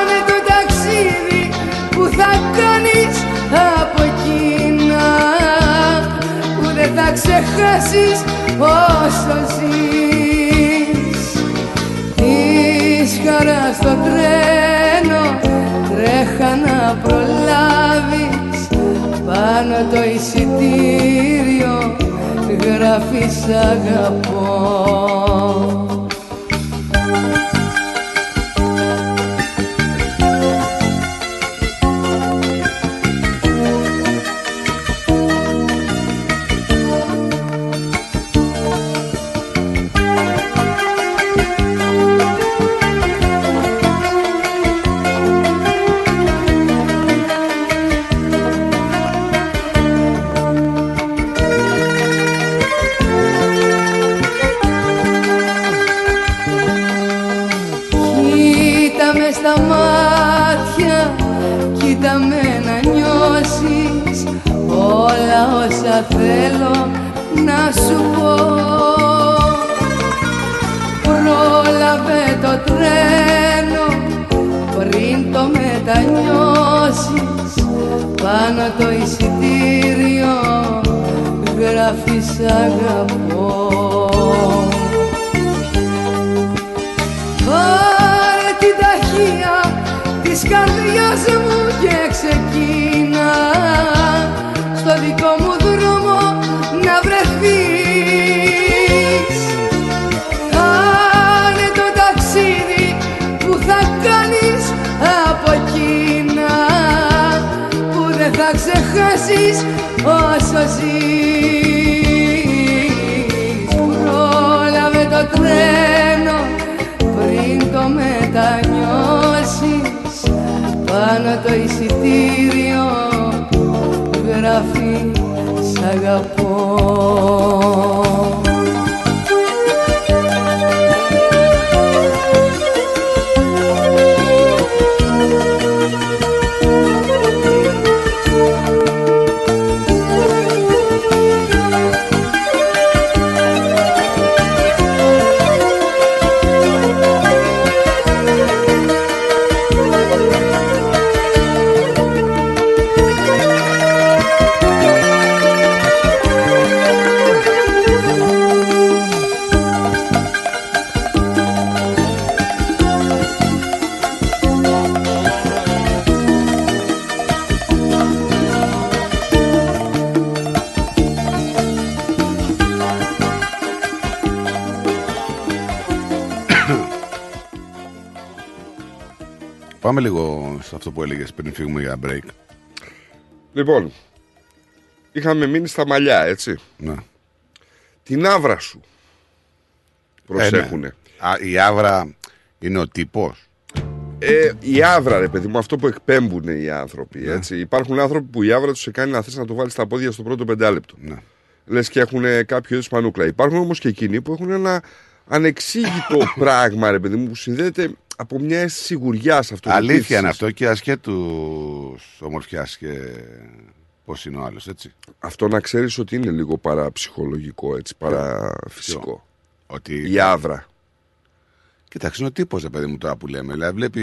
είναι το ταξίδι που θα κάνεις από εκείνα. Που δεν θα ξεχάσεις όσο ζεις. Της χαράς στο τρένο τρέχα να προλάβεις. Πάνω το εισιτήριο γράφεις αγαπώ όσα θέλω να σου πω. Πρόλαβε το τρένο πριν το μετανιώσεις. Πάνω το εισιτήριο γράφεις αγαπώ ξεχάσεις όσο ζεις. Πρόλαβε το τρένο πριν το μετανιώσεις. Πάνω το εισιτήριο γράφει σ' αγαπώ αυτό που έλεγες πριν φύγουμε για break. Λοιπόν, είχαμε μείνει στα μαλλιά, έτσι. Ναι. Την άβρα σου. Προσέχουνε. Ε, ναι. Α, η άβρα είναι ο τύπος; Ε, η άβρα, ρε παιδί μου, αυτό που εκπέμπουν οι άνθρωποι. Ναι. Έτσι. Υπάρχουν άνθρωποι που η άβρα τους σε κάνει να θες να το βάλεις στα πόδια στο πρώτο πεντάλεπτο. Ναι. Λες και έχουν κάποιο είδους πανούκλα. Υπάρχουν όμως και εκείνοι που έχουν ένα ανεξήγητο πράγμα, ρε παιδί μου, που συνδέεται από μια αίσθηση σιγουριά αυτό. Αλήθεια είναι αυτό και ασχέτους ομορφιάς και πώς είναι ο άλλος, έτσι. Αυτό να ξέρεις ότι είναι λίγο παραψυχολογικό, έτσι, παραφυσικό. Ότι... Η άβρα. Κοιτάξτε, είναι ο τύπος, ρε παιδί μου, τώρα που λέμε. Δηλαδή, βλέπει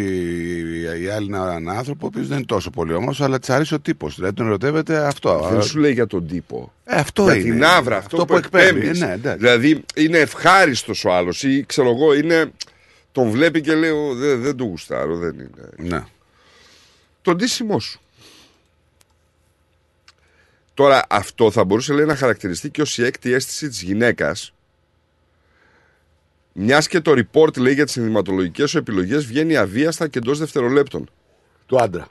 η άλλη έναν άνθρωπο, ο οποίος δεν είναι τόσο πολύ όμως, αλλά της αρέσει ο τύπος. Δηλαδή, τον ερωτεύεται αυτό. Δεν σου λέει για τον τύπο. Ε, αυτό για είναι. την άβρα, αυτό, Αυτό που, που εκπέμπεις, εκπέμπεις. ναι, εντάξει. δηλαδή, είναι ευχάριστος ο άλλος ή ξέρω εγώ, είναι. Τον βλέπει και λέει, «Ω, δεν, δεν του γουστάρω, δεν είναι. Ναι. Το ντύσιμό σου. Τώρα, αυτό θα μπορούσε λέει, να χαρακτηριστεί και ως η έκτη αίσθηση της γυναίκας. Μιας και το report λέει για τις ενδυματολογικές σου επιλογές βγαίνει αβίαστα και εντός δευτερολέπτων. Του άντρα.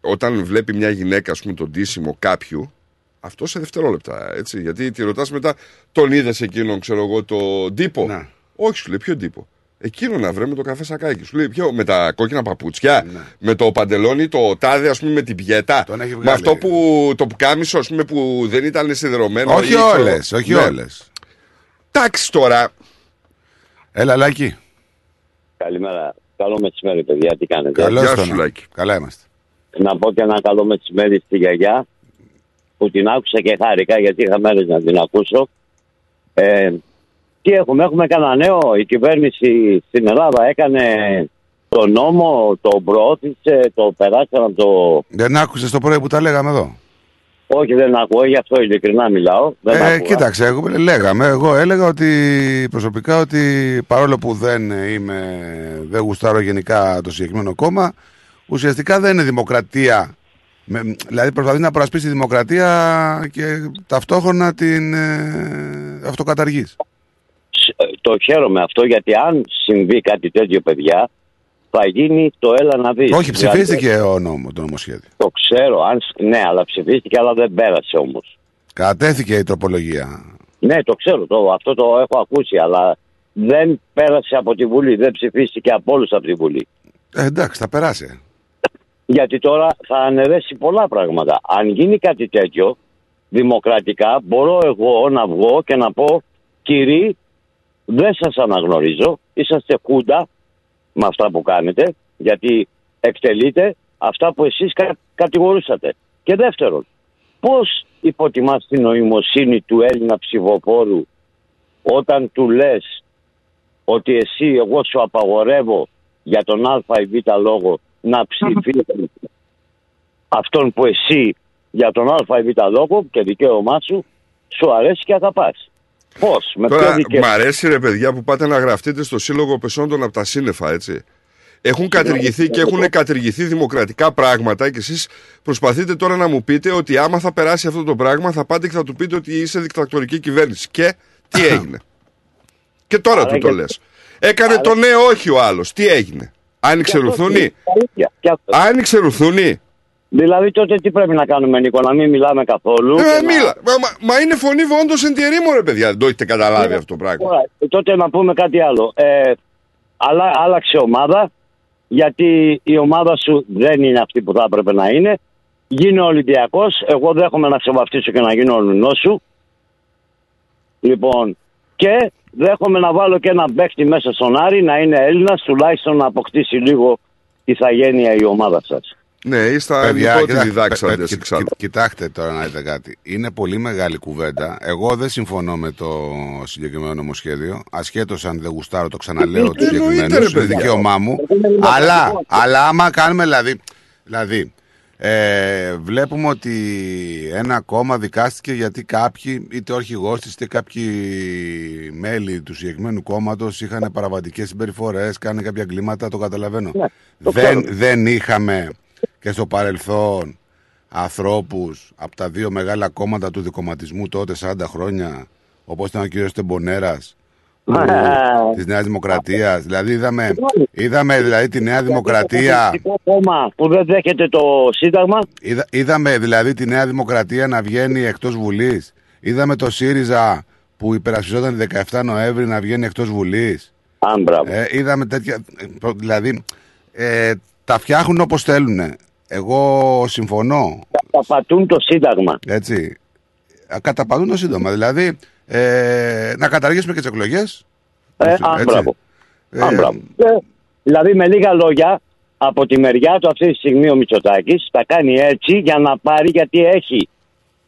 Όταν βλέπει μια γυναίκα, ας πούμε, τον ντύσιμο κάποιου, αυτό σε δευτερόλεπτα. Έτσι, γιατί τη ρωτάς μετά, τον είδες εκείνον, ξέρω εγώ, τον τύπο; Ναι. Όχι, σου λέει, ποιο τύπο; Εκείνο να βρε με το καφέ σακάκι. Σου λέει, ποιο, με τα κόκκινα παπούτσια, Ναι. με το παντελόνι, το τάδε, ας πούμε, με την πιέτα. Τον έχει με βγάλει. αυτό που το πουκάμισο, ας πούμε, που δεν ήταν σιδερωμένο. Όχι ή ξέρω- όλες, όχι Ναι. όλες. Εντάξει τώρα. Έλα, Λάκη. Καλημέρα. Καλό μεσημέρι, παιδιά. Τι κάνετε; Καλώς Γεια τον. σου, Λάκη. Καλά είμαστε. Να πω και ένα καλό μεσημέρι στη γιαγιά που την άκουσα και χάρηκα γιατί είχα μέρες να την ακούσω. Ε, τι έχουμε, έχουμε κανένα νέο; Η κυβέρνηση στην Ελλάδα έκανε το νόμο, το προώθησε, το περάσανε από το... Δεν άκουσες το πρωί που τα λέγαμε εδώ; Όχι, δεν ακούω, γι' αυτό ειλικρινά μιλάω. Δεν Ε, άκουγα. κοίταξε, εγώ, λέγαμε, εγώ έλεγα ότι προσωπικά ότι παρόλο που δεν είμαι, δεν γουστάρω γενικά το συγκεκριμένο κόμμα, ουσιαστικά δεν είναι δημοκρατία. Με, δηλαδή προσπαθεί να προασπίσει τη δημοκρατία και ταυτόχρονα την ε, αυτοκαταργείς. Ε, Το χαίρομαι αυτό γιατί αν συμβεί κάτι τέτοιο, παιδιά, θα γίνει το έλα να δεις. Όχι, Δηλαδή, ψηφίστηκε ο νόμο, το νομοσχέδιο. Το ξέρω, αν, σ- ναι, αλλά ψηφίστηκε, αλλά δεν πέρασε όμως. Κατέθηκε η τροπολογία. Ναι, το ξέρω, το, αυτό το έχω ακούσει, αλλά δεν πέρασε από τη Βουλή, δεν ψηφίστηκε από όλους από τη Βουλή. Ε, εντάξει, θα περάσει. Γιατί τώρα θα αναιρέσει πολλά πράγματα. Αν γίνει κάτι τέτοιο, δημοκρατικά, μπορώ εγώ να βγω και να πω «Κύριοι, δεν σας αναγνωρίζω, είσαστε χούντα με αυτά που κάνετε, γιατί εκτελείτε αυτά που εσείς κα- κατηγορούσατε». Και δεύτερον, πώς υποτιμάς την νοημοσύνη του Έλληνα ψηφοφόρου όταν του λες ότι εσύ εγώ σου απαγορεύω για τον α ή β λόγο να ψηφίσει αυτόν που εσύ για τον α ή β λόγο και δικαίωμά σου σου αρέσει και αγαπάς. Πώς, με ποιο Τώρα, δικαίωμα; μ' αρέσει ρε παιδιά που πάτε να γραφτείτε στο Σύλλογο Πεσόντων από τα σύννεφα, έτσι. Έχουν κατηργηθεί και έχουν κατηργηθεί δημοκρατικά πράγματα και εσείς προσπαθείτε τώρα να μου πείτε ότι άμα θα περάσει αυτό το πράγμα θα πάτε και θα του πείτε ότι είσαι δικτατορική κυβέρνηση. Και τι έγινε. και τώρα Άρα του το και- λες. Έκανε Άρα- το ναι όχι ο άλλος. Τι έγινε. Άνοιξε Και αυτό ρουθούνη; είναι αλήθεια. Και αυτό- Άνοιξε ρουθούνη; Δηλαδή τότε τι πρέπει να κάνουμε Νίκο, να μην μιλάμε καθόλου. Ε, και να- μίλα. Μα, μα- μα είναι φωνή βόντος εν τιερήμο ρε παιδιά. Δεν το έχετε καταλάβει αυτό το πράγμα. Ωραία, τότε να πούμε κάτι άλλο. Ε, αλλά, άλλαξε ομάδα, γιατί η ομάδα σου δεν είναι αυτή που θα έπρεπε να είναι. Γίνε Ολυμπιακός, εγώ δέχομαι να σε βαφτίσω και να γίνω ο σου. Λοιπόν, και δέχομαι να βάλω και ένα παίκτη μέσα στον Άρη, να είναι Έλληνας, τουλάχιστον να αποκτήσει λίγο ηθαγένεια η ομάδα σας. Ναι, είστε Παιδιά, ανυπότιτοι κοιτά- διδάξαντες παι- παι- εξάλλου. κοι- Κοιτάξτε τώρα να δείτε κάτι. Είναι πολύ μεγάλη κουβέντα. Εγώ δεν συμφωνώ με το συγκεκριμένο νομοσχέδιο. Ασχέτως αν δεν γουστάρω, το ξαναλέω τους Εννοείται, συγκεκριμένους. ρε Είναι παιδιά. δικαίωμά μου. Αλλά, αλλά άμα κάνουμε δηλαδή. Δηλαδή, ε, βλέπουμε ότι ένα κόμμα δικάστηκε γιατί κάποιοι, είτε ο αρχηγό της, είτε κάποιοι μέλη του συγκεκριμένου κόμματος είχαν παραβατικές συμπεριφορές, κάνουν κάποια εγκλήματα. Το καταλαβαίνω. το δεν, ξέρω. δεν είχαμε και στο παρελθόν ανθρώπους από τα δύο μεγάλα κόμματα του δικοματισμού τότε 40 χρόνια όπως ήταν ο κύριος Τεμπονέρας της Νέας Δημοκρατίας. Δηλαδή είδαμε, είδαμε δηλαδή τη Νέα Δημοκρατία Πολιτικό κόμμα που δεν δέχεται το Σύνταγμα. είδα, είδαμε δηλαδή τη Νέα Δημοκρατία να βγαίνει εκτός Βουλής. Είδαμε το ΣΥΡΙΖΑ που υπερασπιζόταν τη 17 Νοέμβρη να βγαίνει εκτός Βουλής. Αν, μπράβο. ε, είδαμε τέτοια ε, προ- δηλαδή ε, τα φτιάχνουν όπως θέλουν εγώ συμφωνώ Καταπατούν το Σύνταγμα. Έτσι. Α, Καταπατούν το σύντομα. Δηλαδή, ε, να καταργήσουμε και τις εκλογές. Ε, αν, μπράβο. Αν, μπράβο. Ε, δηλαδή με λίγα λόγια, από τη μεριά του αυτή τη στιγμή ο Μητσοτάκης τα κάνει έτσι για να πάρει γιατί έχει.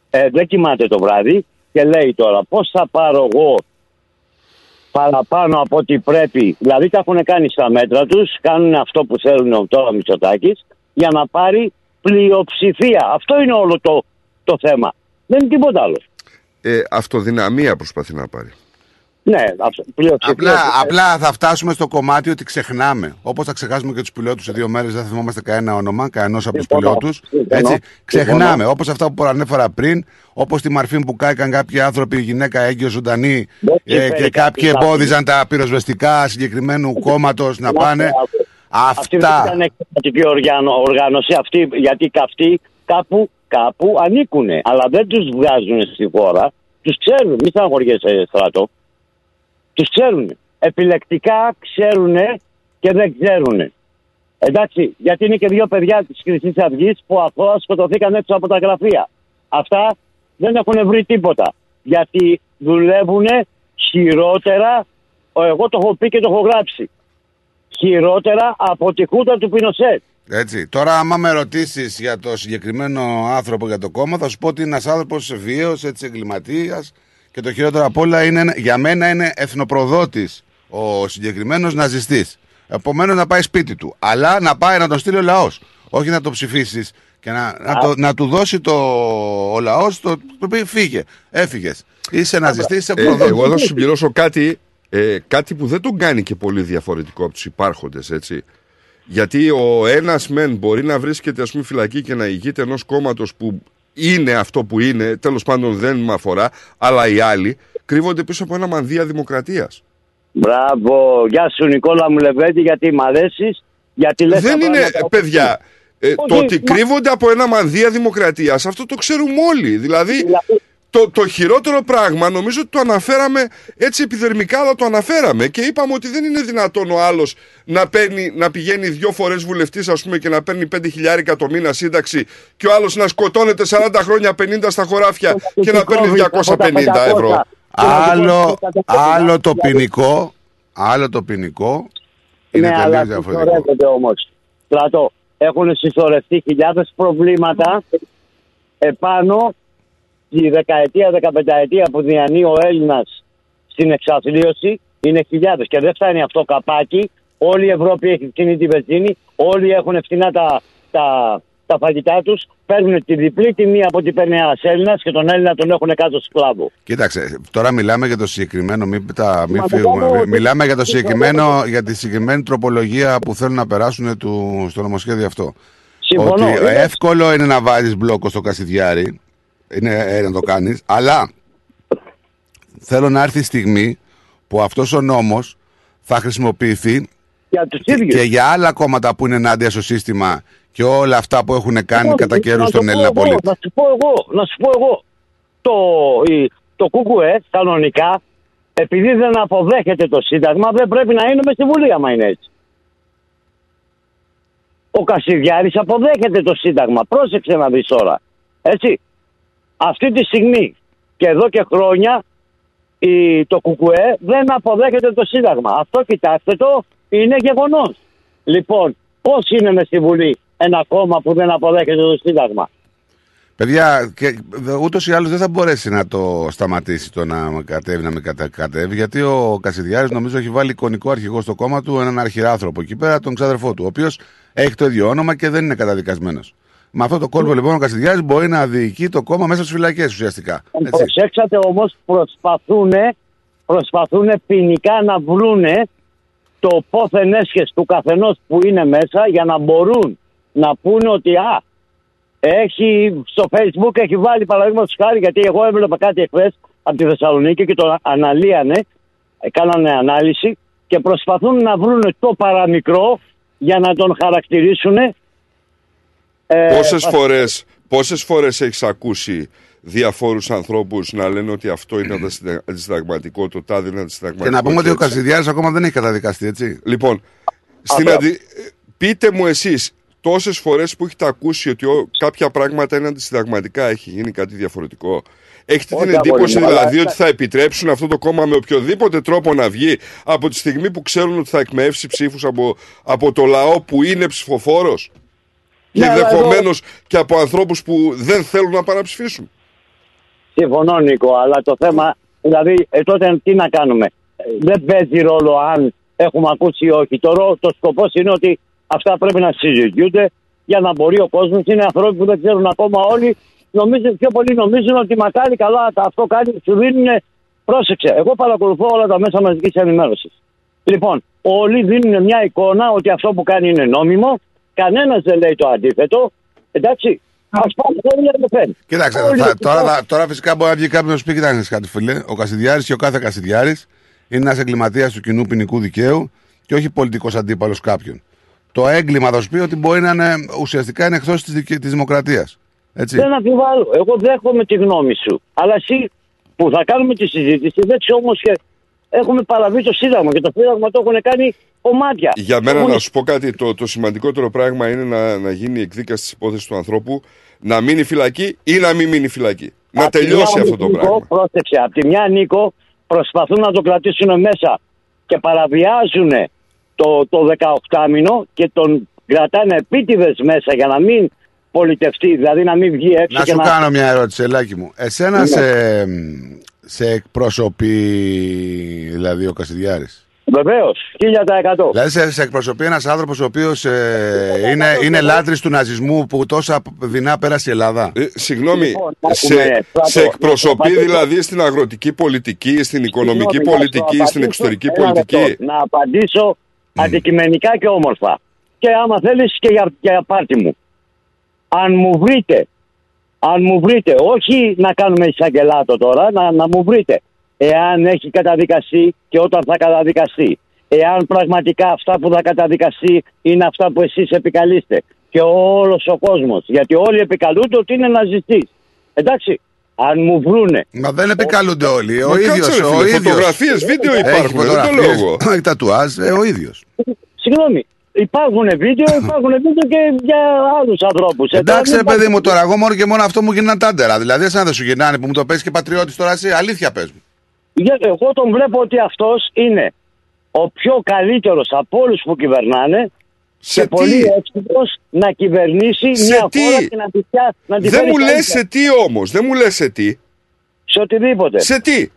Ε, δεν κοιμάται το βράδυ και λέει τώρα πώς θα πάρω εγώ παραπάνω από ό,τι πρέπει. Δηλαδή τα έχουν κάνει στα μέτρα τους, κάνουν αυτό που θέλουν τώρα ο Μητσοτάκης για να πάρει πλειοψηφία. Αυτό είναι όλο το, το θέμα. Δεν είναι τίποτα άλλο. Ε, αυτοδυναμία προσπαθεί να πάρει. Ναι, αυτό, πλειοψηφία. Απλά, απλά θα φτάσουμε στο κομμάτι ότι ξεχνάμε. Όπως θα ξεχάσουμε και τους πιλότους σε δύο μέρες, δεν θα θυμόμαστε κανένα όνομα, κανένας από τους Συμφωνώ. πιλότους. Συμφωνώ. Έτσι. Ξεχνάμε. Συμφωνώ. Όπως αυτά που προανέφερα πριν, όπως τη μαρφή που κάηκαν κάποιοι άνθρωποι, η γυναίκα έγκυο ζωντανή ε, φέρει και κάτι κάποιοι κάτι. εμπόδιζαν τα πυροσβεστικά συγκεκριμένου κόμματος να πάνε. Αυτή δεν Αυτά. ήταν εκπαιδευτική οργάνω- οργάνωση, αυτή, γιατί και αυτοί κάπου, κάπου ανήκουν. Αλλά δεν τους βγάζουν στη χώρα. Τους ξέρουν. Μη στεναχωριέσαι στράτο. Τους ξέρουν. Επιλεκτικά ξέρουν και δεν ξέρουν. Εντάξει, γιατί είναι και δύο παιδιά της Χρυσής Αυγής που αθώα σκοτωθήκαν έξω από τα γραφεία. Αυτά δεν έχουν βρει τίποτα. Γιατί δουλεύουν χειρότερα, ο, εγώ το έχω πει και το έχω γράψει, χειρότερα από τη χούτα του Πινοσέτ. Έτσι. Τώρα, άμα με ρωτήσεις για το συγκεκριμένο άνθρωπο για το κόμμα, θα σου πω ότι είναι ένας άνθρωπος βίαιο, έτσι εγκληματίας. Και το χειρότερο απ' όλα είναι, ένα- για μένα είναι εθνοπροδότης ο συγκεκριμένος ναζιστής. Επομένως να πάει σπίτι του. Αλλά να πάει να τον στείλει ο λαός. Όχι να το ψηφίσεις Και να, να, το, να του δώσει το, ο λαός το, το πει φύγε. Έφυγες. Είσαι ναζιστής, είσαι Ε, προδότης. εγώ θα σου συμπληρώσω κάτι, ε, κάτι που δεν τον κάνει και πολύ διαφορετικό από τους υπάρχοντες, έτσι. Γιατί ο ένας μεν μπορεί να βρίσκεται, ας πούμε, φυλακή και να ηγείται ενός κόμματος που είναι αυτό που είναι, τέλος πάντων δεν με αφορά, αλλά οι άλλοι κρύβονται πίσω από ένα μανδύα δημοκρατίας. Μπράβο. Γεια σου Νικόλα μου Λεβέντη γιατί μ' αρέσεις. Γιατί λες Δεν τα είναι, πράγματα που- παιδιά, ε, το Όχι, ότι μα- κρύβονται από ένα μανδύα δημοκρατίας, αυτό το ξέρουμε όλοι. Δηλαδή, το, το χειρότερο πράγμα νομίζω ότι το αναφέραμε έτσι επιδερμικά, αλλά το αναφέραμε και είπαμε ότι δεν είναι δυνατόν ο άλλος να, παίρνει- να πηγαίνει δύο φορές βουλευτής, ας πούμε, και να παίρνει 5 χιλιάρικα το μήνα σύνταξη και ο άλλος να σκοτώνεται 40 χρόνια 50 στα χωράφια και να παίρνει 250 ευρώ. Άλλο, άλλο το ποινικό, άλλο το ποινικό είναι ναι, τελείως αλλά διαφορετικό. συσσωρεύονται όμως. Στρατό, έχουν συσσωρευτεί χιλιάδες προβλήματα επάνω στη δεκαετία, δεκαπενταετία που διανύει ο Έλληνας στην εξαθλίωση. Είναι χιλιάδες. Και δεν φτάνει αυτό καπάκι. Όλη η Ευρώπη έχει φτύνει τη βενζίνη. Όλοι έχουν φθηνά τα, τα, τα φαγητά τους. Παίρνουν τη διπλή τιμή από ό,τι παίρνει ένας Έλληνας και τον Έλληνα τον έχουν κάτω σκλάβο. Κοίταξε, τώρα μιλάμε για το συγκεκριμένο, μην, τα, μην Μα το φύγουμε. κάνω- Μιλάμε για το το συγκεκριμένο, κάνω- για τη συγκεκριμένη τροπολογία που θέλουν να περάσουν του, στο νομοσχέδιο αυτό. Συμφωνώ. Ότι Είναι- εύκολο είναι να βάλεις μπλόκο στο Κασιδιάρι, είναι ε, να το κάνεις, αλλά θέλω να έρθει η στιγμή που αυτός ο νόμος θα χρησιμοποιηθεί για τους και, ίδιους. και για άλλα κόμματα που είναι ενάντια στο σύστημα και όλα αυτά που έχουν κάνει Λοιπόν, κατά καιρούς να στον το πω Έλληνα εγώ, πολίτη. Να σου πω εγώ, να σου πω εγώ. Το, η- το ΚΚΕ κανονικά, επειδή δεν αποδέχεται το Σύνταγμα, δεν πρέπει να είναι με στη Βουλή, άμα είναι έτσι. Ο Κασιδιάρης αποδέχεται το Σύνταγμα. Πρόσεξε να δεις τώρα. Έτσι. Αυτή τη στιγμή και εδώ και χρόνια η, το ΚΚΕ δεν αποδέχεται το Σύνταγμα. Αυτό κοιτάξτε το, είναι γεγονός. Λοιπόν, πώς είναι μες στη Βουλή ένα κόμμα που δεν αποδέχεται το Σύνταγμα; Παιδιά, και ούτως ή άλλως δεν θα μπορέσει να το σταματήσει το να κατέβει, να μην κατα- κατέβει, γιατί ο Κασιδιάρης νομίζω έχει βάλει εικονικό αρχηγό στο κόμμα του έναν αρχιράνθρωπο εκεί πέρα, τον ξάδερφό του, ο οποίος έχει το ίδιο όνομα και δεν είναι καταδικασμένος. Με αυτό το κόλπο λοιπόν ο Κασιδιάρης μπορεί να διοικεί το κόμμα μέσα στις φυλακές ουσιαστικά. Έτσι. Προσέξατε όμως προσπαθούν προσπαθούν ποινικά να βρούνε το πόθεν έσχες του καθενός που είναι μέσα για να μπορούν να πούνε ότι α, έχει, στο facebook έχει βάλει παραδείγματος χάρη γιατί εγώ έβλεπα κάτι εχθές από τη Θεσσαλονίκη και το αναλύανε, ε, κάνανε ανάλυση και προσπαθούν να βρούνε το παραμικρό για να τον χαρακτηρίσουν ε, Πόσες α- φορές, πόσες φορές έχεις ακούσει διαφόρους ανθρώπους να λένε ότι αυτό είναι αντισυνταγ- αντισυνταγματικό, το τάδε είναι αντισυνταγματικό. Και να πούμε ότι ο έτσι. Κασιδιάρη ακόμα δεν έχει καταδικαστεί, έτσι. Λοιπόν, στην αντι... πείτε μου εσείς τόσες φορές που έχετε ακούσει ότι ο... κάποια πράγματα είναι αντισυνταγματικά έχει γίνει κάτι διαφορετικό; Έχετε Όχι, την εντύπωση αγόρι μου, αλλά- δηλαδή ότι θα επιτρέψουν αυτό το κόμμα με οποιοδήποτε τρόπο να βγει από τη στιγμή που ξέρουν ότι θα εκμεύσει ψήφους από, από το λαό που είναι ψηφοφόρος; Και Ναι, αλλά εδώ- ενδεχομένως και από ανθρώπους που δεν θέλουν να παραψηφίσουν. Συμφωνώ, Νίκο, αλλά το θέμα, δηλαδή, ε, τότε τι να κάνουμε; Ε, Δεν παίζει ρόλο αν έχουμε ακούσει ή όχι. Το, ρο- το σκοπό είναι ότι αυτά πρέπει να συζητιούνται για να μπορεί ο κόσμος. Είναι άνθρωποι που δεν ξέρουν ακόμα όλοι. Νομίζουν, πιο πολύ νομίζουν ότι μακάρι καλά τα αυτό κάνει, σου δίνουν. Πρόσεξε, εγώ παρακολουθώ όλα τα μέσα μαζικής ενημέρωσης. Λοιπόν, όλοι δίνουν μια εικόνα ότι αυτό που κάνει είναι νόμιμο. Κανένας δεν λέει το αντίθετο. Εντάξει, ας πάμε όλοι να το φέρνει. Κοίταξε, Όλοι θα- οι τώρα, θα- τώρα φυσικά μπορεί να βγει κάποιος να σου πει: Κοιτάξτε κάτι, φίλε. Ο Κασιδιάρης και ο κάθε Κασιδιάρης είναι ένας εγκληματίας του κοινού ποινικού δικαίου και όχι πολιτικός αντίπαλος κάποιον. Το έγκλημα θα σου πει ότι μπορεί να είναι ουσιαστικά είναι εκτό της δημοκρατίας. Έτσι. Δεν αμφιβάλλω. Εγώ δέχομαι τη γνώμη σου. Αλλά εσύ που θα κάνουμε τη συζήτηση, δέξε όμως και έχουμε παραβεί το Σύνταγμα και το Σύνταγμα το έχουν κάνει κομμάτια. Για μένα Έχουν- να σου πω κάτι, το, το σημαντικότερο πράγμα είναι να, να γίνει η εκδίκαση της υπόθεσης του ανθρώπου, να μείνει φυλακή ή να μην μείνει φυλακή. Να Απ' τη τελειώσει μια, αυτό το Νίκο, πράγμα. Πρόσεξε. Από τη μια, Νίκο, προσπαθούν να το κρατήσουν μέσα και παραβιάζουν το, το 18 μήνο και τον κρατάνε επίτηδες μέσα για να μην πολιτευτεί, δηλαδή να μην βγει έξω Να και σου να. κάνω μια ερώτηση, Ελάκη μου. Εσένα Ναι. σε, σε εκπροσωπεί δηλαδή ο Κασιδιάρης; Βεβαίως, 1000%. Δηλαδή σε, σε εκπροσωπεί ένας άνθρωπος ο οποίος ε, είναι, είναι λάτρης του ναζισμού που τόσα δεινά πέρασε η Ελλάδα; Ε, συγγνώμη, Λοιπόν, σε, άκουμε, Στράτο, σε εκπροσωπεί να δηλαδή στην αγροτική πολιτική, στην οικονομική Συγγνώμη, να πολιτική, το στην απαντήσω. εξωτερική Ένα πολιτική; λεπτό. Να απαντήσω αντικειμενικά και όμορφα. Και άμα θέλεις και για, για πάρτι μου. Αν μου βρείτε, αν μου βρείτε, όχι να κάνουμε εισαγγελάτο τώρα, να, να μου βρείτε. Εάν έχει καταδικαστεί και όταν θα καταδικαστεί. Εάν πραγματικά αυτά που θα καταδικαστεί είναι αυτά που εσείς επικαλείστε. Και όλος ο κόσμος. Γιατί όλοι επικαλούνται ότι είναι ναζιστής. Εντάξει. Αν μου βρούνε. Μα δεν επικαλούνται όλοι. Ο Μα ίδιος. κάτσε, ρε Ο φίλε, ίδιος. φωτογραφίες, βίντεο Έχει υπάρχουν, δεν το φωτογραφίες, λόγο. Έχει τατουάζ, ε, ο ίδιος. Συγγνώμη. Υπάρχουν βίντεο, υπάρχουν βίντεο και για άλλους ανθρώπους. Εντάξει, ρε παιδί μου, τώρα εγώ μόνο και μόνο αυτό μου γίνανε τάντερα. Δηλαδή, σαν δεν σου γυρνάνε που μου το παίζει και πατριώτης τώρα εσύ, αλήθεια πες μου. Γιατί εγώ τον βλέπω ότι αυτός είναι ο πιο καλύτερος από όλους που κυβερνάνε Σε και τι; πολύ έξυπνο να κυβερνήσει Σε μια τι; χώρα και να τη, φτιά- να τη Δεν φέρει μου λες καλύτερα. σε τι όμως, δεν μου λες σε τι. Σε οτιδήποτε. Σε τι;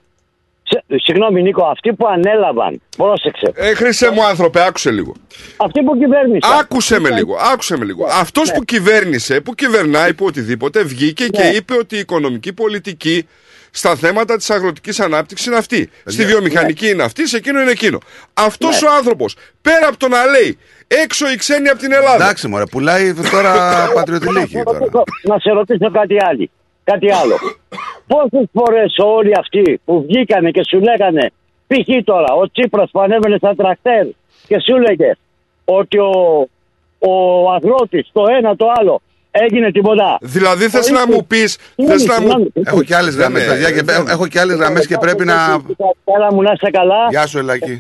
Σε, συγγνώμη Νίκο, αυτοί που ανέλαβαν, πρόσεξε. Ε, χρυσέ μου άνθρωπε, άκουσε λίγο. Αυτοί που κυβέρνησαν. Άκουσε με λίγο, άκουσε με λίγο. Αυτός που κυβέρνησε, που κυβερνάει, που οτιδήποτε, βγήκε και είπε ότι η οικονομική πολιτική στα θέματα της αγροτικής ανάπτυξης είναι αυτή. Στη βιομηχανική είναι αυτή, σε εκείνο είναι εκείνο. Αυτός ο άνθρωπος, πέρα από το να λέει έξω οι ξένοι από την Ελλάδα. Εντάξει, μωρέ, πουλάει τώρα πατριωτηλίκη τώρα. Να σε ρωτήσω κάτι άλλο. Κάτι άλλο. Πόσε φορέ όλοι αυτοί που βγήκανε και σου λέγανε, π.χ. τώρα, ο Τσίπρας που ανέβαινε στα τρακτέρ και σου λέγε ότι ο, ο αγρότης το ένα το άλλο έγινε τίποτα. Δηλαδή θες Ο να ίδιος- μου πεις, Συγγνώμη, θες να μου... συγγνώμη. Έχω και άλλε γραμμέ, Ναι, παιδιά, και δεν- έχω και άλλε γραμμέ και πρέπει να. Καλά μου να είσαι καλά. Γεια σου, Ελάκη.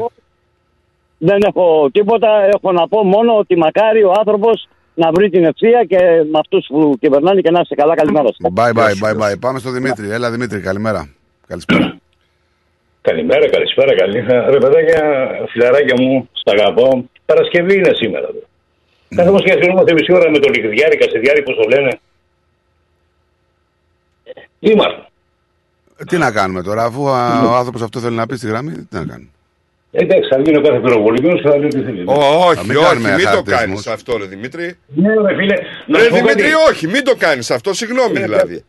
Δεν έχω τίποτα. Έχω να πω μόνο ότι μακάρι ο άνθρωπος να βρει την ευθεία και με αυτούς που κυβερνάνε και να είσαι καλά. Καλημέρα σας. Bye bye, bye bye. Πάμε στο Δημήτρη. Έλα, Δημήτρη, καλημέρα. Καλησπέρα. Καλημέρα, καλησπέρα, καλή. Ρε παιδάκια, φιλαράκια μου, στα αγαπώ. Παρασκευή είναι σήμερα. Mm. Καθόμαστε και ασχολούμαστε μισή ώρα με τον Λιγδιάρη, Κασιδιάρη, πώς το λένε. Είμαστε. Ε, Τι να κάνουμε τώρα, αφού α, ο άνθρωπος αυτό θέλει να πει στη γραμμή, τι να κάνουμε. Εντάξει, θα βγει ο κάθε πυροβολικός και θα λέει τι θέλεις. Ω, Όχι, μην όχι, κάνουμε μην το χαρακτηρισμούς. κάνεις αυτό ρε Δημήτρη. Ναι, ρε φίλε. να Ρε σου πω Δημήτρη, κάτι. όχι, μην το κάνεις αυτό, συγγνώμη δηλαδή.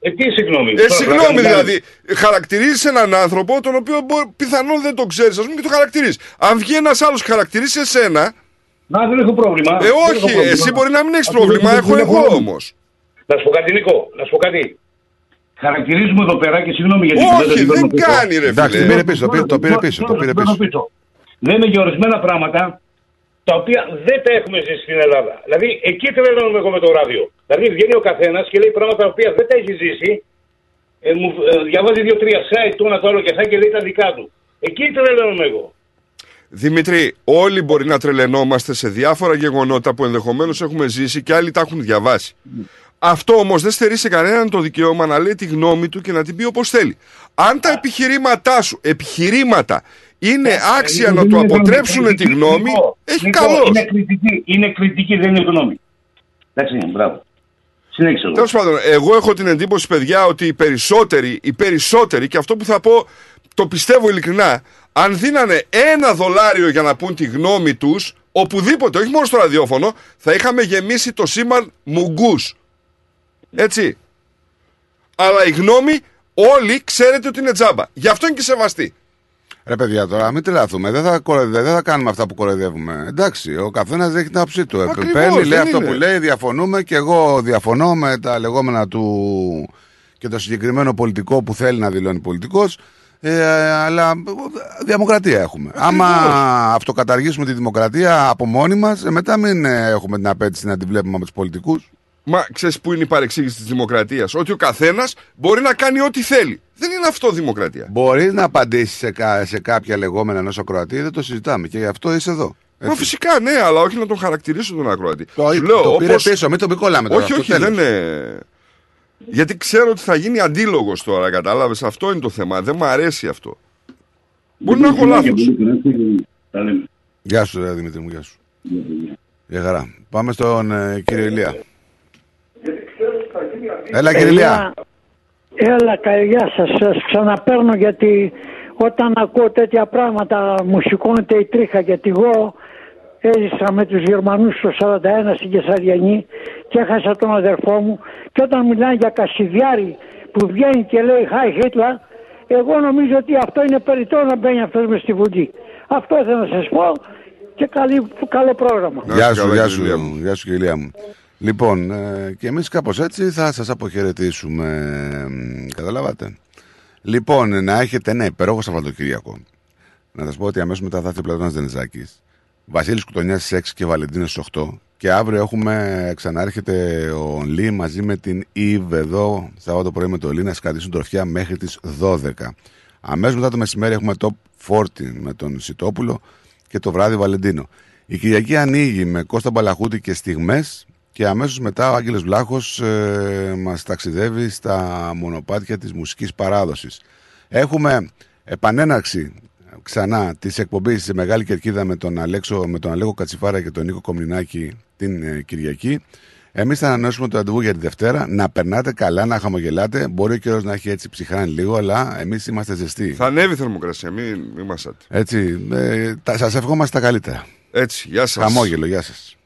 Ε, τι συγγνώμη. Ε, Τώρα θα συγγνώμη κάνουμε δηλαδή, χαρακτηρίζεις έναν άνθρωπο τον οποίο μπο- πιθανόν δεν τον ξέρεις, ας πούμε, και το χαρακτηρίζεις. Αν βγει ένας άλλος χαρακτηρίσει εσένα. Να, δεν έχω πρόβλημα. Ε, Δεν έχω όχι, πρόβλημα. εσύ μπορεί να μην έχεις Αυτό πρόβλημα, δεν- έχω δεν εγώ πρόβλημα. όμως. Να σου πω κάτι, Νικό, να σου πω κάτι. Χαρακτηρίζουμε εδώ πέρα και συγγνώμη γιατί Όχι, δεν κάνει ρε Εντάξει, φίλε. το πήρε πίσω, το πήρε- το πήρε πίσω. Το πήρε πίσω. Λέμε για ορισμένα πράγματα τα οποία δεν τα έχουμε ζήσει στην Ελλάδα. Δηλαδή, εκεί τρελαίνομαι εγώ με το ράδιο. Δηλαδή, βγαίνει ο καθένας και λέει πράγματα τα οποία δεν τα έχει ζήσει. Ε, μου, ε, διαβάζει δύο-τρία site, το ένα το άλλο και αυτά και λέει τα δικά του. Εκεί τρελαίνομαι εγώ. Δημήτρη, όλοι μπορεί να τρελαινόμαστε σε διάφορα γεγονότα που ενδεχομένως έχουμε ζήσει και άλλοι τα έχουν διαβάσει. Αυτό όμως δεν στερεί σε κανέναν το δικαίωμα να λέει τη γνώμη του και να την πει όπως θέλει. Αν τα επιχειρήματά σου, επιχειρήματα, είναι άξια να του αποτρέψουν τη γνώμη, έχει Νίκο, καλώ. Είναι κριτική, είναι κριτική, δεν είναι γνώμη. Εντάξει, μπράβο. Συνέχισε εδώ. Τέλος πάντων, εγώ έχω την εντύπωση, παιδιά, ότι οι περισσότεροι, οι περισσότεροι, και αυτό που θα πω το πιστεύω ειλικρινά, αν δίνανε ένα δολάριο για να πούν τη γνώμη τους, οπουδήποτε, όχι μόνο στο ραδιόφωνο, θα είχαμε γεμίσει το σήμαν μουγκούς. Έτσι. Αλλά η γνώμη, όλοι ξέρετε ότι είναι τζάμπα. Γι' αυτό είναι και σεβαστή. Ρε παιδιά, τώρα μην τρελαθούμε. Δεν θα, κοροϊδε- δεν θα κάνουμε αυτά που κοροϊδεύουμε. Εντάξει, ο καθένας έχει την άποψή του. Ακριβώς, Παίρνει, λέει δεν αυτό είναι. που λέει, διαφωνούμε και εγώ διαφωνώ με τα λεγόμενα του και το συγκεκριμένο πολιτικό που θέλει να δηλώνει πολιτικός. Ε, αλλά δημοκρατία έχουμε. Άμα αυτοκαταργήσουμε τη δημοκρατία από μόνοι μας, μετά μην ε, έχουμε την απέτηση να τη βλέπουμε από τους πολιτικούς. Μα ξέρεις πού είναι η παρεξήγηση της δημοκρατίας; Ότι ο καθένας μπορεί να κάνει ό,τι θέλει. Δεν είναι αυτό δημοκρατία. Μπορείς να απαντήσεις σε, κα- σε κάποια λεγόμενα ενός ακροατή, δεν το συζητάμε και γι' αυτό είσαι εδώ. Μα φυσικά ναι, αλλά όχι να τον χαρακτηρίσω τον ακροατή. Το, Σου λέω, το πήρε όπως- πίσω, μην τον πικόλαμε τώρα. Όχι, αυτό όχι, τέλος. δεν είναι. Γιατί ξέρω ότι θα γίνει αντίλογος τώρα, κατάλαβες; Αυτό είναι το θέμα. Δεν μου αρέσει αυτό. Μπορεί να έχω λάθος. Γεια σου, ρε, Δημήτρη μου, γεια σου. Γεια χαρά. Πάμε στον ε, κύριο Ηλία. Έλα, κύριε Ηλία. Έλα, κα- γεια σας. Σας ξαναπαίρνω γιατί όταν ακούω τέτοια πράγματα μου σηκώνεται η τρίχα γιατί εγώ έζησα με τους Γερμανούς το 41 στην Κεσαριανή και έχασα τον αδερφό μου και όταν μιλάνε για Κασιδιάρη που βγαίνει και λέει Hi Hitler εγώ νομίζω ότι αυτό είναι περιττό να μπαίνει αυτός μες στη Βουλή. Αυτό ήθελα να σας πω και καλή, καλό πρόγραμμα. Γεια σου, γεια σου, γεια σου κυρία μου. Λοιπόν, ε, και εμείς κάπως έτσι θα σας αποχαιρετήσουμε. ε, Καταλάβατε. Λοιπόν, να έχετε ένα υπερόγο Σαββατοκύριακο. Να σας πω ότι αμέσως μετά θα έρθει ο Πλατώνας Δενιζάκης. Βασίλης Κουτονιάς στις 6 και Βαλεντίνος στις 8. Και αύριο έχουμε, ξανάρχεται ο Λί μαζί με την Ιβ εδώ, Σαββάτο πρωί με το Λί, να σκατήσουν τροφιά μέχρι τις 12. Αμέσως μετά το μεσημέρι έχουμε top 40 με τον Σιτόπουλο και το βράδυ Βαλεντίνο. Η Κυριακή ανοίγει με Κώστα Μπαλαχούτη και στιγμές και αμέσως μετά ο Άγγελος Βλάχος ε, μας ταξιδεύει στα μονοπάτια της μουσικής παράδοσης. Έχουμε επανέναρξη ξανά της εκπομπής σε Μεγάλη Κερκίδα με τον, Αλέξο, με τον Αλέκο Κατσιφάρα και τον Νίκο Κομνηνάκη την ε, Κυριακή. Εμείς θα ανανεώσουμε το ραντεβού για τη Δευτέρα. Να περνάτε καλά, να χαμογελάτε. Μπορεί ο καιρός να έχει έτσι ψυχράνει λίγο, αλλά εμείς είμαστε ζεστοί. Θα ανέβει η θερμοκρασία, μην, μην μασάτε. Έτσι. Ε, Σας ευχόμαστε τα καλύτερα. Έτσι, γεια σας. Χαμόγελο, γεια σας.